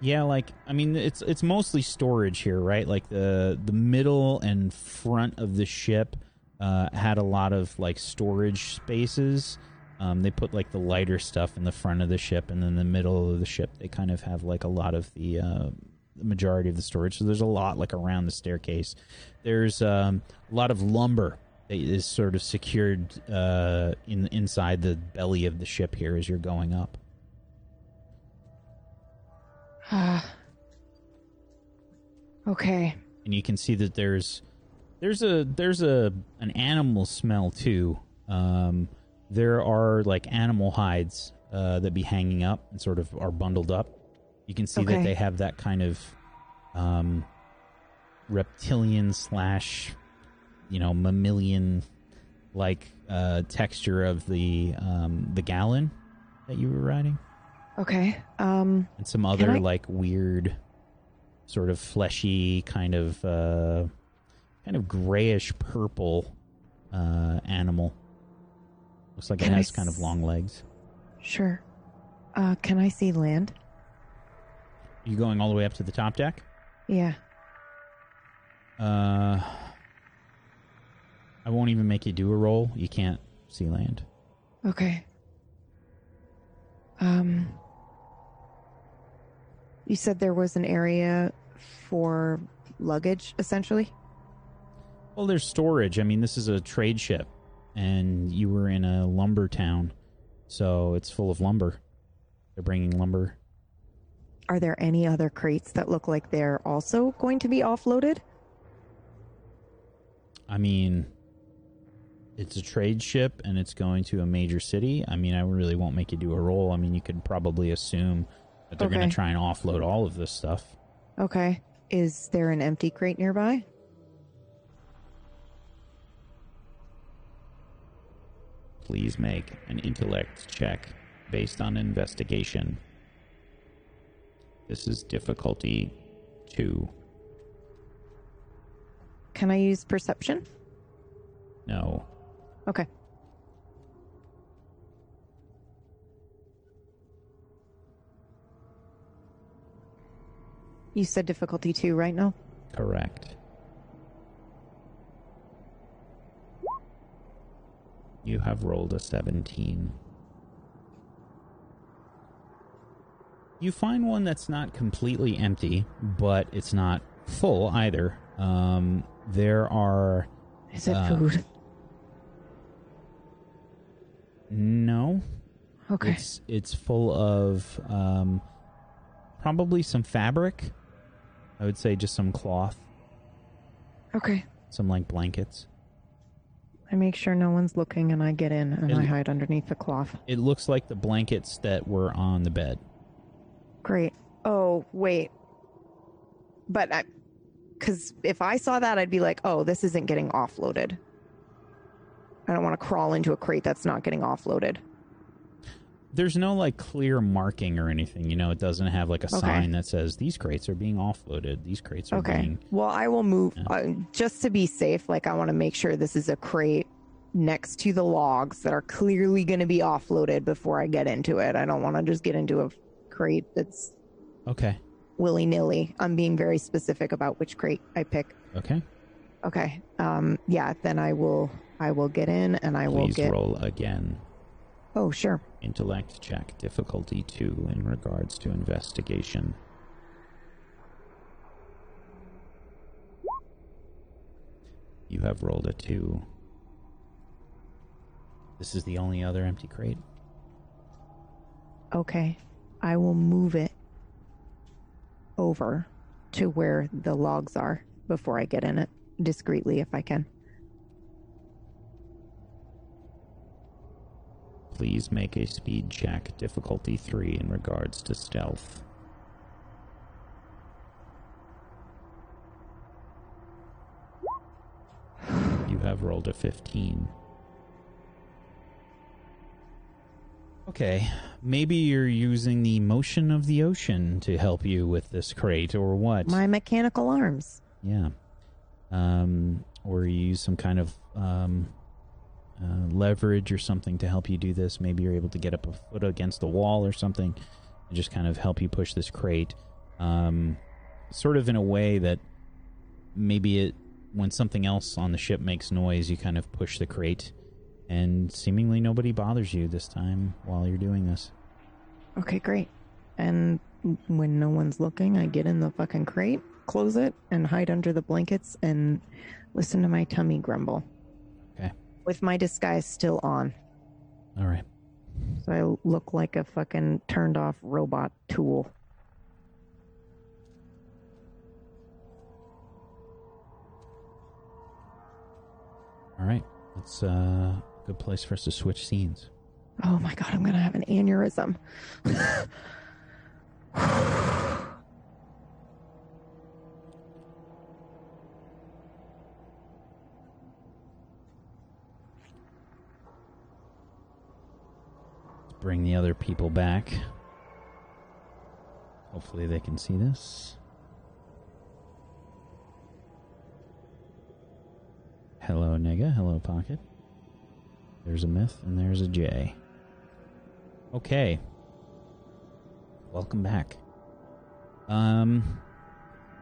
yeah, like I mean, it's it's mostly storage here, right? Like the the middle and front of the ship uh, had a lot of like storage spaces. Um, they put like the lighter stuff in the front of the ship, and then the middle of the ship they kind of have like a lot of the, uh, the majority of the storage. So there's a lot like around the staircase. There's um, a lot of lumber that is sort of secured uh, in inside the belly of the ship here as you're going up. Ah. okay. And you can see that there's there's a there's a an animal smell too. Um, there are like animal hides uh, that be hanging up and sort of are bundled up. You can see Okay. that they have that kind of um, reptilian slash you know mammalian like uh, texture of the um, the gallon that you were riding, Okay. Um and some other I- like weird sort of fleshy kind of uh, kind of grayish purple uh, animal. Looks like it Can I has kind of long legs. sure. Uh can I see land? You going all the way up to the top deck? Yeah. Uh, I won't even make you do a roll. You can't see land. Okay. Um You said there was an area for luggage essentially? Well, there's storage. I mean, this is a trade ship, and you were in a lumber town, so it's full of lumber. They're bringing lumber. Are there any other crates that look like they're also going to be offloaded? I mean, it's a trade ship, and it's going to a major city. I mean, I really won't make you do a roll. I mean, you could probably assume that they're going to try and offload all of this stuff. Okay. Is there an empty crate nearby? Please make an intellect check based on investigation. This is difficulty two. Can I use perception? No. Okay. You said difficulty two right now? Correct. You have rolled a 17. You find one that's not completely empty, but it's not full either. Um, there are. Is it Uh, food? No. Okay. It's, it's full of um, probably some fabric. I would say just some cloth, Okay. some like blankets. I make sure no one's looking and I get in and I hide underneath the cloth. It looks like the blankets that were on the bed. Great. Oh, wait. But I. Because if I saw that, I'd be like, oh, this isn't getting offloaded. I don't want to crawl into a crate that's not getting offloaded. There's no like clear marking or anything. You know, it doesn't have like a Okay. sign that says these crates are being offloaded. These crates are Okay. being. Well, I will move Yeah. uh, just to be safe. Like, I want to make sure this is a crate next to the logs that are clearly going to be offloaded before I get into it. I don't want to just get into a crate that's Okay. willy nilly. I'm being very specific about which crate I pick. Okay. Okay. Um. Yeah. Then I will. I will get in, and I will Please get. roll again. Oh, sure. Intellect check difficulty two in regards to investigation. You have rolled a two. This is the only other empty crate. Okay. I will move it over to where the logs are before I get in it discreetly if I can. Please make a speed check, difficulty 3 in regards to stealth. You have rolled a 15. Okay, maybe you're using the motion of the ocean to help you with this crate, or what? My mechanical arms. Yeah. Um, or you use some kind of um, uh, leverage or something to help you do this. Maybe you're able to get up a foot against the wall or something and just kind of help you push this crate. Um, sort of in a way that maybe it, when something else on the ship makes noise, you kind of push the crate and seemingly nobody bothers you this time while you're doing this. Okay, great. And when no one's looking, I get in the fucking crate, close it, and hide under the blankets and listen to my tummy grumble. With my disguise still on. All right. So I look like a fucking turned off robot tool. All right. That's uh good place for us to switch scenes. Oh my god, I'm gonna have an aneurysm. bring the other people back. Hopefully they can see this. Hello, Nega. Hello, Pocket. There's a myth and there's a J. Okay. Welcome back. Um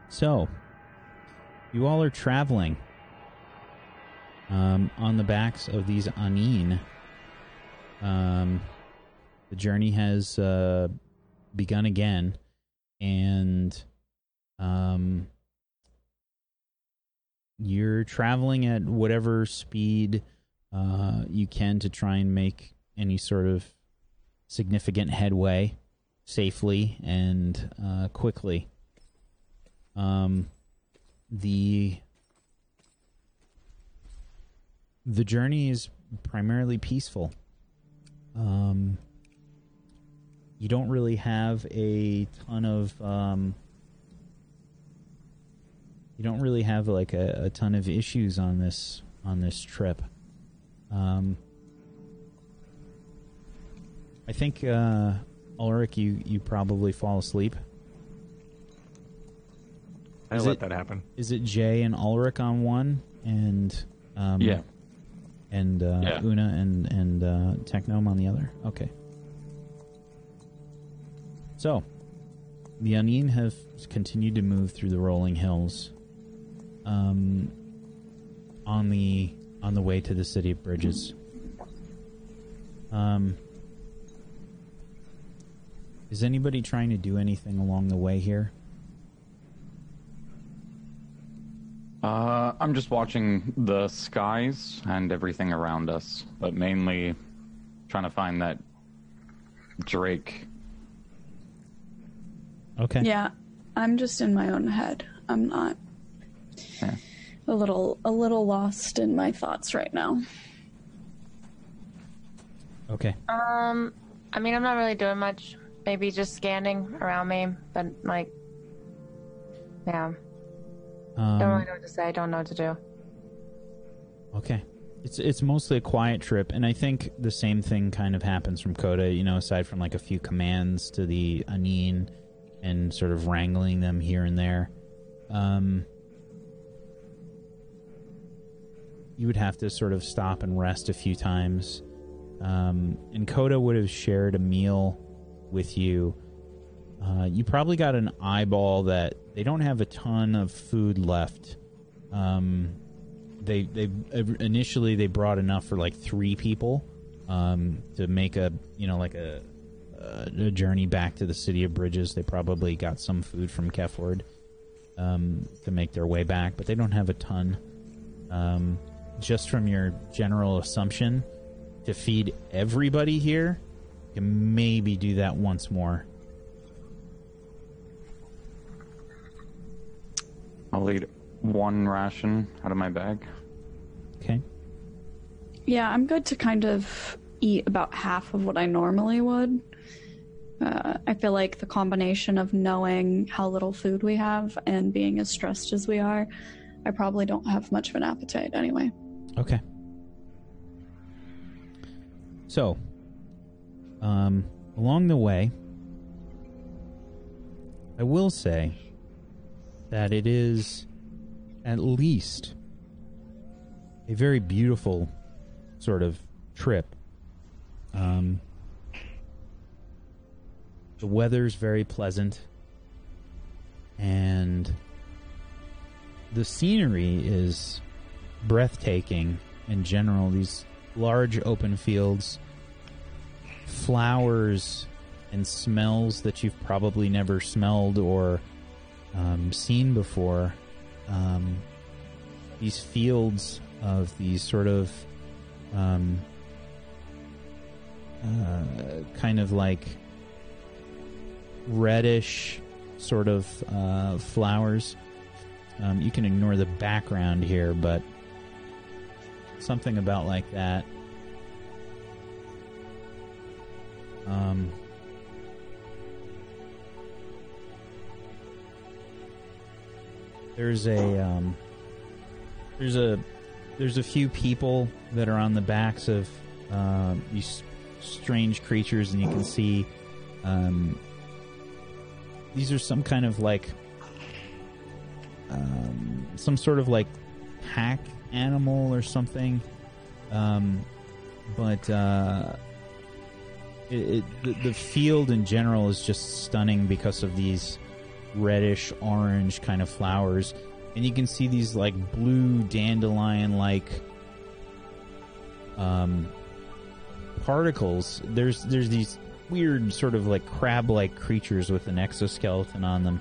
so you all are traveling um on the backs of these Aneen. Um the journey has uh begun again and um you're traveling at whatever speed uh, you can to try and make any sort of significant headway safely and uh, quickly. Um, the the journey is primarily peaceful. Um, you don't really have a ton of um, you don't really have like a, a ton of issues on this on this trip. Um, I think uh, Ulrich, you you probably fall asleep. I Is let it- that happen. Is it Jay and Ulrich on one, and um, Yeah. and uh, Yeah. Una and and uh, Technome on the other? Okay. So, the Aneen have continued to move through the rolling hills. Um, on the on the way to the city of Bridges. Um, is anybody trying to do anything along the way here? Uh, I'm just watching the skies and everything around us, but mainly trying to find that Drake. Okay. Yeah, I'm just in my own head. I'm not Yeah. a little a little lost in my thoughts right now. Okay. Um, I mean, I'm not really doing much. Maybe just scanning around me, but like, yeah, don't really Um, know what to say. I Don't know what to do. okay. It's it's mostly a quiet trip, and I think the same thing kind of happens from Coda. You know, aside from like a few commands to the Aneen and sort of wrangling them here and there. Um, you would have to sort of stop and rest a few times. Um, and Coda would have shared a meal with you. Uh, you probably got an eyeball that they don't have a ton of food left. Um, they they initially they brought enough for like three people um, to make a you know like a, uh, a journey back to the city of Bridges. They probably got some food from kefford um, to make their way back, but they don't have a ton. Um, just from your general assumption, to feed everybody here, you can maybe do that once more. I'll eat one ration out of my bag. Okay. Yeah, I'm good to kind of eat about half of what I normally would. Uh, I feel like the combination of knowing how little food we have and being as stressed as we are, I probably don't have much of an appetite anyway. Okay. So, um, along the way, I will say that it is at least a very beautiful sort of trip. Um, the weather's very pleasant, and the scenery is breathtaking in general. These large open fields, flowers, and smells that you've probably never smelled or um, seen before. Um, these fields of these sort of um, uh, kind of like reddish sort of uh, flowers. Um, you can ignore the background here, but something about like that. Um, there's a um, there's a there's a few people that are on the backs of uh, these strange creatures, and you can see um, these are some kind of like um, some sort of like pack animal or something. Um, but uh, it, it, the, the field in general is just stunning because of these reddish orange kind of flowers and you can see these like blue dandelion like um particles there's there's these weird sort of like crab like creatures with an exoskeleton on them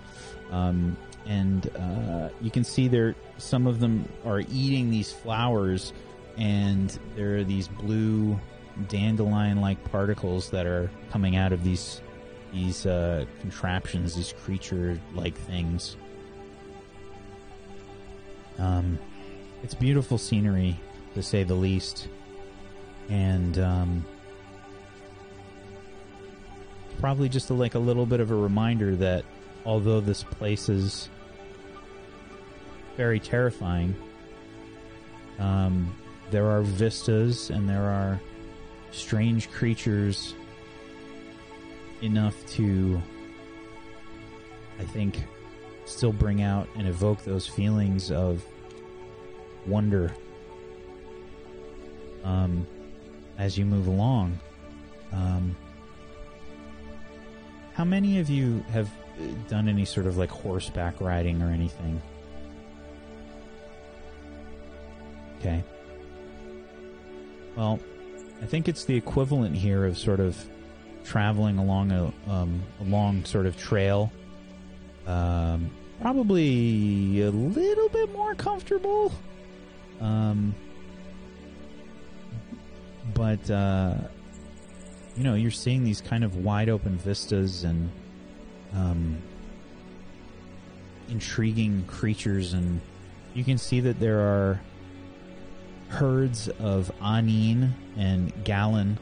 um and uh, you can see there some of them are eating these flowers and there are these blue dandelion like particles that are coming out of these these uh, contraptions, these creature-like things. Um, it's beautiful scenery, to say the least, and um, probably just a, like a little bit of a reminder that although this place is very terrifying, um, there are vistas and there are strange creatures enough to, I think, still bring out and evoke those feelings of wonder um, as you move along. Um, how many of you have done any sort of like horseback riding or anything? Okay. Well, I think it's the equivalent here of sort of traveling along a, um, a long sort of trail. Um, probably a little bit more comfortable. Um, but, uh, you know, you're seeing these kind of wide open vistas and um, intriguing creatures, and you can see that there are herds of Aneen and Gallon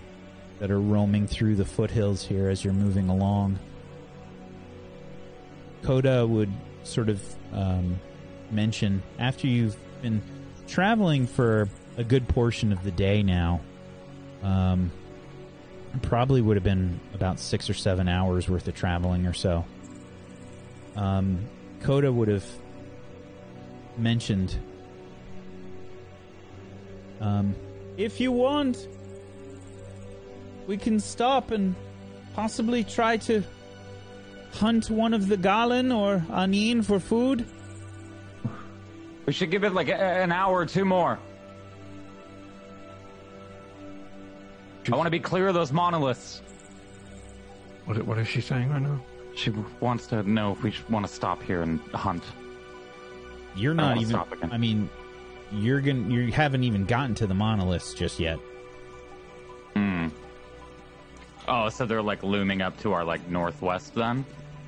that are roaming through the foothills here as you're moving along. Coda would sort of um, mention after you've been traveling for a good portion of the day now. Um, probably would have been about six or seven hours worth of traveling or so. Um, Coda would have mentioned, um, if you want, we can stop and possibly try to hunt one of the Galen or Aneen for food. We should give it like a, an hour or two more. I want to be clear of those monoliths. What, what is she saying right now? She wants to know if we want to stop here and hunt. You're not even. I mean, you're gonna. You haven't even gotten to the monoliths just yet. Hmm. Oh, so they're like looming up to our like northwest then?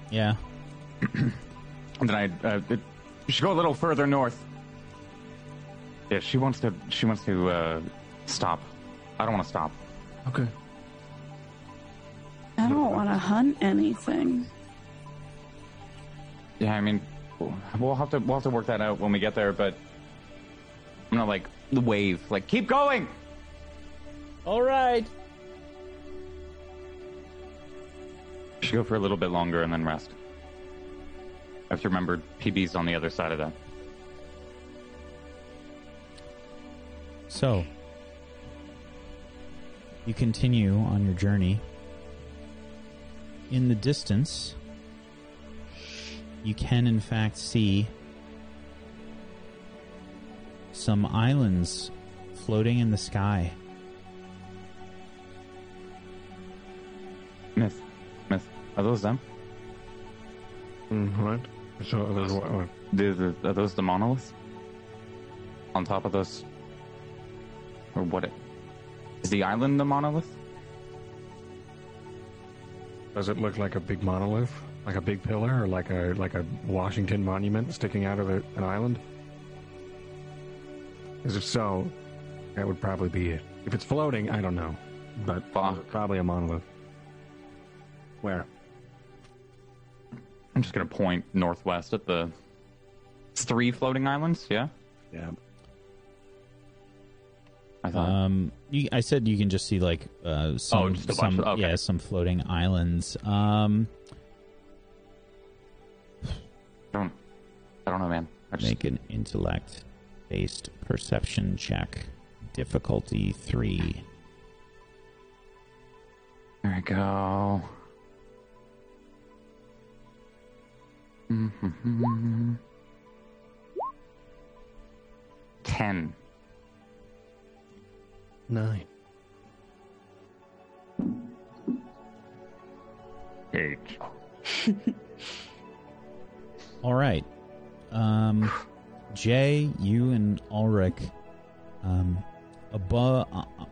Yeah. then I, uh, You should go a little further north. Yeah, she wants to. She wants to uh, stop. I don't want to stop. Okay. I don't want to hunt anything. Yeah, I mean, we'll have to we'll have to work that out when we get there. But I'm gonna like the wave, like keep going. All right. You should go for a little bit longer and then rest. I have to remember PB's on the other side of that. So, you continue on your journey. In the distance, you can in fact see some islands floating in the sky. Myth, myth. Are those them? Mm, what? So there's what? what? The, the, are those the monoliths? On top of those, or what? It, is the island the monolith? Does it look like a big monolith, like a big pillar, or like a like a Washington monument sticking out of a, an island? Because if so, that would probably be it. If it's floating, I don't know, but probably a monolith. Where? I'm just gonna point northwest at the it's three floating islands. Yeah, Yeah. I thought. Um, you, I said you can just see like uh, some, Oh, just a bunch some of- okay. yeah, some floating islands. Um, I don't. I don't know, man. I just make an intellect-based perception check, difficulty three. There we go. Mhm. Ten. Nine. Eight. All right. Um, Jay, you and Ulrich, um, above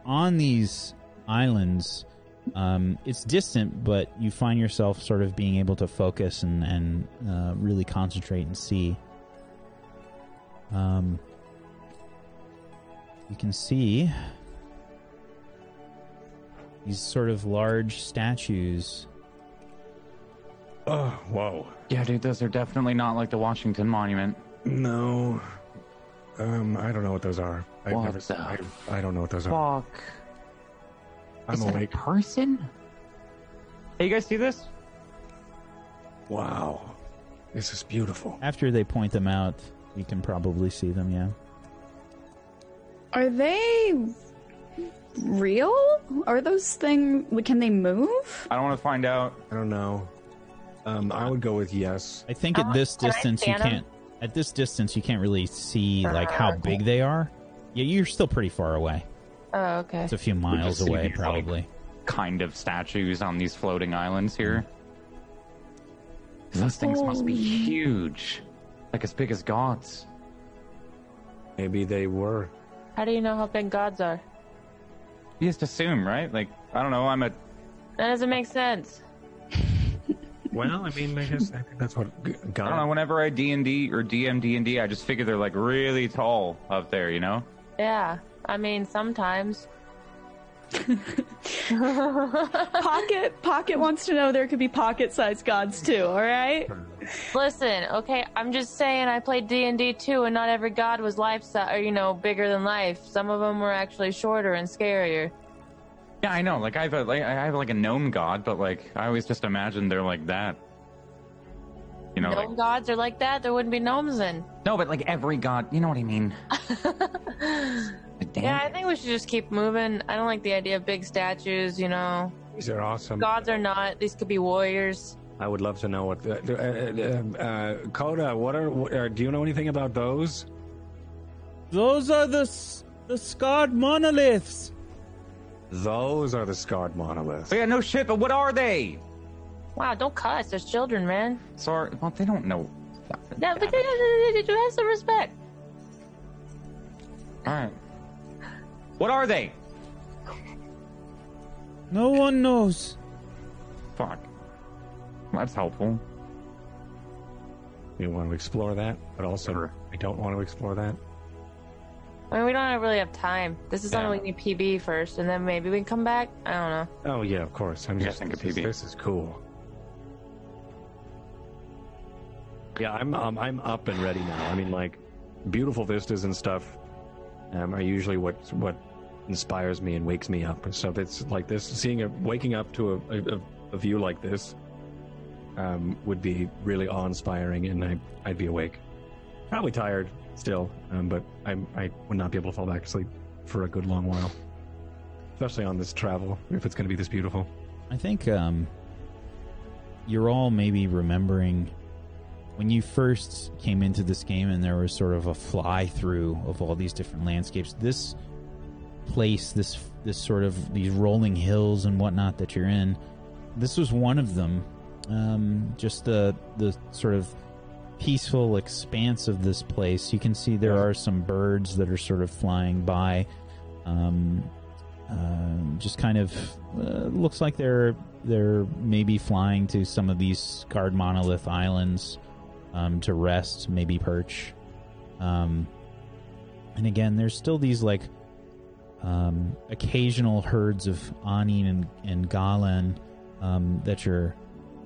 on these islands, um, it's distant, but you find yourself sort of being able to focus and and uh, really concentrate and see. Um, you can see these sort of large statues Oh, whoa. Yeah, dude, those are definitely not like the Washington Monument. No. Um, I don't know what those are. I've What never. the I, I don't know what those are. Fuck. I'm Is that a awake. person? Hey, you guys see this? Wow. This is beautiful. After they point them out, you can probably see them, yeah. Are they real? Are those things? Can they move? I don't want to find out. I don't know. Um, I would go with yes. I think Uh, at this can I distance you scan 'em? can't at this distance you can't really see like how big they are. Yeah, you're still pretty far away. Oh, okay. It's a few miles see away these, like, probably. Kind of statues on these floating islands here. Those things must be huge. Like as big as gods. Maybe they were. How do you know how big gods are? You just assume, right? Like, I don't know, I'm a That doesn't make sense. Well, I mean, I guess I think that's what g- God. I don't know. Whenever I D and D or DM D and D, I just figure they're like really tall up there. You know? Yeah. I mean, sometimes. Pocket Pocket wants to know there could be pocket-sized gods too. All right. Listen, okay, I'm just saying I played D&D too, and not every god was life size, or, you know, bigger than life. Some of them were actually shorter and scarier. Yeah, I know. Like I have a like I have like a gnome god, but like I always just imagine they're like that. You know, Gnome like gods are like that, there wouldn't be gnomes then. no, but like every god. You know what I mean? Damn. Yeah, I think we should just keep moving. I don't like the idea of big statues, you know. These are awesome. Gods are not. These could be warriors. I would love to know what. The, uh, uh, uh, Coda, what are? What, uh, do you know anything about those? Those are the the scarred monoliths. Those are the scarred monoliths. Oh, yeah, no shit. But what are they? Wow, don't cuss. There's children, man. Sorry, well they don't know. No, but they, they, they, they have some respect. All right. What are they? No one knows. Fuck. That's helpful. we want to explore that, but also sure. I don't want to explore that. I mean, we don't really have time. This is yeah. only need PB first, and then maybe we can come back. I don't know. Oh yeah, of course. I'm just thinking PB. This is cool. Yeah, I'm um, I'm up and ready now. I mean, like, beautiful vistas and stuff um, are usually what what inspires me and wakes me up. So it's like this, seeing a waking up to a, a, a view like this um, would be really awe-inspiring, and I, I'd be awake. Probably tired still, um, but I, I would not be able to fall back to sleep for a good long while, especially on this travel if it's going to be this beautiful. I think um, you're all maybe remembering when you first came into this game and there was sort of a fly through of all these different landscapes. This place, this this sort of these rolling hills and whatnot that you're in, this was one of them. Um, just the the sort of peaceful expanse of this place. You can see there are some birds that are sort of flying by. Um, uh, just kind of uh, looks like they're they're maybe flying to some of these scarred monolith islands um, to rest, maybe perch. Um, and again, there's still these like um, occasional herds of Aneen and, and Galen um, that you're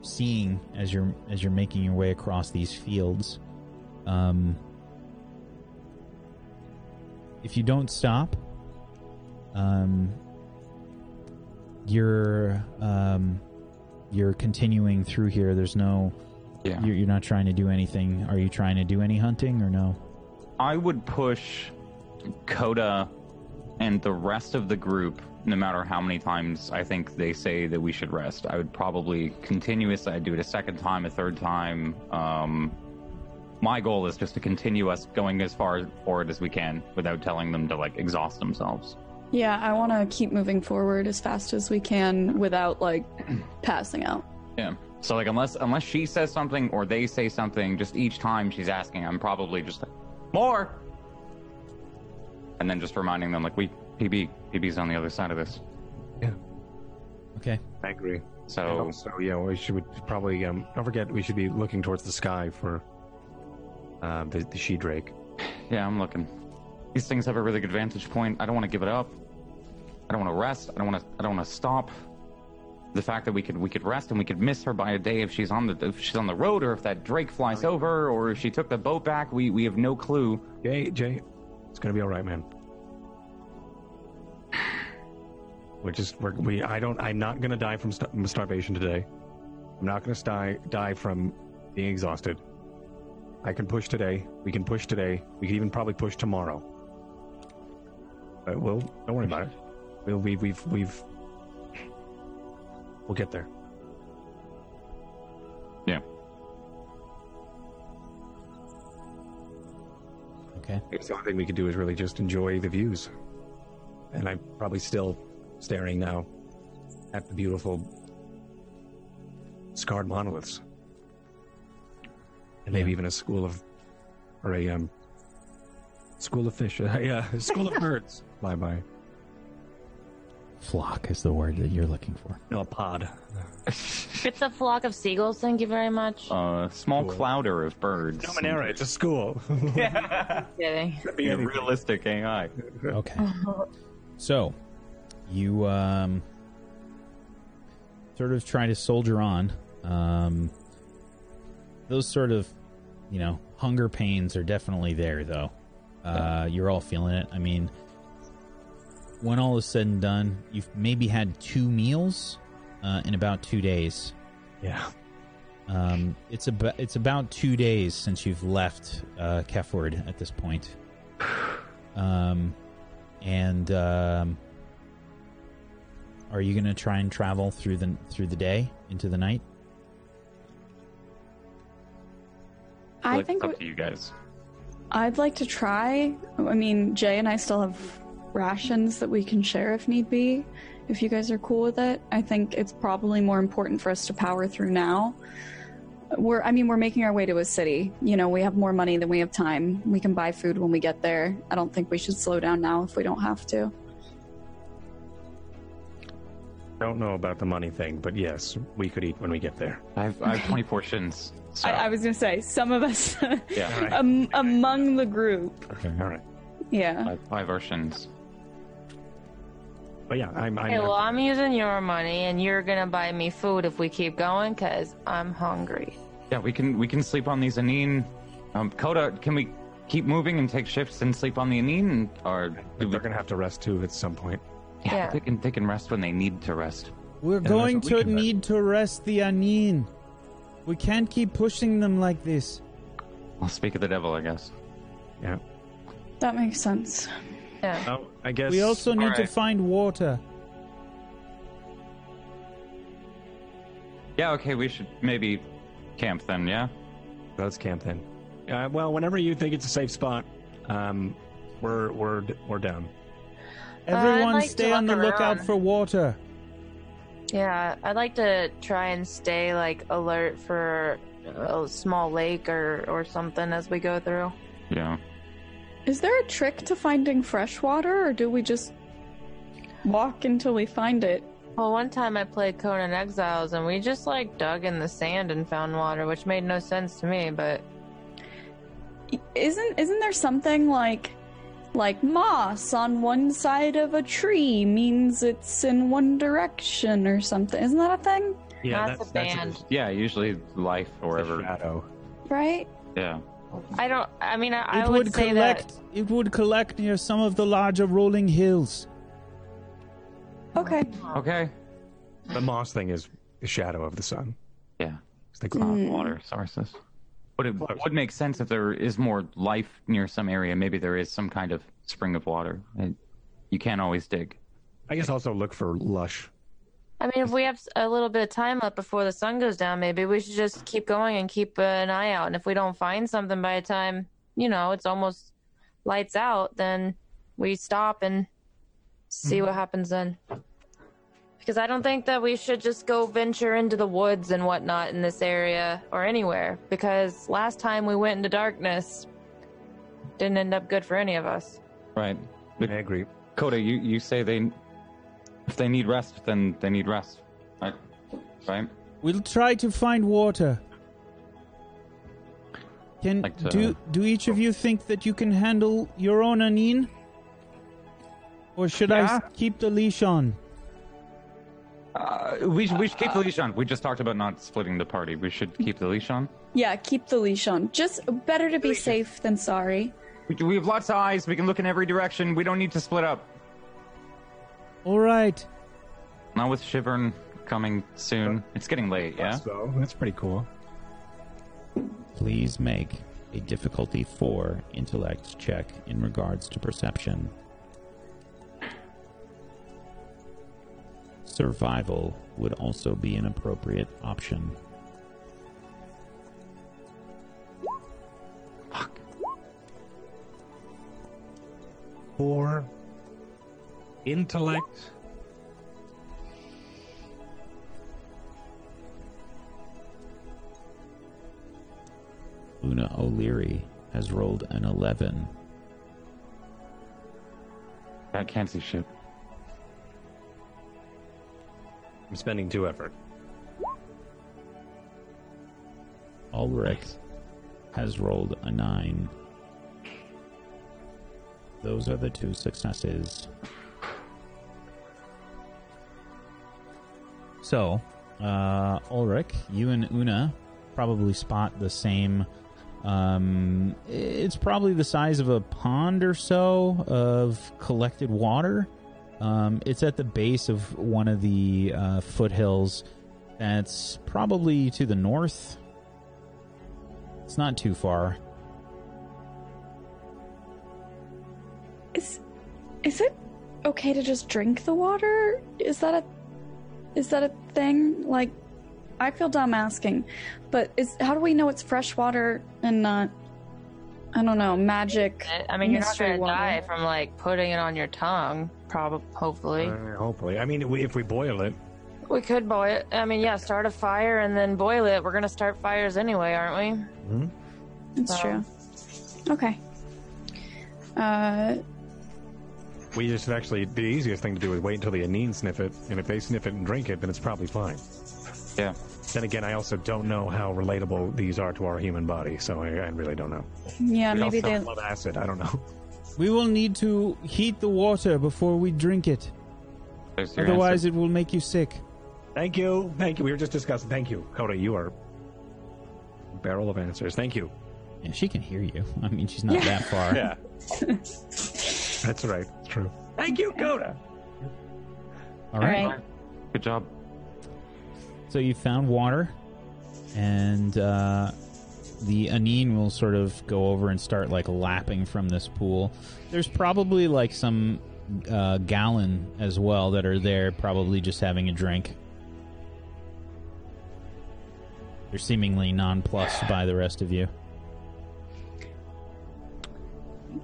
seeing as you're as you're making your way across these fields. Um, if you don't stop, um, you're um, you're continuing through here. There's no yeah. You're, you're not trying to do anything. Are you trying to do any hunting or no? I would push Coda and the rest of the group, no matter how many times I think they say that we should rest. I would probably continuously, I'd do it a second time, a third time. Um, my goal is just to continue us going as far forward as we can without telling them to like exhaust themselves. Yeah, I want to keep moving forward as fast as we can without like passing out. Yeah. So like unless unless she says something or they say something, just each time she's asking, I'm probably just like, more. And then just reminding them like we PB PB's on the other side of this. Yeah. Okay. I agree. So so yeah, we should probably um don't forget we should be looking towards the sky for uh, the the she drake. Yeah, I'm looking. These things have a really good vantage point. I don't want to give it up. I don't want to rest. I don't want to. I don't want to stop the fact that we could we could rest and we could miss her by a day if she's on the if she's on the road or if that Drake flies over or if she took the boat back. We we have no clue. Jay, Jay, it's gonna be all right, man. We're just we're, we. I don't. I'm not gonna die from st- starvation today. I'm not gonna die die from being exhausted. I can push today. We can push today. We can even probably push tomorrow. But we'll don't worry about it. We'll we, we've we've We'll get there. Okay. I guess the only thing we could do is really just enjoy the views. And I'm probably still staring now at the beautiful scarred monoliths. And maybe yeah. even a school of, or a um, school of fish, yeah, a school of birds fly by. Flock is the word that you're looking for. No, a pod. it's a flock of seagulls. Thank you very much. A uh, small cool. clouder of birds. Numenera, it's a school. yeah. Kidding. Be a realistic AI. Okay. so, you um, sort of try to soldier on. Um, those sort of, you know, hunger pains are definitely there, though. Uh, you're all feeling it. I mean, when all is said and done, you've maybe had two meals uh, in about two days. Yeah. Um, it's about it's about two days since you've left uh, Kefward at this point. Um, and um, are you going to try and travel through the through the day into the night? I think up to you guys. I'd like to try. I mean, Jay and I still have rations that we can share if need be. If you guys are cool with it, I think it's probably more important for us to power through now. We're, I mean, we're making our way to a city. You know, we have more money than we have time. We can buy food when we get there. I don't think we should slow down now if we don't have to. I don't know about the money thing, but yes, we could eat when we get there. I have, I have 24 shins. So. I, I was gonna say some of us yeah, Right. um, among the group. Okay, all right. Yeah. five, five are shins. But yeah, I'm. I'm Okay, well, I'm using your money, and you're gonna buy me food if we keep going, cause I'm hungry. Yeah, we can we can sleep on these Aneen. Um, Coda, can we keep moving and take shifts and sleep on the Aneen, or do we, they're gonna have to rest too at some point. yeah, Yeah. they can they can rest when they need to rest. We're that's going what we to can do. need to rest the Aneen. We can't keep pushing them like this. I'll speak of the devil, I guess. Yeah. That makes sense. Yeah. Oh, I guess We also need to find water. Yeah, okay, we should maybe camp then. Yeah. let's camp then. Uh, well, whenever you think it's a safe spot, um, we're we're we're down. Everyone like stay on the look lookout for water. Yeah, I'd like to try and stay like alert for a small lake or or something as we go through. Yeah. Is there a trick to finding fresh water, or do we just walk until we find it? Well, one time I played Conan Exiles and we just like dug in the sand and found water, which made no sense to me, but Isn't isn't there something like like moss on one side of a tree means it's in one direction or something? Isn't that a thing? Yeah, That's that's a that's band. Yeah, usually life or that's a shadow. Right? Yeah. I don't. I mean, I, I it would, would say collect. that. It would collect near some of the larger rolling hills. Okay. Okay. The moss thing is the shadow of the sun. Yeah. It's the Cloud Mm. water sources. But it Close. would make sense if there is more life near some area. Maybe there is some kind of spring of water. It, you can't always dig. I guess also look for lush. I mean, if we have a little bit of time left before the sun goes down, maybe we should just keep going and keep uh, an eye out. And if we don't find something by the time you know it's almost lights out, then we stop and see what happens then. Because I don't think that we should just go venture into the woods and whatnot in this area or anywhere. Because last time we went into darkness, didn't end up good for any of us. Right. I agree. Coda, you, you say they if they need rest, then they need rest. Right? Right? We'll try to find water. Can Like to- do do each of you think that you can handle your own Aneen? Or should I Yeah. s- keep the leash on? Uh, we, we should keep the leash on. We just talked about not splitting the party. We should keep the leash on. Yeah, keep the leash on. Just better to be safe than sorry. We, we have lots of eyes. We can look in every direction. We don't need to split up. All right. Now with Shivern coming soon. It's getting late, yeah? So that's pretty cool. Please make a difficulty 4 intellect check in regards to perception. Survival would also be an appropriate option. Four. Intellect. Una O'Leary has rolled an 11. I can't see shit. I'm spending two effort. Ulrich has rolled a 9. Those are the two successes. So, uh, Ulrich, you and Una probably spot the same. Um, it's probably the size of a pond or so of collected water. Um, it's at the base of one of the uh, foothills that's probably to the north. It's not too far. Is is it okay to just drink the water? Is that a is that a thing? Like I feel dumb asking, but is how do we know it's fresh water and not I don't know, magic I mean, you're not mystery gonna water? die from like putting it on your tongue. Probably, hopefully. Uh, hopefully. I mean, if we boil it, We could boil it. I mean, yeah, start a fire and then boil it. We're gonna start fires anyway, aren't we? That's So- true. Okay. Uh We just actually the easiest thing to do is wait until the Aneen sniff it, and if they sniff it and drink it, then it's probably fine. Yeah. Then again, I also don't know how relatable these are to our human body, so I, I really don't know. Yeah, We maybe also they. love acid. I don't know. We will need to heat the water before we drink it. Otherwise, answer. it will make you sick. Thank you, thank you. We were just discussing. Thank you, Coda. You are a barrel of answers. Thank you. Yeah, she can hear you. I mean, she's not that far. Yeah, that's right. True. Thank you, Coda. All All right. right. Good job. So you found water, and uh, the Aneen will sort of go over and start like lapping from this pool. There's probably like some uh, gallon as well that are there, probably just having a drink. They're seemingly nonplussed by the rest of you.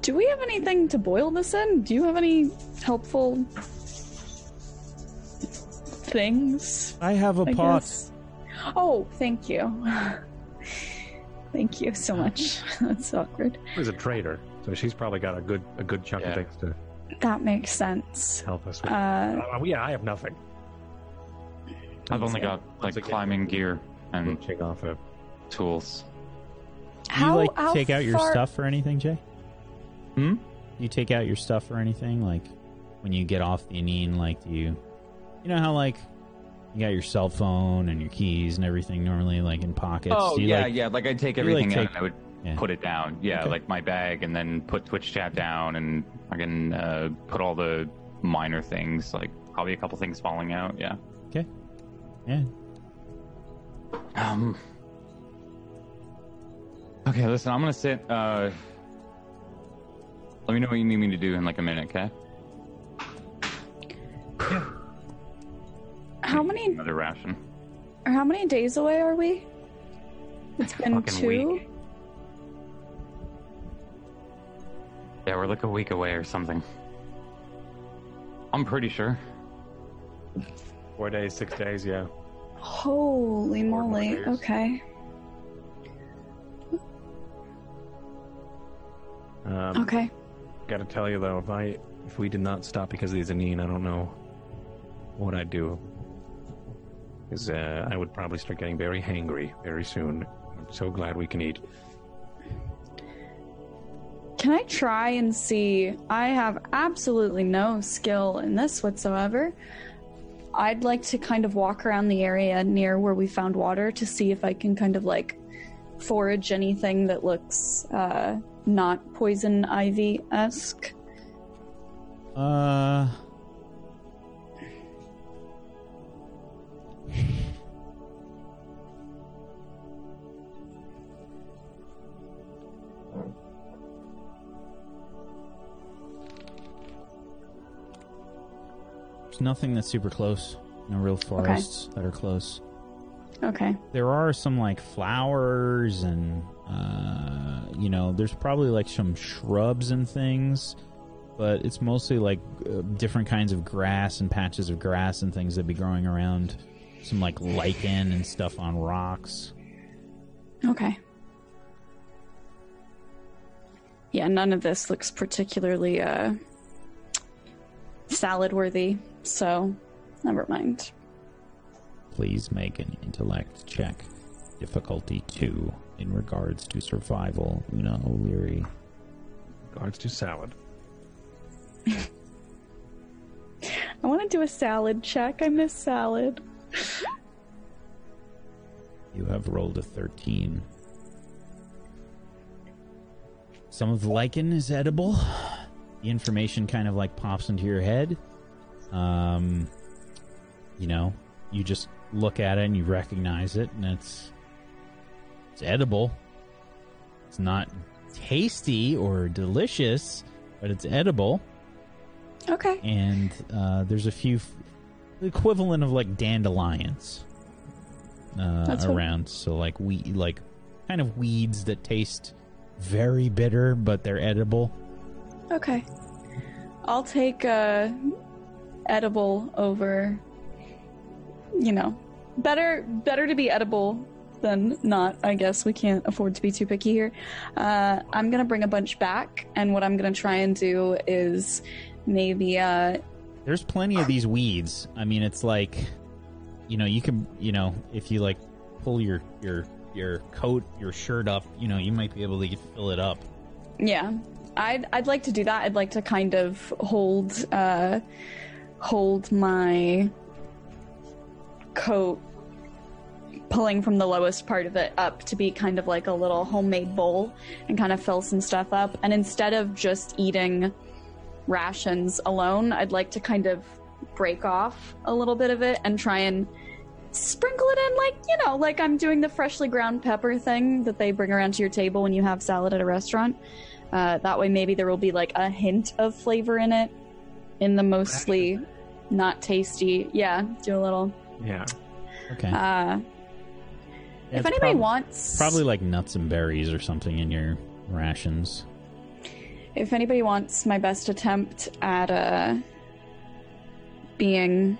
Do we have anything to boil this in? Do you have any helpful things? I have a I pot. guess? Oh, thank you. thank you so much. That's awkward. Who's a trader, so she's probably got a good a good chunk Yeah. of things to That makes sense. help us with. Uh, Uh, yeah, I have nothing. I've only got like again, climbing gear and Reaching off of tools. Do you like take out your far- stuff or anything, Jay? Hmm? You take out your stuff or anything like when you get off the Aneen? Like, do you, you know how like you got your cell phone and your keys and everything normally like in pockets? Oh do you, yeah, like, yeah. Like I'd take you, like, everything out and I would Yeah. put it down. Yeah, Okay. like my bag, and then put Twitch chat down, and I can uh, put all the minor things, like probably a couple things falling out. Yeah. Okay. Yeah. Um. Okay, listen. I'm gonna sit. Uh, let me know what you need me to do in like a minute, okay? How many Another ration. or how many days away are we? It's been two. week. Yeah, we're like a week away or something. I'm pretty sure. four days, six days. Yeah. Holy Four moly. Okay. Um, Okay. Got to tell you though, if I if we did not stop because of these Aneen, I don't know what I'd do. Because uh, I would probably start getting very hangry very soon. I'm so glad we can eat. Can I try and see? I have absolutely no skill in this whatsoever. I'd like to kind of walk around the area near where we found water to see if I can kind of like forage anything that looks uh, not poison ivy esque. Uh. There's nothing that's super close. No real forests that are close. Okay. There are some like flowers and uh, you know, there's probably like some shrubs and things, but it's mostly like uh, different kinds of grass and patches of grass and things that be growing around. Some like lichen and stuff on rocks. Okay. Yeah, none of this looks particularly uh, salad worthy, so never mind. Please make an intellect check. Difficulty two in regards to survival. Una O'Leary. Regards to salad. I want to do a salad check. I miss salad. You have rolled a 13. Some of the lichen is edible. The information kind of like pops into your head. Um, you know, you just look at it and you recognize it, and it's it's edible. It's not tasty or delicious, but it's edible. Okay. And uh, there's a few f- the equivalent of like dandelions uh, That's what- around. So like we like kind of weeds that taste very bitter, but they're edible. Okay. I'll take uh, edible over. You know, better better to be edible than not. I guess we can't afford to be too picky here. Uh, I'm gonna bring a bunch back, and what I'm gonna try and do is maybe uh There's plenty of these weeds. I mean, it's like, you know, you can, you know, if you like pull your your your coat, your shirt up, you know, you might be able to fill it up. Yeah, I'd I'd like to do that. I'd like to kind of hold uh, hold my coat, pulling from the lowest part of it up to be kind of like a little homemade bowl, and kind of fill some stuff up. And instead of just eating rations alone, I'd like to kind of break off a little bit of it and try and sprinkle it in like you know like i'm doing the freshly ground pepper thing that they bring around to your table when you have salad at a restaurant uh, that way maybe there will be like a hint of flavor in it in the mostly not tasty yeah do a little Yeah. Okay. uh if anybody prob- wants Probably like nuts and berries or something in your rations. if anybody wants my best attempt at uh being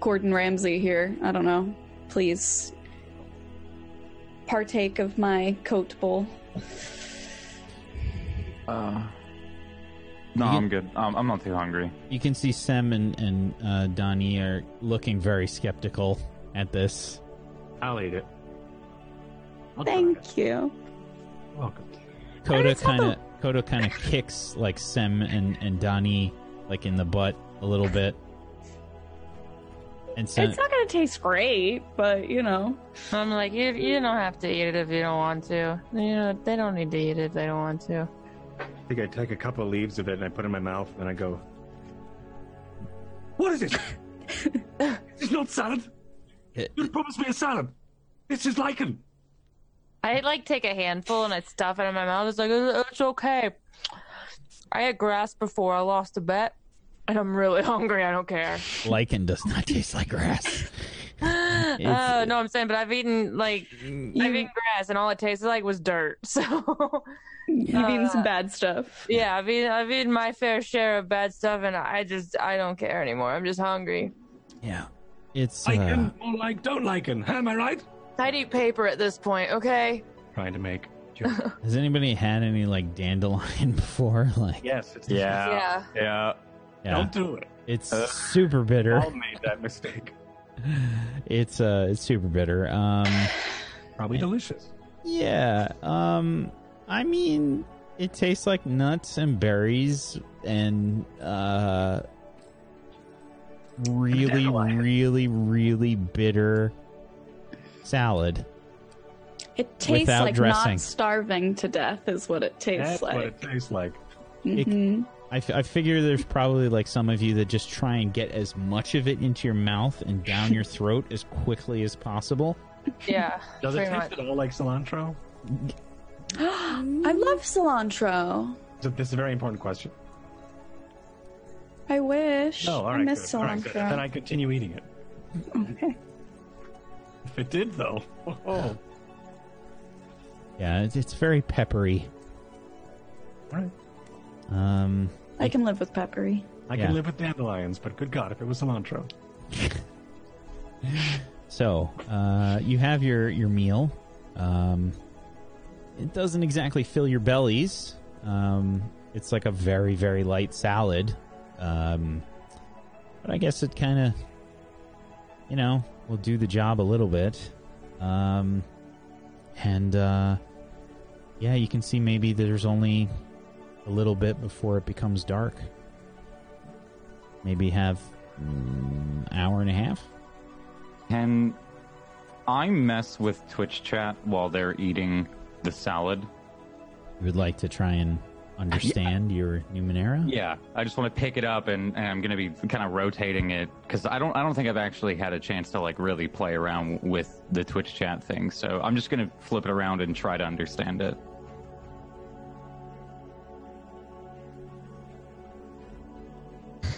Gordon Ramsay here, I don't know. Please partake of my coat bowl. Uh, no, You I'm good. Um, I'm not too hungry. You can see Sem and, and uh, Donnie are looking very skeptical at this. I'll eat it. I'll try it. Thank you. Welcome. Coda kind of Coda kind of kicks like Sem and and Donnie like in the butt a little bit. And Sem, It's not gonna taste great, but you know. I'm like, you, you don't have to eat it if you don't want to. You know, they don't need to eat it if they don't want to. I think I take a couple of leaves of it and I put it in my mouth and I go, What is it? this is not salad. It- You promised me a salad. This is lichen. I like take a handful and I stuff it in my mouth. It's like "Uh, it's okay. I had grass before. I lost a bet, and I'm really hungry. I don't care. lichen does not taste like grass. It's- Oh no, I'm saying, but I've eaten like I've eaten grass, and all it tasted like was dirt. So You've eaten some Uh, bad stuff. yeah, I've eaten I've eaten my fair share of bad stuff, and I just I don't care anymore. I'm just hungry. Yeah, it's uh, Lichen, more like don't lichen. Am I right? I'd eat paper at this point. Okay. Trying to make. jokes. has anybody had any like dandelion before? Like, yes, it's Yeah. Yeah. Yeah. yeah, Don't do it. it's Uh, super bitter. All made that mistake. It's uh, it's super bitter. Um, Probably delicious. yeah. Um, I mean, it tastes like nuts and berries and uh, really, really, really bitter salad. It tastes Without like dressing. not starving to death is what it tastes That's like. what it tastes like. Mhm. I, f- I figure there's probably like some of you that just try and get as much of it into your mouth and down your throat as quickly as possible. Yeah. Does it taste much. at all like cilantro? I love cilantro. So This is a very important question. I wish. No, all right, I miss good. All right, good. cilantro. Then I continue eating it. Okay. If it did, though, oh, Yeah, it's, it's very peppery. all right. Um, I can live with peppery. I Yeah. can live with dandelions, but good God, if it was cilantro. So, uh, you have your your meal. Um, it doesn't exactly fill your bellies. Um, it's like a very very light salad. Um, but I guess it kind of, you know, will do the job a little bit. Um, and uh, yeah, you can see maybe there's only a little bit before it becomes dark. Maybe have mm, hour and a half. Can I mess with Twitch chat while they're eating the salad? You would like to try and understand your Numenera? Yeah, I just want to pick it up and, and I'm going to be kind of rotating it because I don't I don't think I've actually had a chance to like really play around with the Twitch chat thing. So I'm just going to flip it around and try to understand it.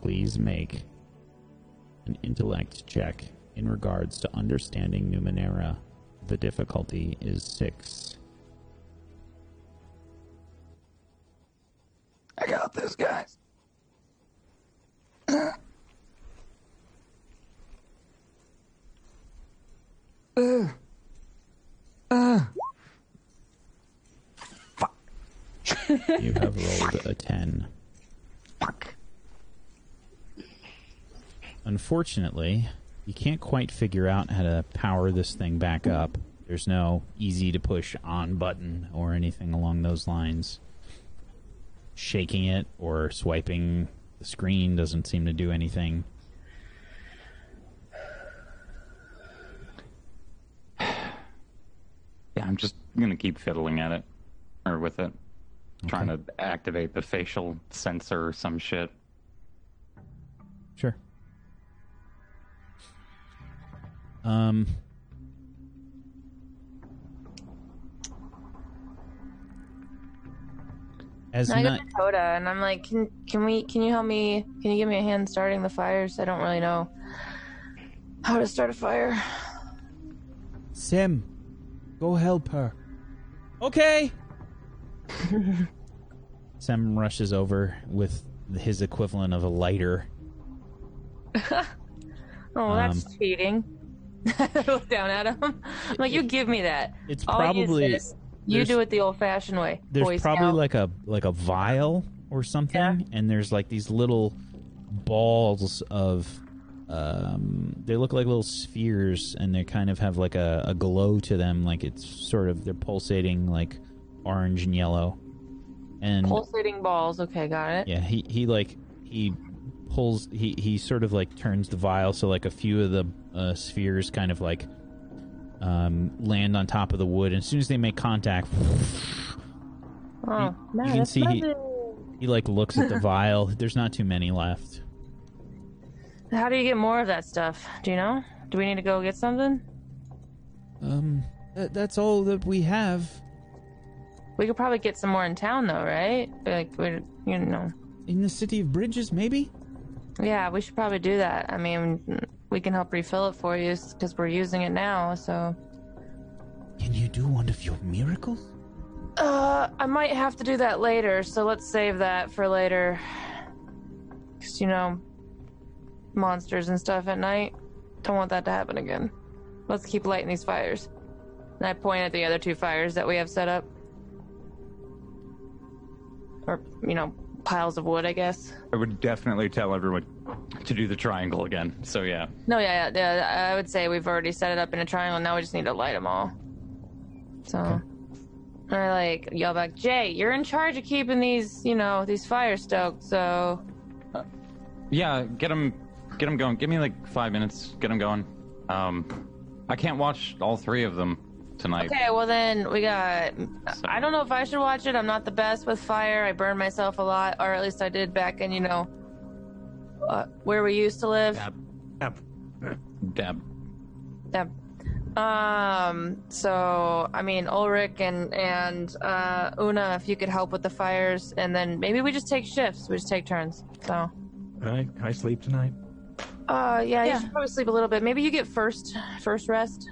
Please make an intellect check in regards to understanding Numenera. The difficulty is six. I got this, guys. You have rolled a 10. Fuck. Unfortunately, you can't quite figure out how to power this thing back up. There's no easy to push on button or anything along those lines. Shaking it or swiping the screen doesn't seem to do anything. Yeah, I'm just gonna keep fiddling at it, or with it, trying to activate the facial sensor or some shit. Sure. Um. As I go not, to Coda and I'm like, can can we can you help me? Can you give me a hand starting the fires? I don't really know how to start a fire. Sim, go help her. Okay. Sim rushes over with his equivalent of a lighter. Oh, that's Um, cheating. I look down at him. I'm like, you give me that. It's I'll probably. You do it the old-fashioned way. there's Boy probably Scout. like a like a vial or something, Yeah. and there's like these little balls of um they look like little spheres and they kind of have like a, a glow to them like it's sort of they're pulsating like orange and yellow and pulsating balls. Okay, got it. Yeah, he he like he pulls he he sort of like turns the vial so like a few of the uh, spheres kind of like um land on top of the wood and as soon as they make contact Oh, no, you can see he, he like looks at the vial. There's not too many left. How do you get more of that stuff? Do you know? Do we need to go get something? Um that, that's all that we have We could probably get some more in town, though, right? Like, we, you know. in the city of Bridges maybe? Yeah, we should probably do that. I mean, we can help refill it for you because we're using it now. So, Can you do one of your miracles? uh, I might have to do that later. So let's save that for later. Cause you know, monsters and stuff at night. Don't want that to happen again. Let's keep lighting these fires. And I point at the other two fires that we have set up. Or, you know, piles of wood, I guess. I would definitely tell everyone to do the triangle again. So yeah, No, yeah, yeah, yeah. I would say we've already set it up in a triangle. Now we just need to light them all. So, I like yell back, Jay, you're in charge of keeping these, you know, these fires stoked. So, yeah, get them, get them going. Give me like five minutes. Get them going. Um, I can't watch all three of them tonight. okay, well then we got. So- I don't know if I should watch it. I'm not the best with fire. I burned myself a lot, or at least I did back in, you know, uh, where we used to live. Dab. Dab. Dab. Yep. Um. So, I mean, Ulrich and and uh, Una, if you could help with the fires, and then maybe we just take shifts. We just take turns. So, I, I sleep tonight. uh, yeah, Yeah. you should probably sleep a little bit. Maybe you get first first rest.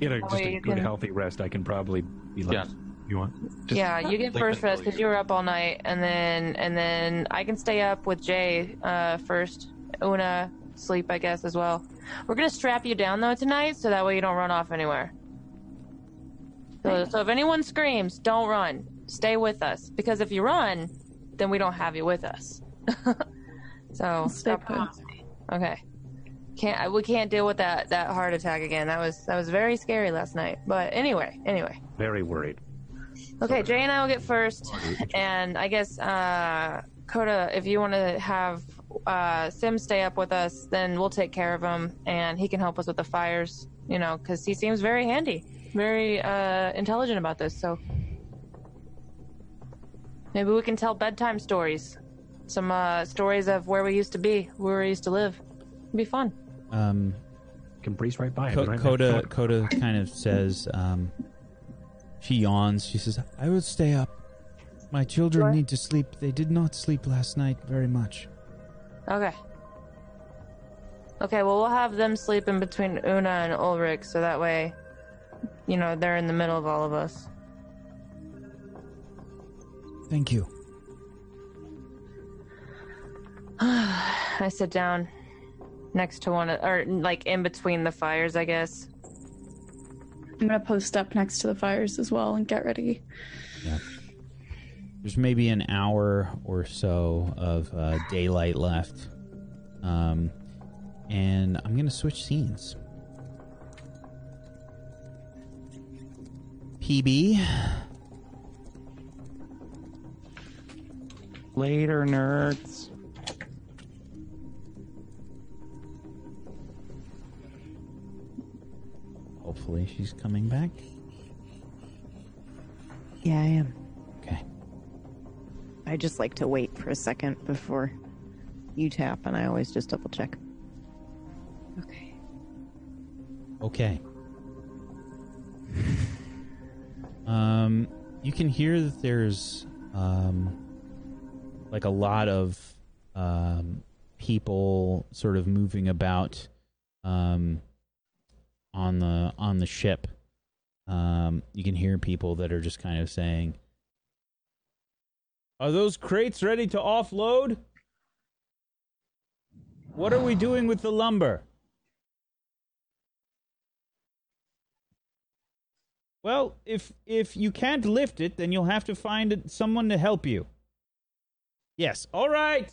Get a, just a good, can- healthy rest. I can probably be Yeah. Left. You want? Just yeah, you get sleep first until rest because you- you were up all night, and then and then I can stay up with Jay uh, first. Una sleep, I guess, as well. We're gonna strap you down though tonight, so that way you don't run off anywhere. So, so if anyone screams, don't run. Stay with us because if you run, then we don't have you with us. so stay put. Okay. Can't we can't deal with that that heart attack again. That was that was very scary last night. But anyway, anyway. Very worried. Okay, Jay and I will get first, and I guess uh, Coda, if you want to have uh, Sim stay up with us, then we'll take care of him, and he can help us with the fires. You know, because he seems very handy, very uh, intelligent about this. So maybe we can tell bedtime stories, some uh, stories of where we used to be, where we used to live. It'd be fun. Um, Can breeze right by. Co- but I'm- Coda Coda kind of says, um, she yawns. She says, "I will stay up. My children Sure. need to sleep. They did not sleep last night very much." Okay. Okay, well, we'll have them sleep in between Una and Ulrich, so that way, you know, they're in the middle of all of us. Thank you. I sit down next to one, of, or like in between the fires, I guess. I'm gonna post up next to the fires as well and get ready. Yeah. there's maybe an hour or so of uh, daylight left. Um, and I'm going to switch scenes. PB. Later, nerds. Hopefully, she's coming back. Yeah, I am. Okay. I just like to wait for a second before you tap, and I always just double check. Okay. Okay. Um, you can hear that there's um, like a lot of um, people sort of moving about um, on the on the ship. Um, you can hear people that are just kind of saying, "Are those crates ready to offload? What are we doing with the lumber?" Well, if if you can't lift it, then you'll have to find someone to help you. Yes. All right.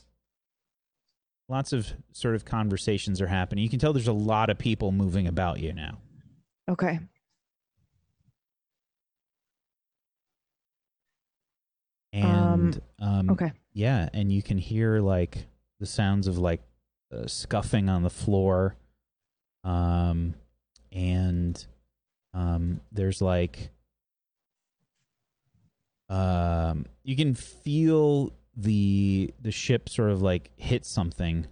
Lots of sort of conversations are happening. You can tell there's a lot of people moving about you now. Okay. And um, okay. yeah, and you can hear like the sounds of like uh, scuffing on the floor. Um, and um, there's like um, you can feel the the ship sort of like hit something,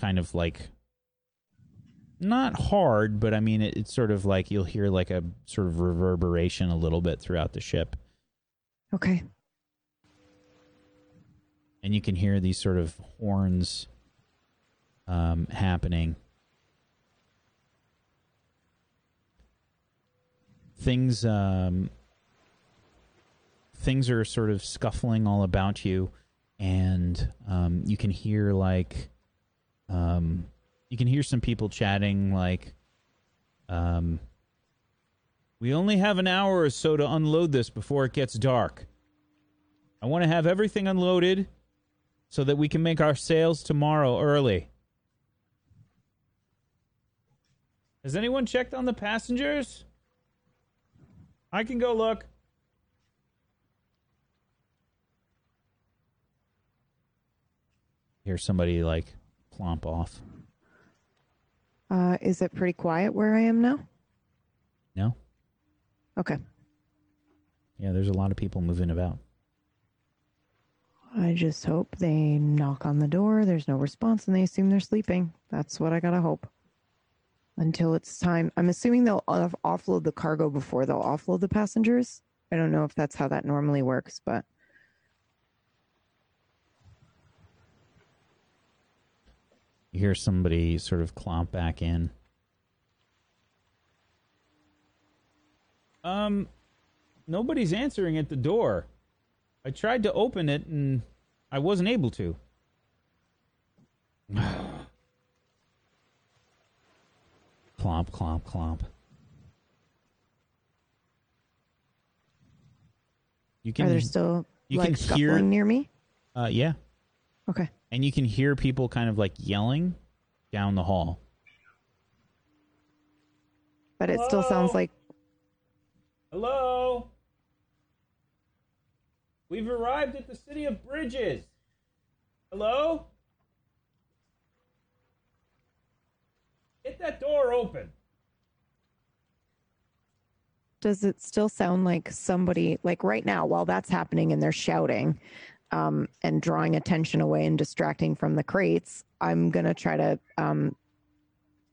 kind of like not hard, but I mean it, it's sort of like you'll hear like a sort of reverberation a little bit throughout the ship, Okay. and you can hear these sort of horns um, happening. Things um, things are sort of scuffling all about you, and um, you can hear like um, you can hear some people chatting like um, we only have an hour or so to unload this before it gets dark. I want to have everything unloaded so that we can make our sales tomorrow early. Has anyone checked on the passengers? I can go look. Hear somebody like plomp off. Uh, is it pretty quiet where I am now? No? Okay. Yeah, there's a lot of people moving about. I just hope they knock on the door, there's no response, and they assume they're sleeping. That's what I gotta hope. Until it's time. I'm assuming they'll off- offload the cargo before they'll offload the passengers. I don't know if that's how that normally works, but You hear somebody sort of clomp back in. Um, nobody's answering at the door. I tried to open it and I wasn't able to. clomp, clomp, clomp. You can. are there still you like can scuffling hear- near me? Uh, yeah, Okay. And you can hear people kind of like yelling down the hall. But it still sounds like Hello? We've arrived at the city of Bridges. Hello? Get that door open. does it still sound like somebody like right now while that's happening and they're shouting um, and drawing attention away and distracting from the crates i'm gonna try to um,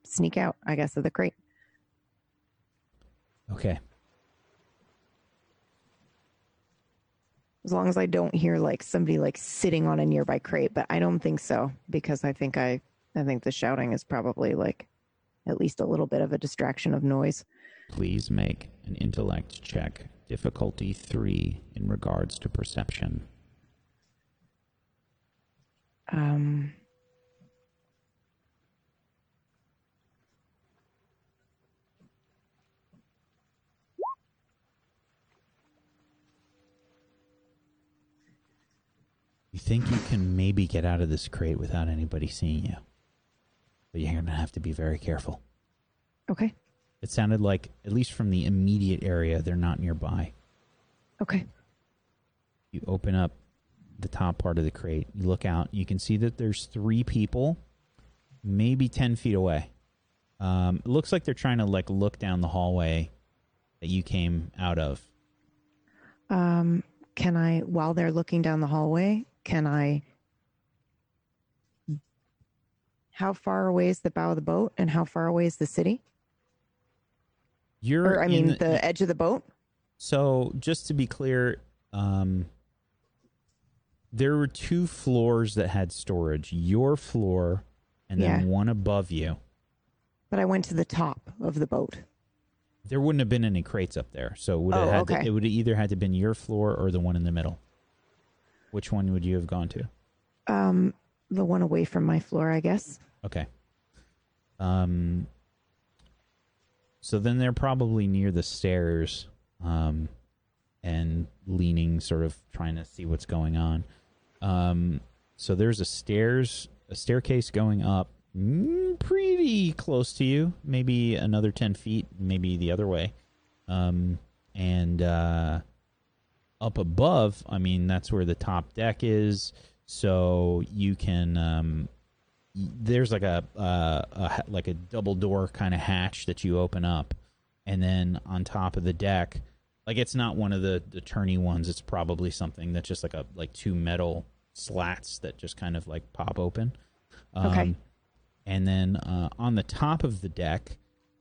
sneak out i guess of the crate Okay. as long as i don't hear like somebody like sitting on a nearby crate but i don't think so because i think i i think the shouting is probably like at least a little bit of a distraction of noise Please make an intellect check, difficulty three, in regards to perception. Um You think you can maybe get out of this crate without anybody seeing you. But you're going to have to be very careful. Okay. It sounded like, at least from the immediate area, they're not nearby. Okay. You open up the top part of the crate. You look out. You can see that there's three people, maybe 10 feet away. Um, it looks like they're trying to like look down the hallway that you came out of. Um, can I, while they're looking down the hallway, can I? How far away is the bow of the boat, and how far away is the city? You're, or I mean, the, edge of the boat. So, just to be clear, um, there were two floors that had storage. Your floor, and then Yeah. one above you. But I went to the top of the boat. There wouldn't have been any crates up there, so it would have Oh, had to, it would have either had to been your floor or the one in the middle. Which one would you have gone to? Um, the one away from my floor, I guess. Okay. Um. So then they're probably near the stairs, um, and leaning, sort of trying to see what's going on. Um. So there's a stairs, a staircase going up, mm, pretty close to you. Maybe another ten feet, maybe the other way. Um. And uh, up above, I mean, that's where the top deck is. So you can um, there's like a, uh, a like a double door kind of hatch that you open up, and then on top of the deck, like it's not one of the the turny ones. It's probably something that's just like a like two metal slats that just kind of like pop open. Um, Okay. And then uh, on the top of the deck,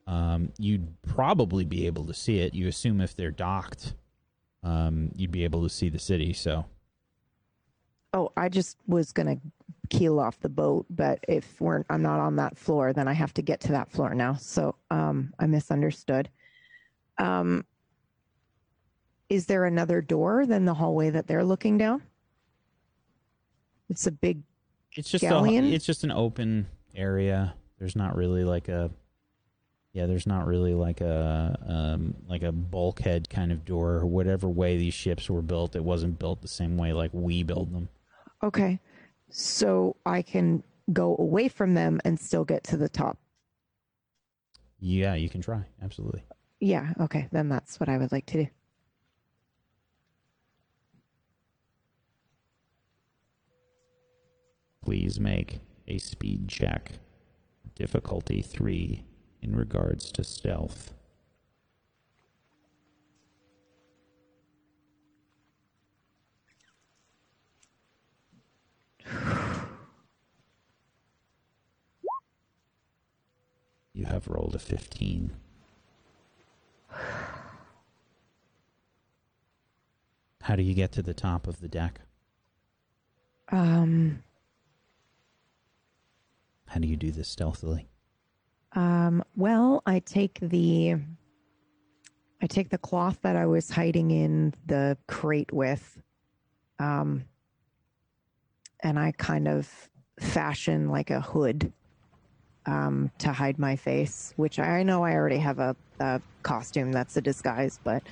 um, you'd probably be able to see it. You assume if they're docked, um, you'd be able to see the city. So Oh, I just was gonna keel off the boat, but if we're I'm not on that floor, then I have to get to that floor now. So um I misunderstood. Um is there another door than the hallway that they're looking down? It's a big it's just a, it's just an open area. There's not really like a yeah, there's not really like a um, like a bulkhead kind of door. Whatever way these ships were built, it wasn't built the same way like we build them. okay. So I can go away from them and still get to the top. Yeah, you can try. Absolutely. Yeah, okay. Then that's what I would like to do. Please make a speed check. Difficulty 3 in regards to stealth. You have rolled a 15. How do you get to the top of the deck? Um How do you do this stealthily? Um, well, I take the I take the cloth that I was hiding in the crate with, um, and I kind of fashion like a hood um, to hide my face, which I know I already have a, a costume that's a disguise, but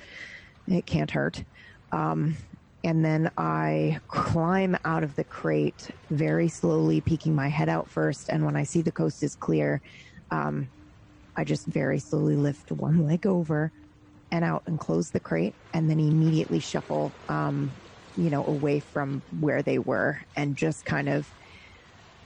it can't hurt. Um, and then I climb out of the crate very slowly, peeking my head out first. And when I see the coast is clear, um, I just very slowly lift one leg over and out and close the crate, and then immediately shuffle, um, you know, away from where they were, and just kind of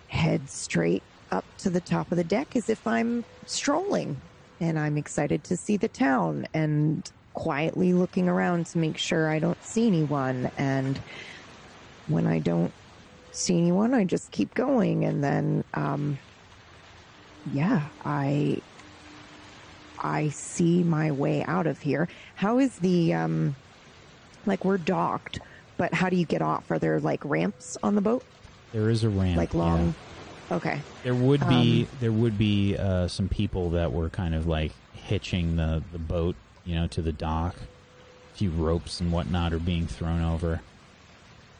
head straight up to the top of the deck as if I'm strolling, and I'm excited to see the town and quietly looking around to make sure I don't see anyone, and when I don't see anyone, I just keep going, and then. Um, yeah, I I see my way out of here. How is the um like we're docked, but how do you get off? Are there like ramps on the boat? There is a ramp. Like yeah. long Okay. There would be Um, there would be uh, some people that were kind of like hitching the, the boat, you know, to the dock. A few ropes and whatnot are being thrown over.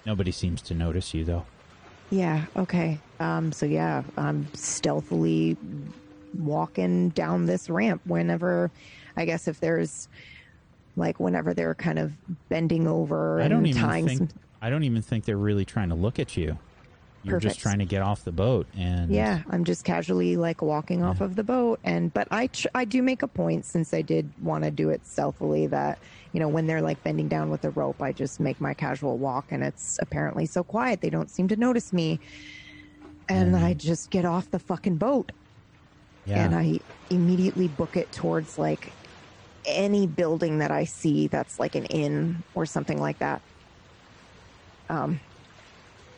Nobody seems to notice you though. Yeah, okay. Um so yeah, I'm stealthily walking down this ramp whenever I guess if there's like whenever they're kind of bending over I and don't even tying think some I don't even think they're really trying to look at you. You're Perfect. just trying to get off the boat, and Yeah, I'm just casually like walking off of the boat, and but I tr- I do make a point since I did want to do it stealthily that you know when they're like bending down with the rope, I just make my casual walk, and it's apparently so quiet they don't seem to notice me, and I just get off the fucking boat, yeah. and I immediately book it towards like any building that I see that's like an inn or something like that. Um,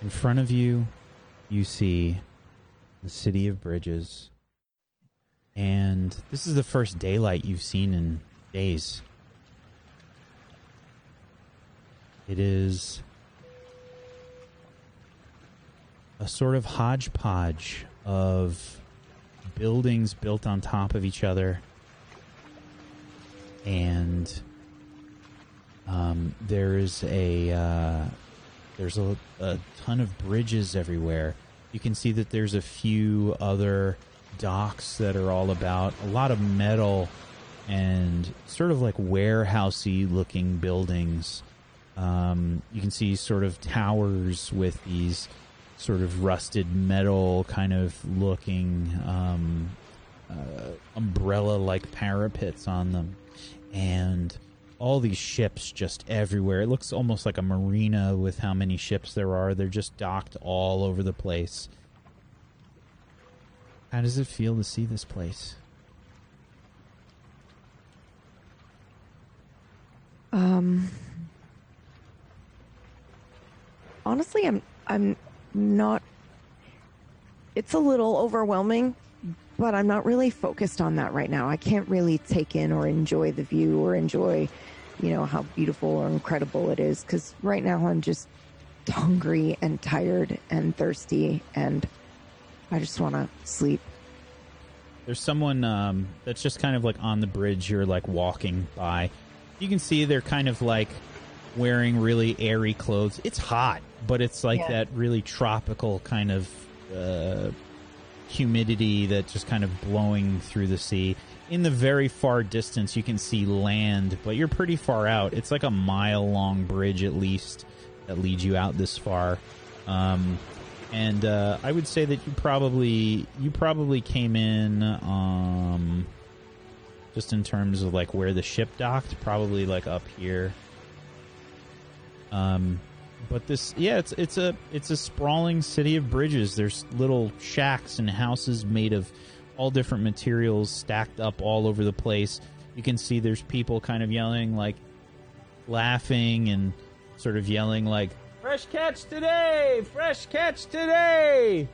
In front of you, you see the city of Bridges. And this is the first daylight you've seen in days. It is a sort of hodgepodge of buildings built on top of each other. And um, there is a uh, there's a, a ton of bridges everywhere. You can see that there's a few other docks that are all about. A lot of metal and sort of like warehousey looking buildings. Um, you can see sort of towers with these sort of rusted metal kind of looking um, uh, umbrella like parapets on them. And all these ships just everywhere. It looks almost like a marina with how many ships there are. They're just docked all over the place. How does it feel to see this place? Um, honestly, I'm I'm not. It's a little overwhelming, but I'm not really focused on that right now. I can't really take in or enjoy the view or enjoy, you know, how beautiful or incredible it is. Because right now I'm just hungry and tired and thirsty, and I just want to sleep. There's someone um, that's just kind of like on the bridge. You're like walking by. You can see they're kind of like wearing really airy clothes. It's hot, but it's like Yeah. that really tropical kind of uh, humidity that's just kind of blowing through the sea. In the very far distance, you can see land, but you're pretty far out. It's like a mile long bridge at least that leads you out this far. Um, and uh, I would say that you probably you probably came in um, just in terms of like where the ship docked, probably like up here. Um, but this, yeah, it's it's a it's a sprawling city of bridges. There's little shacks and houses made of all different materials stacked up all over the place. You can see there's people kind of yelling like laughing and sort of yelling like fresh catch today, fresh catch today.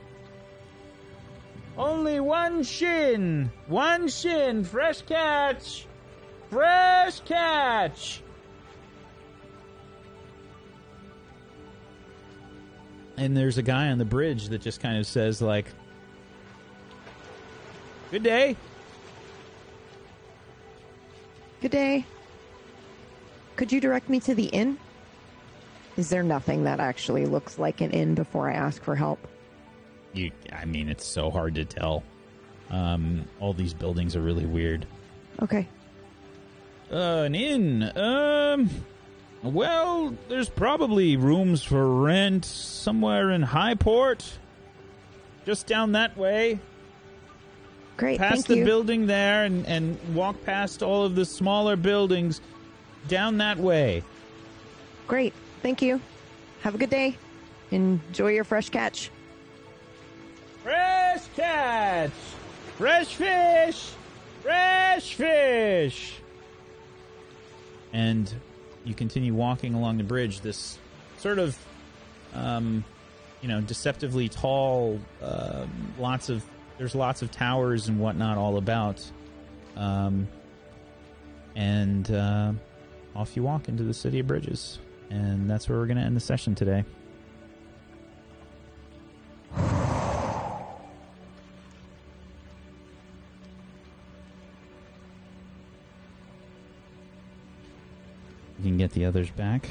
Only one shin, one shin, fresh catch, fresh catch. And there's a guy on the bridge that just kind of says like, "Good day." Good day. Could you direct me to the inn? Is there nothing that actually looks like an inn before I ask for help? You, I mean, it's so hard to tell. Um, all these buildings are really weird. Okay. Uh, an inn. Um, well, there's probably rooms for rent somewhere in Highport. Just down that way. Great. Past the you. building there and, and walk past all of the smaller buildings down that way. Great. Thank you. Have a good day. Enjoy your fresh catch. Fresh catch! Fresh fish! Fresh fish! And you continue walking along the bridge, this sort of, um, you know, deceptively tall, um lots of, there's lots of towers and whatnot all about. Um, and uh, off you walk into the city of bridges. And that's where we're going to end the session today. You can get the others back.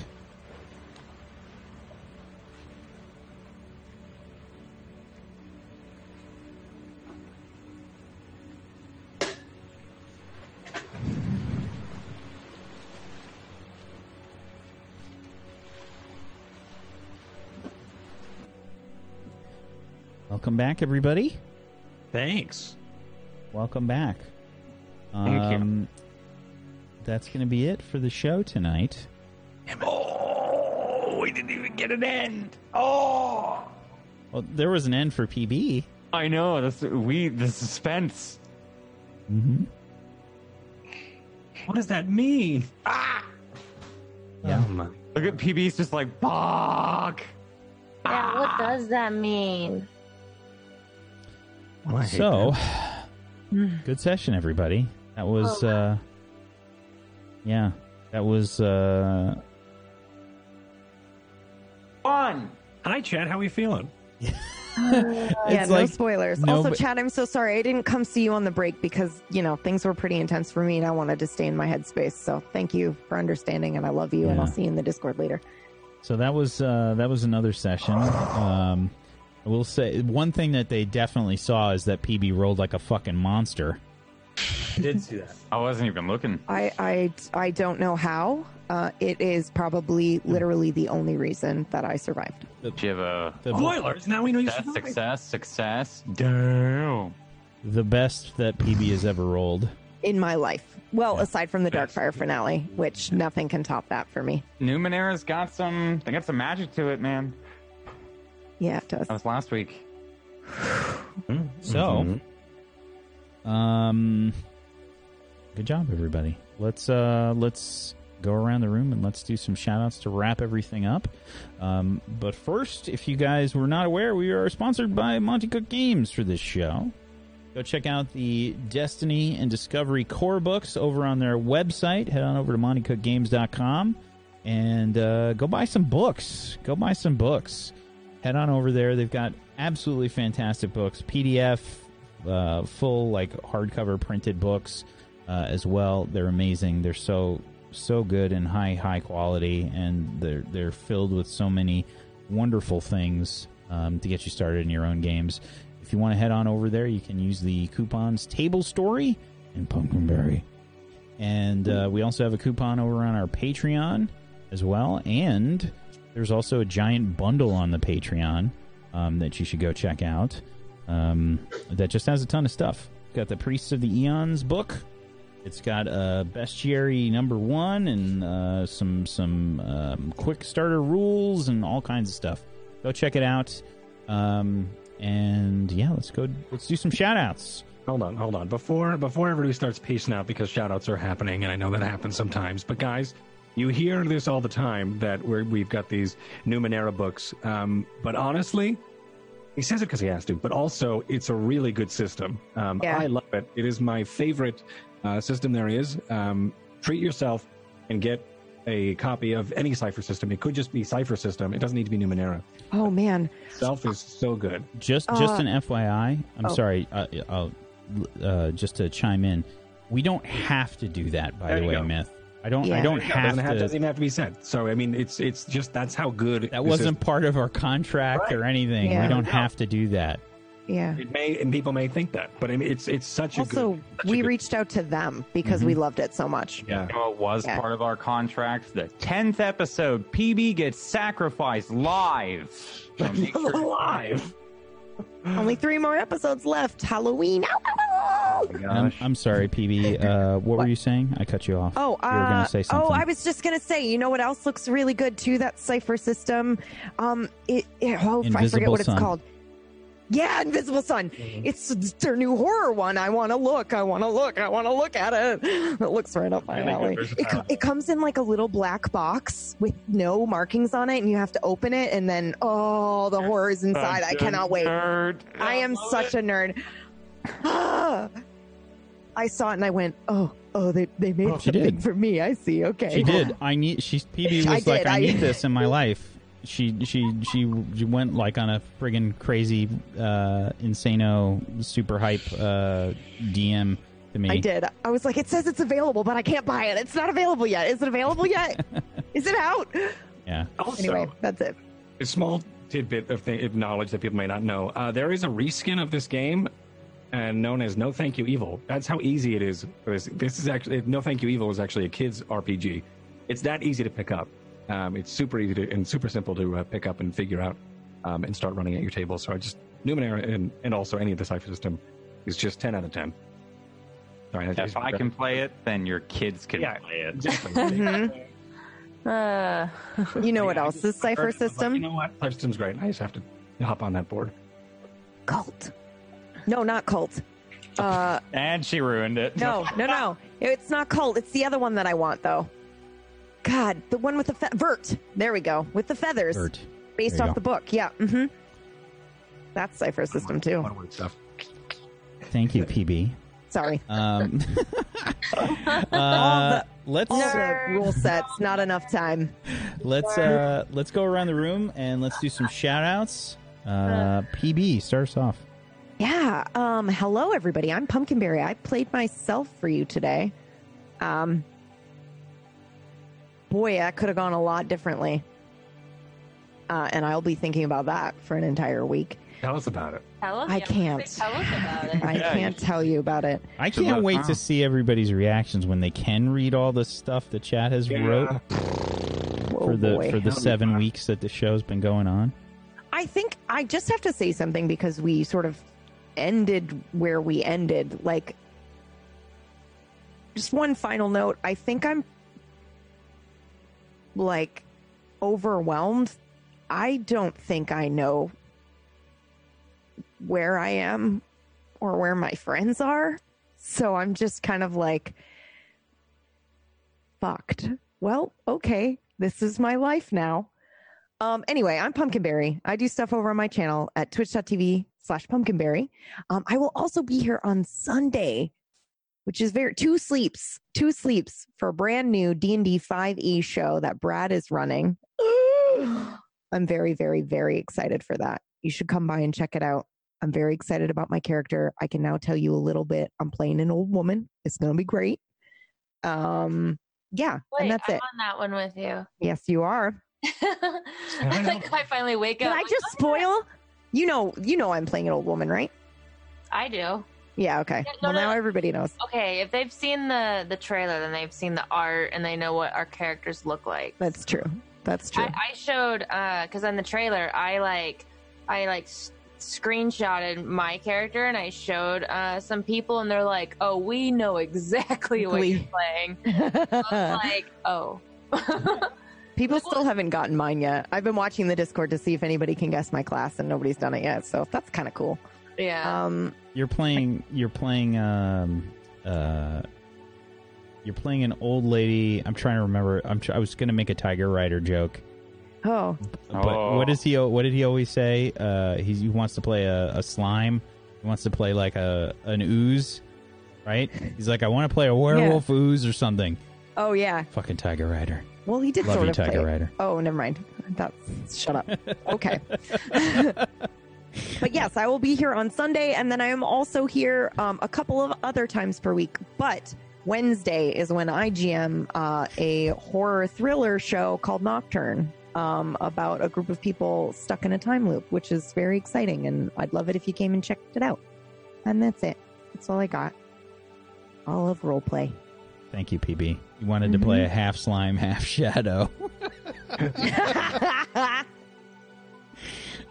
Back, everybody. Thanks. Welcome back. Thank you. Um, That's going to be it for the show tonight. Oh, we didn't even get an end. Oh, Well, there was an end for PB. I know. That's we. The suspense. Mm-hmm. what does that mean? Ah. Yeah. Oh. Look at PB's just like fuck. Yeah, what does that mean? Well, I hate So, that. good session, everybody. That was, Oh, uh, yeah, that was, uh, Fun. hi Chad, how are you feeling? yeah, It's no spoilers. no- also, Chad, I'm so sorry. I didn't come see you on the break because, you know, things were pretty intense for me and I wanted to stay in my headspace. So thank you for understanding and I love you and I'll see you in the Discord later. So that was uh, that was another session. Um, I will say one thing that they definitely saw is that PB rolled like a fucking monster. I did see that. I wasn't even looking. I, I, I don't know how. Uh, it is probably literally the only reason that I survived. Did you have a The, Spoilers. Now we know you success? survived. Success. Success. Damn. the best that PB has ever rolled. in my life. Well, Yeah. aside from the Darkfire finale, which nothing can top that for me. Numenera's got some. They got some magic to it, man. Yeah, it does. That was last week. So, um, good job, everybody. Let's uh, let's go around the room and let's do some shout outs to wrap everything up. Um, but first, if you guys were not aware, we are sponsored by Monte Cook Games for this show. Go check out the Destiny and Discovery core books over on their website. Head on over to MonteCookGames.com and uh, go buy some books. Go buy some books. Head on over there. They've got absolutely fantastic books, PDF, uh, full like hardcover printed books uh, as well. They're amazing. They're so so good and high high quality, and they're they're filled with so many wonderful things um, to get you started in your own games. If you want to head on over there, you can use the coupons Table Story and Pumpkinberry. And uh, we also have a coupon over on our Patreon as well. And there's also a giant bundle on the Patreon um, that you should go check out um, that just has a ton of stuff. It's got the Priests of the Aeons book. It's got uh, Bestiary number one and uh, some some um, quick starter rules and all kinds of stuff. Go check it out. Um, and yeah, let's go. Let's do some shout outs. Hold on, hold on. Before before everybody starts pacing out because shoutouts are happening, and I know that happens sometimes. But guys, you hear this all the time that we're, we've got these Numenera books. Um, but honestly, he says it because he has to. But also, it's a really good system. Um, Yeah. I love it. It is my favorite uh, system there is. Um, treat yourself and get a copy of any Cypher system. It could just be Cypher system. It doesn't need to be Numenera. Oh man, Self is so good. Just just Uh, an FYI. I'm oh. sorry. Uh, I'll, uh, just to chime in, we don't have to do that. By There the way, go. myth. I don't. I don't It have doesn't, have, to. doesn't even have to be said. So I mean, it's it's just that's how good that this wasn't is. part of our contract or anything. Yeah. We don't No. have to do that. yeah. It may and people may think that, but I mean, it's it's such a Also, good. such a we good- reached out to them because we mm-hmm. loved it so much. Yeah, You know, it was Yeah. part of our contract. The tenth episode, PB gets sacrificed live. So make sure- alive. Only three more episodes left. Halloween. Ow, ow, ow. Oh I'm. I'm sorry, PB. Uh, what, were you saying? I cut you off. Oh, uh, you were gonna say something. oh, I was just gonna say. You know what else looks really good too? That Cypher system. Um, it. it oh, I forget Invisible what it's Sun. called. Yeah, Invisible Sun. It's, it's their new horror one. I want to look. I want to look. I want to look at it. It looks right up my Really alley. It, it comes in like a little black box with no markings on it, and you have to open it, and then oh, the horror's inside. I cannot wait. Nerd. I am such a nerd. I saw it and I went, oh, oh, they, they made oh, She something did. for me. I see. Okay. She did. I need. She's PB I was like, did, I I- need this in my life. She she she she went like on a friggin' crazy, uh, insano, super hype uh, DM to me. I did. I was like, it says it's available, but I can't buy it. It's not available yet. Is it available yet? Is it out? Yeah. Also, Anyway, that's it. a small tidbit of, th- of knowledge that people may not know: uh, there is a reskin of this game, and known as No Thank You Evil. That's how easy it is. For this. this is actually No Thank You Evil is actually a kids RPG. It's that easy to pick up. Um, it's super easy to, and super simple to uh, pick up and figure out um, and start running at your table. So I just Numenera and, and also any of the Cypher system is just 10 out of 10. Sorry, If I can play it, then your kids can Yeah. play it. Exactly. Mhm. Uh, You know what Yeah, I else just- is Cypher I was like, System? you know what? Cypher system's great. I just have to hop on that board. Cult. No, not cult. Uh, And she ruined it. no, no, no. It's not cult. It's the other one that I want, though. God, the one with the fe- Vurt. There we go, with the feathers, Vurt. based off go. the book. Yeah. Mm-hmm. That's Cypher System too. One word stuff. Thank you, PB. Sorry. Um, uh, let's All the rule sets. Not enough time. let's uh, let's go around the room and let's do some shout outs. Uh, PB, start us off. Yeah. Um, hello, everybody. I'm Pumpkinberry. I played myself for you today. Um, boy, that could have gone a lot differently. Uh, and I'll be thinking about that for an entire week. Tell us about it. tell us. I yeah, can't. Tell us about it. I Yeah, can't tell you about it. I can't wait to see everybody's reactions when they can read all the stuff the chat has wrote Oh, for the boy. for the Hell seven yeah. weeks that the show's been going on. I think I just have to say something because we sort of ended where we ended. Like, just one final note. I think I'm like overwhelmed. I don't think I know where I am or where my friends are. So I'm just kind of like fucked. Well, okay. This is my life now. Um, anyway, I'm Pumpkinberry. I do stuff over on my channel at twitch.tv slash pumpkinberry. Um, I will also be here on Sunday, which is very two sleeps, two sleeps for a brand new D&D 5e show that Brad is running. I'm very, very, very excited for that. You should come by and check it out. I'm very excited about my character. I can now tell you a little bit. I'm playing an old woman. It's gonna be great. Um, yeah, Wait, and that's I'm it. on that one with you. Yes, you are. I like I finally wake Did up. I just oh, spoil? You know, you know, I'm playing an old woman, right? I do. Yeah. Okay. Yeah, no, well, no, now no. everybody knows. Okay, if they've seen the the trailer, then they've seen the art and they know what our characters look like. That's true. That's true. I, I showed uh because in the trailer I like I like s- screenshotted my character and I showed uh some people and they're like, "Oh, we know exactly what you're playing." I'm like, "Oh." People still haven't gotten mine yet. I've been watching the Discord to see if anybody can guess my class, and nobody's done it yet. So that's kind of cool. Yeah. Um, You're playing. You're playing. Um. Uh. You're playing an old lady. I'm trying to remember. I'm. Tr- I was gonna make a Tiger Rider joke, oh, but Oh. what does he? What did he always say? Uh. He's, he wants to play a, a slime. He wants to play like a an ooze, right? He's like, I want to play a werewolf ooze or something. oh yeah. Fucking Tiger Rider. Well, he did Love sort you, of. Tiger it. Rider. Oh, never mind. That's shut up. Okay. but yes, I will be here on Sunday, and then I am also here um, a couple of other times per week. But Wednesday is when I GM uh, a horror thriller show called Nocturne um, about a group of people stuck in a time loop, which is very exciting, and I'd love it if you came and checked it out. And that's it. That's all I got. All of role play. Thank you, PB. You wanted to play a Mm-hmm. half slime, half shadow.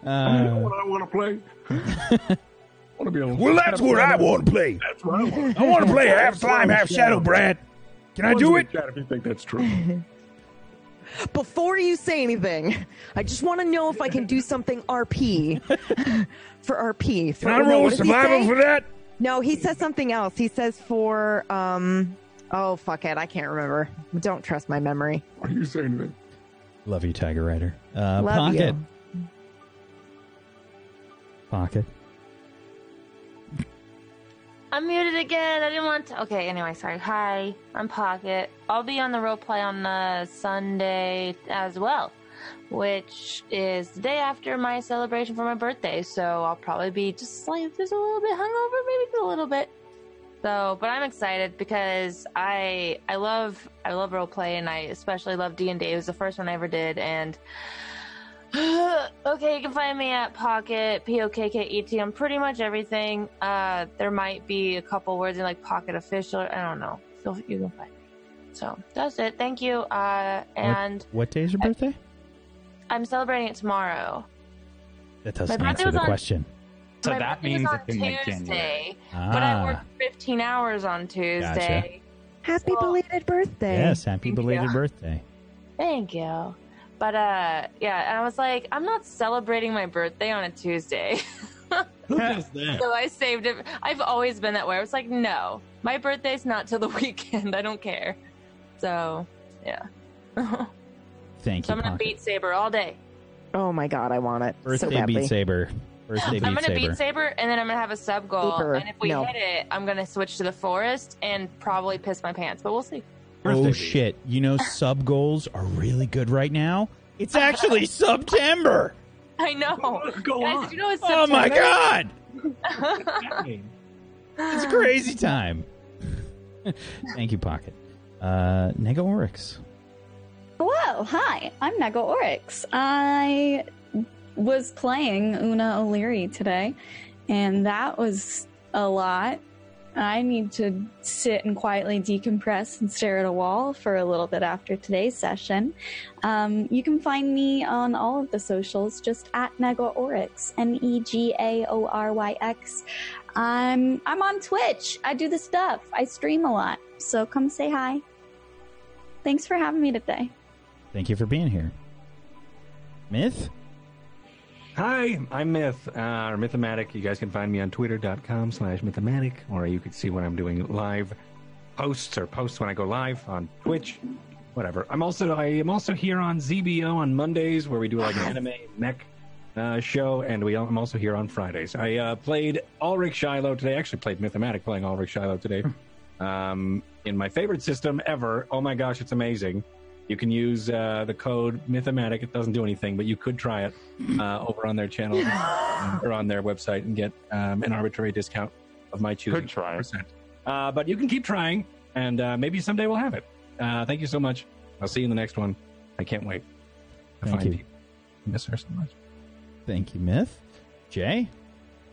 I know Uh, what I want to play. I want to be able. Well, that's what I want to play. That's what I want. I want to play half slime, half shadow, Brad. Can I do it? Chat if you think that's true. Before you say anything, I just want to know if I can do something RP for RP. For, Can I roll what a survival for that? No, he says something else. He says for um oh fuck it, I can't remember. Don't trust my memory. Why are you saying anything? love you, Tiger Rider. Uh, Love Pokket. you. Pokket. I'm muted again. I didn't want to. Okay, anyway, sorry. Hi, I'm Pokket. I'll be on the role play on the Sunday as well, which is the day after my celebration for my birthday. So I'll probably be just like just a little bit hungover, maybe a little bit. So, but I'm excited because I I love I love role play and I especially love D and D. It was the first one I ever did, and okay, you can find me at Pokket P O K K E T on pretty much everything. Uh, there might be a couple words in like Pokket Official. I don't know. So you can find me. So that's it. Thank you. Uh, and What day is your birthday? I'm celebrating it tomorrow. That doesn't birthday answer the on- question. So my that means on it's in like January. Tuesday, but I Ah. worked 15 hours on Tuesday. Happy So- belated birthday. Yes, happy belated you. birthday. Thank you. But uh, yeah, and I was like, I'm not celebrating my birthday on a Tuesday. Who does that? so I saved it. I've always been that way. I was like, no, my birthday's not till the weekend. I don't care. So yeah. so Thank you. I'm gonna Pokket. beat Saber all day. Oh my god, I want it so Birthday badly. Beat Saber. Birthday beat I'm Beat gonna Saber. beat Saber, and then I'm gonna have a sub goal. Saber, And if we no. hit it, I'm gonna switch to the forest and probably piss my pants. But we'll see. Oh Birthday shit! You know sub goals are really good right now. It's actually September. I know. Go Guys, on. did you know it's Oh my god! It's crazy time. Thank you, Pokket. Uh, Nega Oryx. Hello, hi, I'm Nega Oryx. I was playing Una O'Leary today, and that was a lot. I need to sit and quietly decompress and stare at a wall for a little bit after today's session. Um, you can find me on all of the socials, just at Nega Oryx, N E G A O R Y X. I'm I'm on Twitch. I do the stuff. I stream a lot, so come say hi. Thanks for having me today. Thank you for being here. Myth. Hi, I'm Myth, uh, or Mythomatic. You guys can find me on twitter.com slash Mythomatic, or you can see when I'm doing live posts or posts when I go live on Twitch, whatever. I'm also I am also here on ZBO on Mondays where we do like an anime mech uh, show, and we I'm also here on Fridays. I uh, played Ulrich Shiloh today. I actually played Mythomatic playing Ulrich Shiloh today. um, in my favorite system ever. Oh my gosh, it's amazing. You can use uh, the code Mythomatic. It doesn't do anything, but you could try it uh, over on their channel or on their website and get um, an arbitrary discount of my choosing. Could try percent. Uh, but you can keep trying, and uh, maybe someday we'll have it. Uh, thank you so much. I'll see you in the next one. I can't wait to Thank find you. you. I miss her so much. Thank you, Myth. Jay.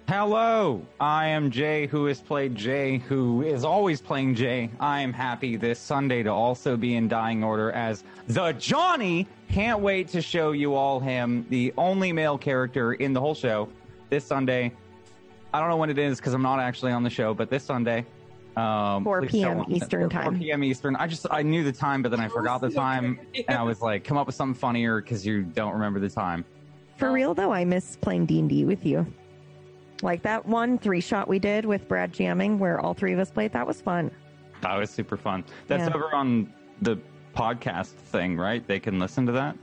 Hello, I am Jay, who has played Jay, who is always playing Jay. I am happy this Sunday to also be in Dying Order as the Johnny. Can't wait to show you all him, the only male character in the whole show, this Sunday. I don't know when it is because I'm not actually on the show, but this Sunday. Um, 4 p.m. Eastern 4 time. p.m. Eastern. I just I knew the time, but then I forgot the time, and I was like, come up with something funnier because you don't remember the time. For real though, I miss playing D and D with you. Like that one three shot we did with Brad jamming, where all three of us played. That was fun. That was super fun. That's Yeah. over on the podcast thing, right? They can listen to that.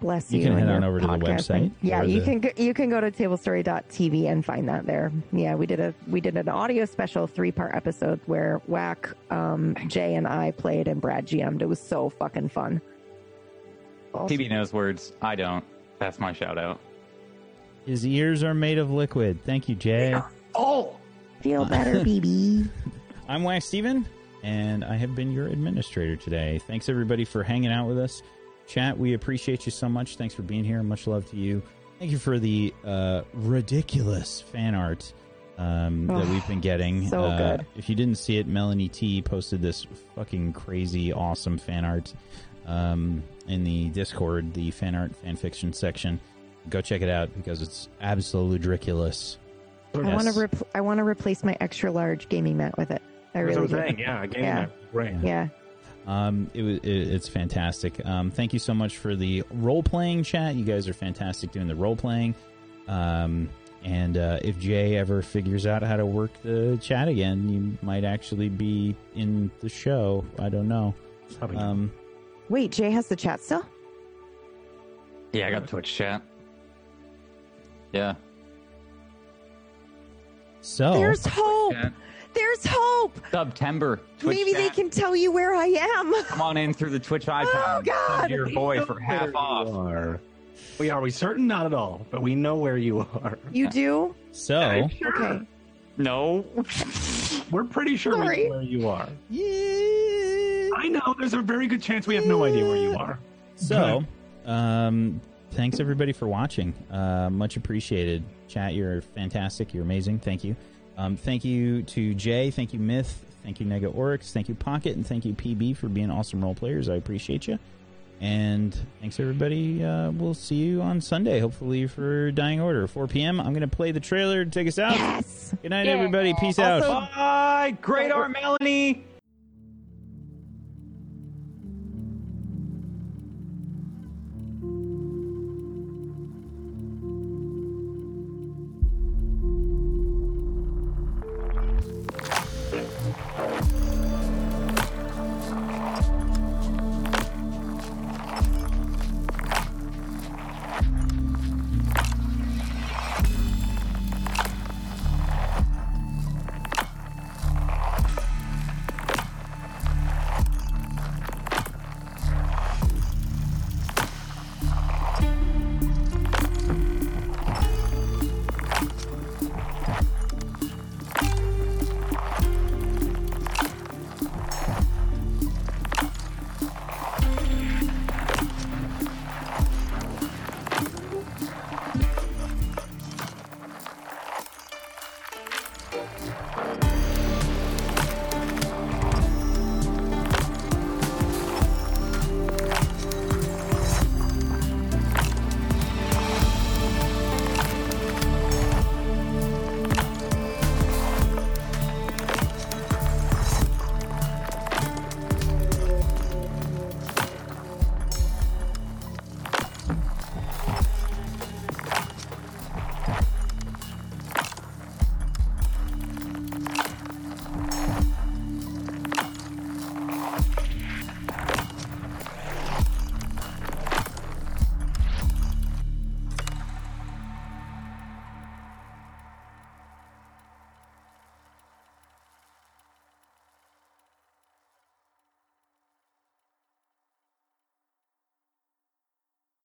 Bless You you. can head on your over to the website Yeah, you the- can go, you can go to tablestory.tv and find that there. Yeah, we did a we did an audio special three part episode where Whack, um, Jay, and I played and Brad GM'd. It was so fucking fun. PB knows words. I don't. That's my shout out. His ears are made of liquid. Thank you, Jay. Oh, Feel better, BB. I'm Wax Steven, and I have been your administrator today. Thanks everybody for hanging out with us. Chat, we appreciate you so much. Thanks for being here. Much love to you. Thank you for the uh, ridiculous fan art um, that we've been getting. so Uh, good. If you didn't see it, Melanie T posted this fucking crazy, awesome fan art um, in the Discord, the fan art fan fiction section. Go check it out because it's absolutely ridiculous. I want to repl- I want to replace my extra large gaming mat with it. I That's really what I'm do. saying. Yeah, a game Yeah. map. Right. Yeah. Um, it was it, it's fantastic. Um, thank you so much for the role playing chat. You guys are fantastic doing the role playing. Um, and uh, if Jay ever figures out how to work the chat again, you might actually be in the show. I don't know. Um, Wait, Jay has the chat still? yeah, I got Twitch chat. Yeah. so There's hope. Chat. There's hope. September. Twitch Maybe they can tell you where I am. come on in through the Twitch iPad. Oh, God. Your boy for half you off. are. We are we certain? Not at all, but we know where you are. You do? so Okay. No. We're pretty sure we know where you are. yeah. I know. There's a very good chance we have no idea where you are. So, um, thanks everybody for watching. Uh, much appreciated. Chat, you're fantastic. You're amazing. Thank you. Um, thank you to Jay. Thank you, Myth. Thank you, Nega Oryx. Thank you, Pokket. And thank you, PB, for being awesome role players. I appreciate you. And thanks, everybody. Uh, we'll see you on Sunday, hopefully, for Dying Order, 4 p.m. I'm going to play the trailer to take us out. Yes. Good night, Yeah. everybody. Peace Also- out. Bye. Great art, Melanie.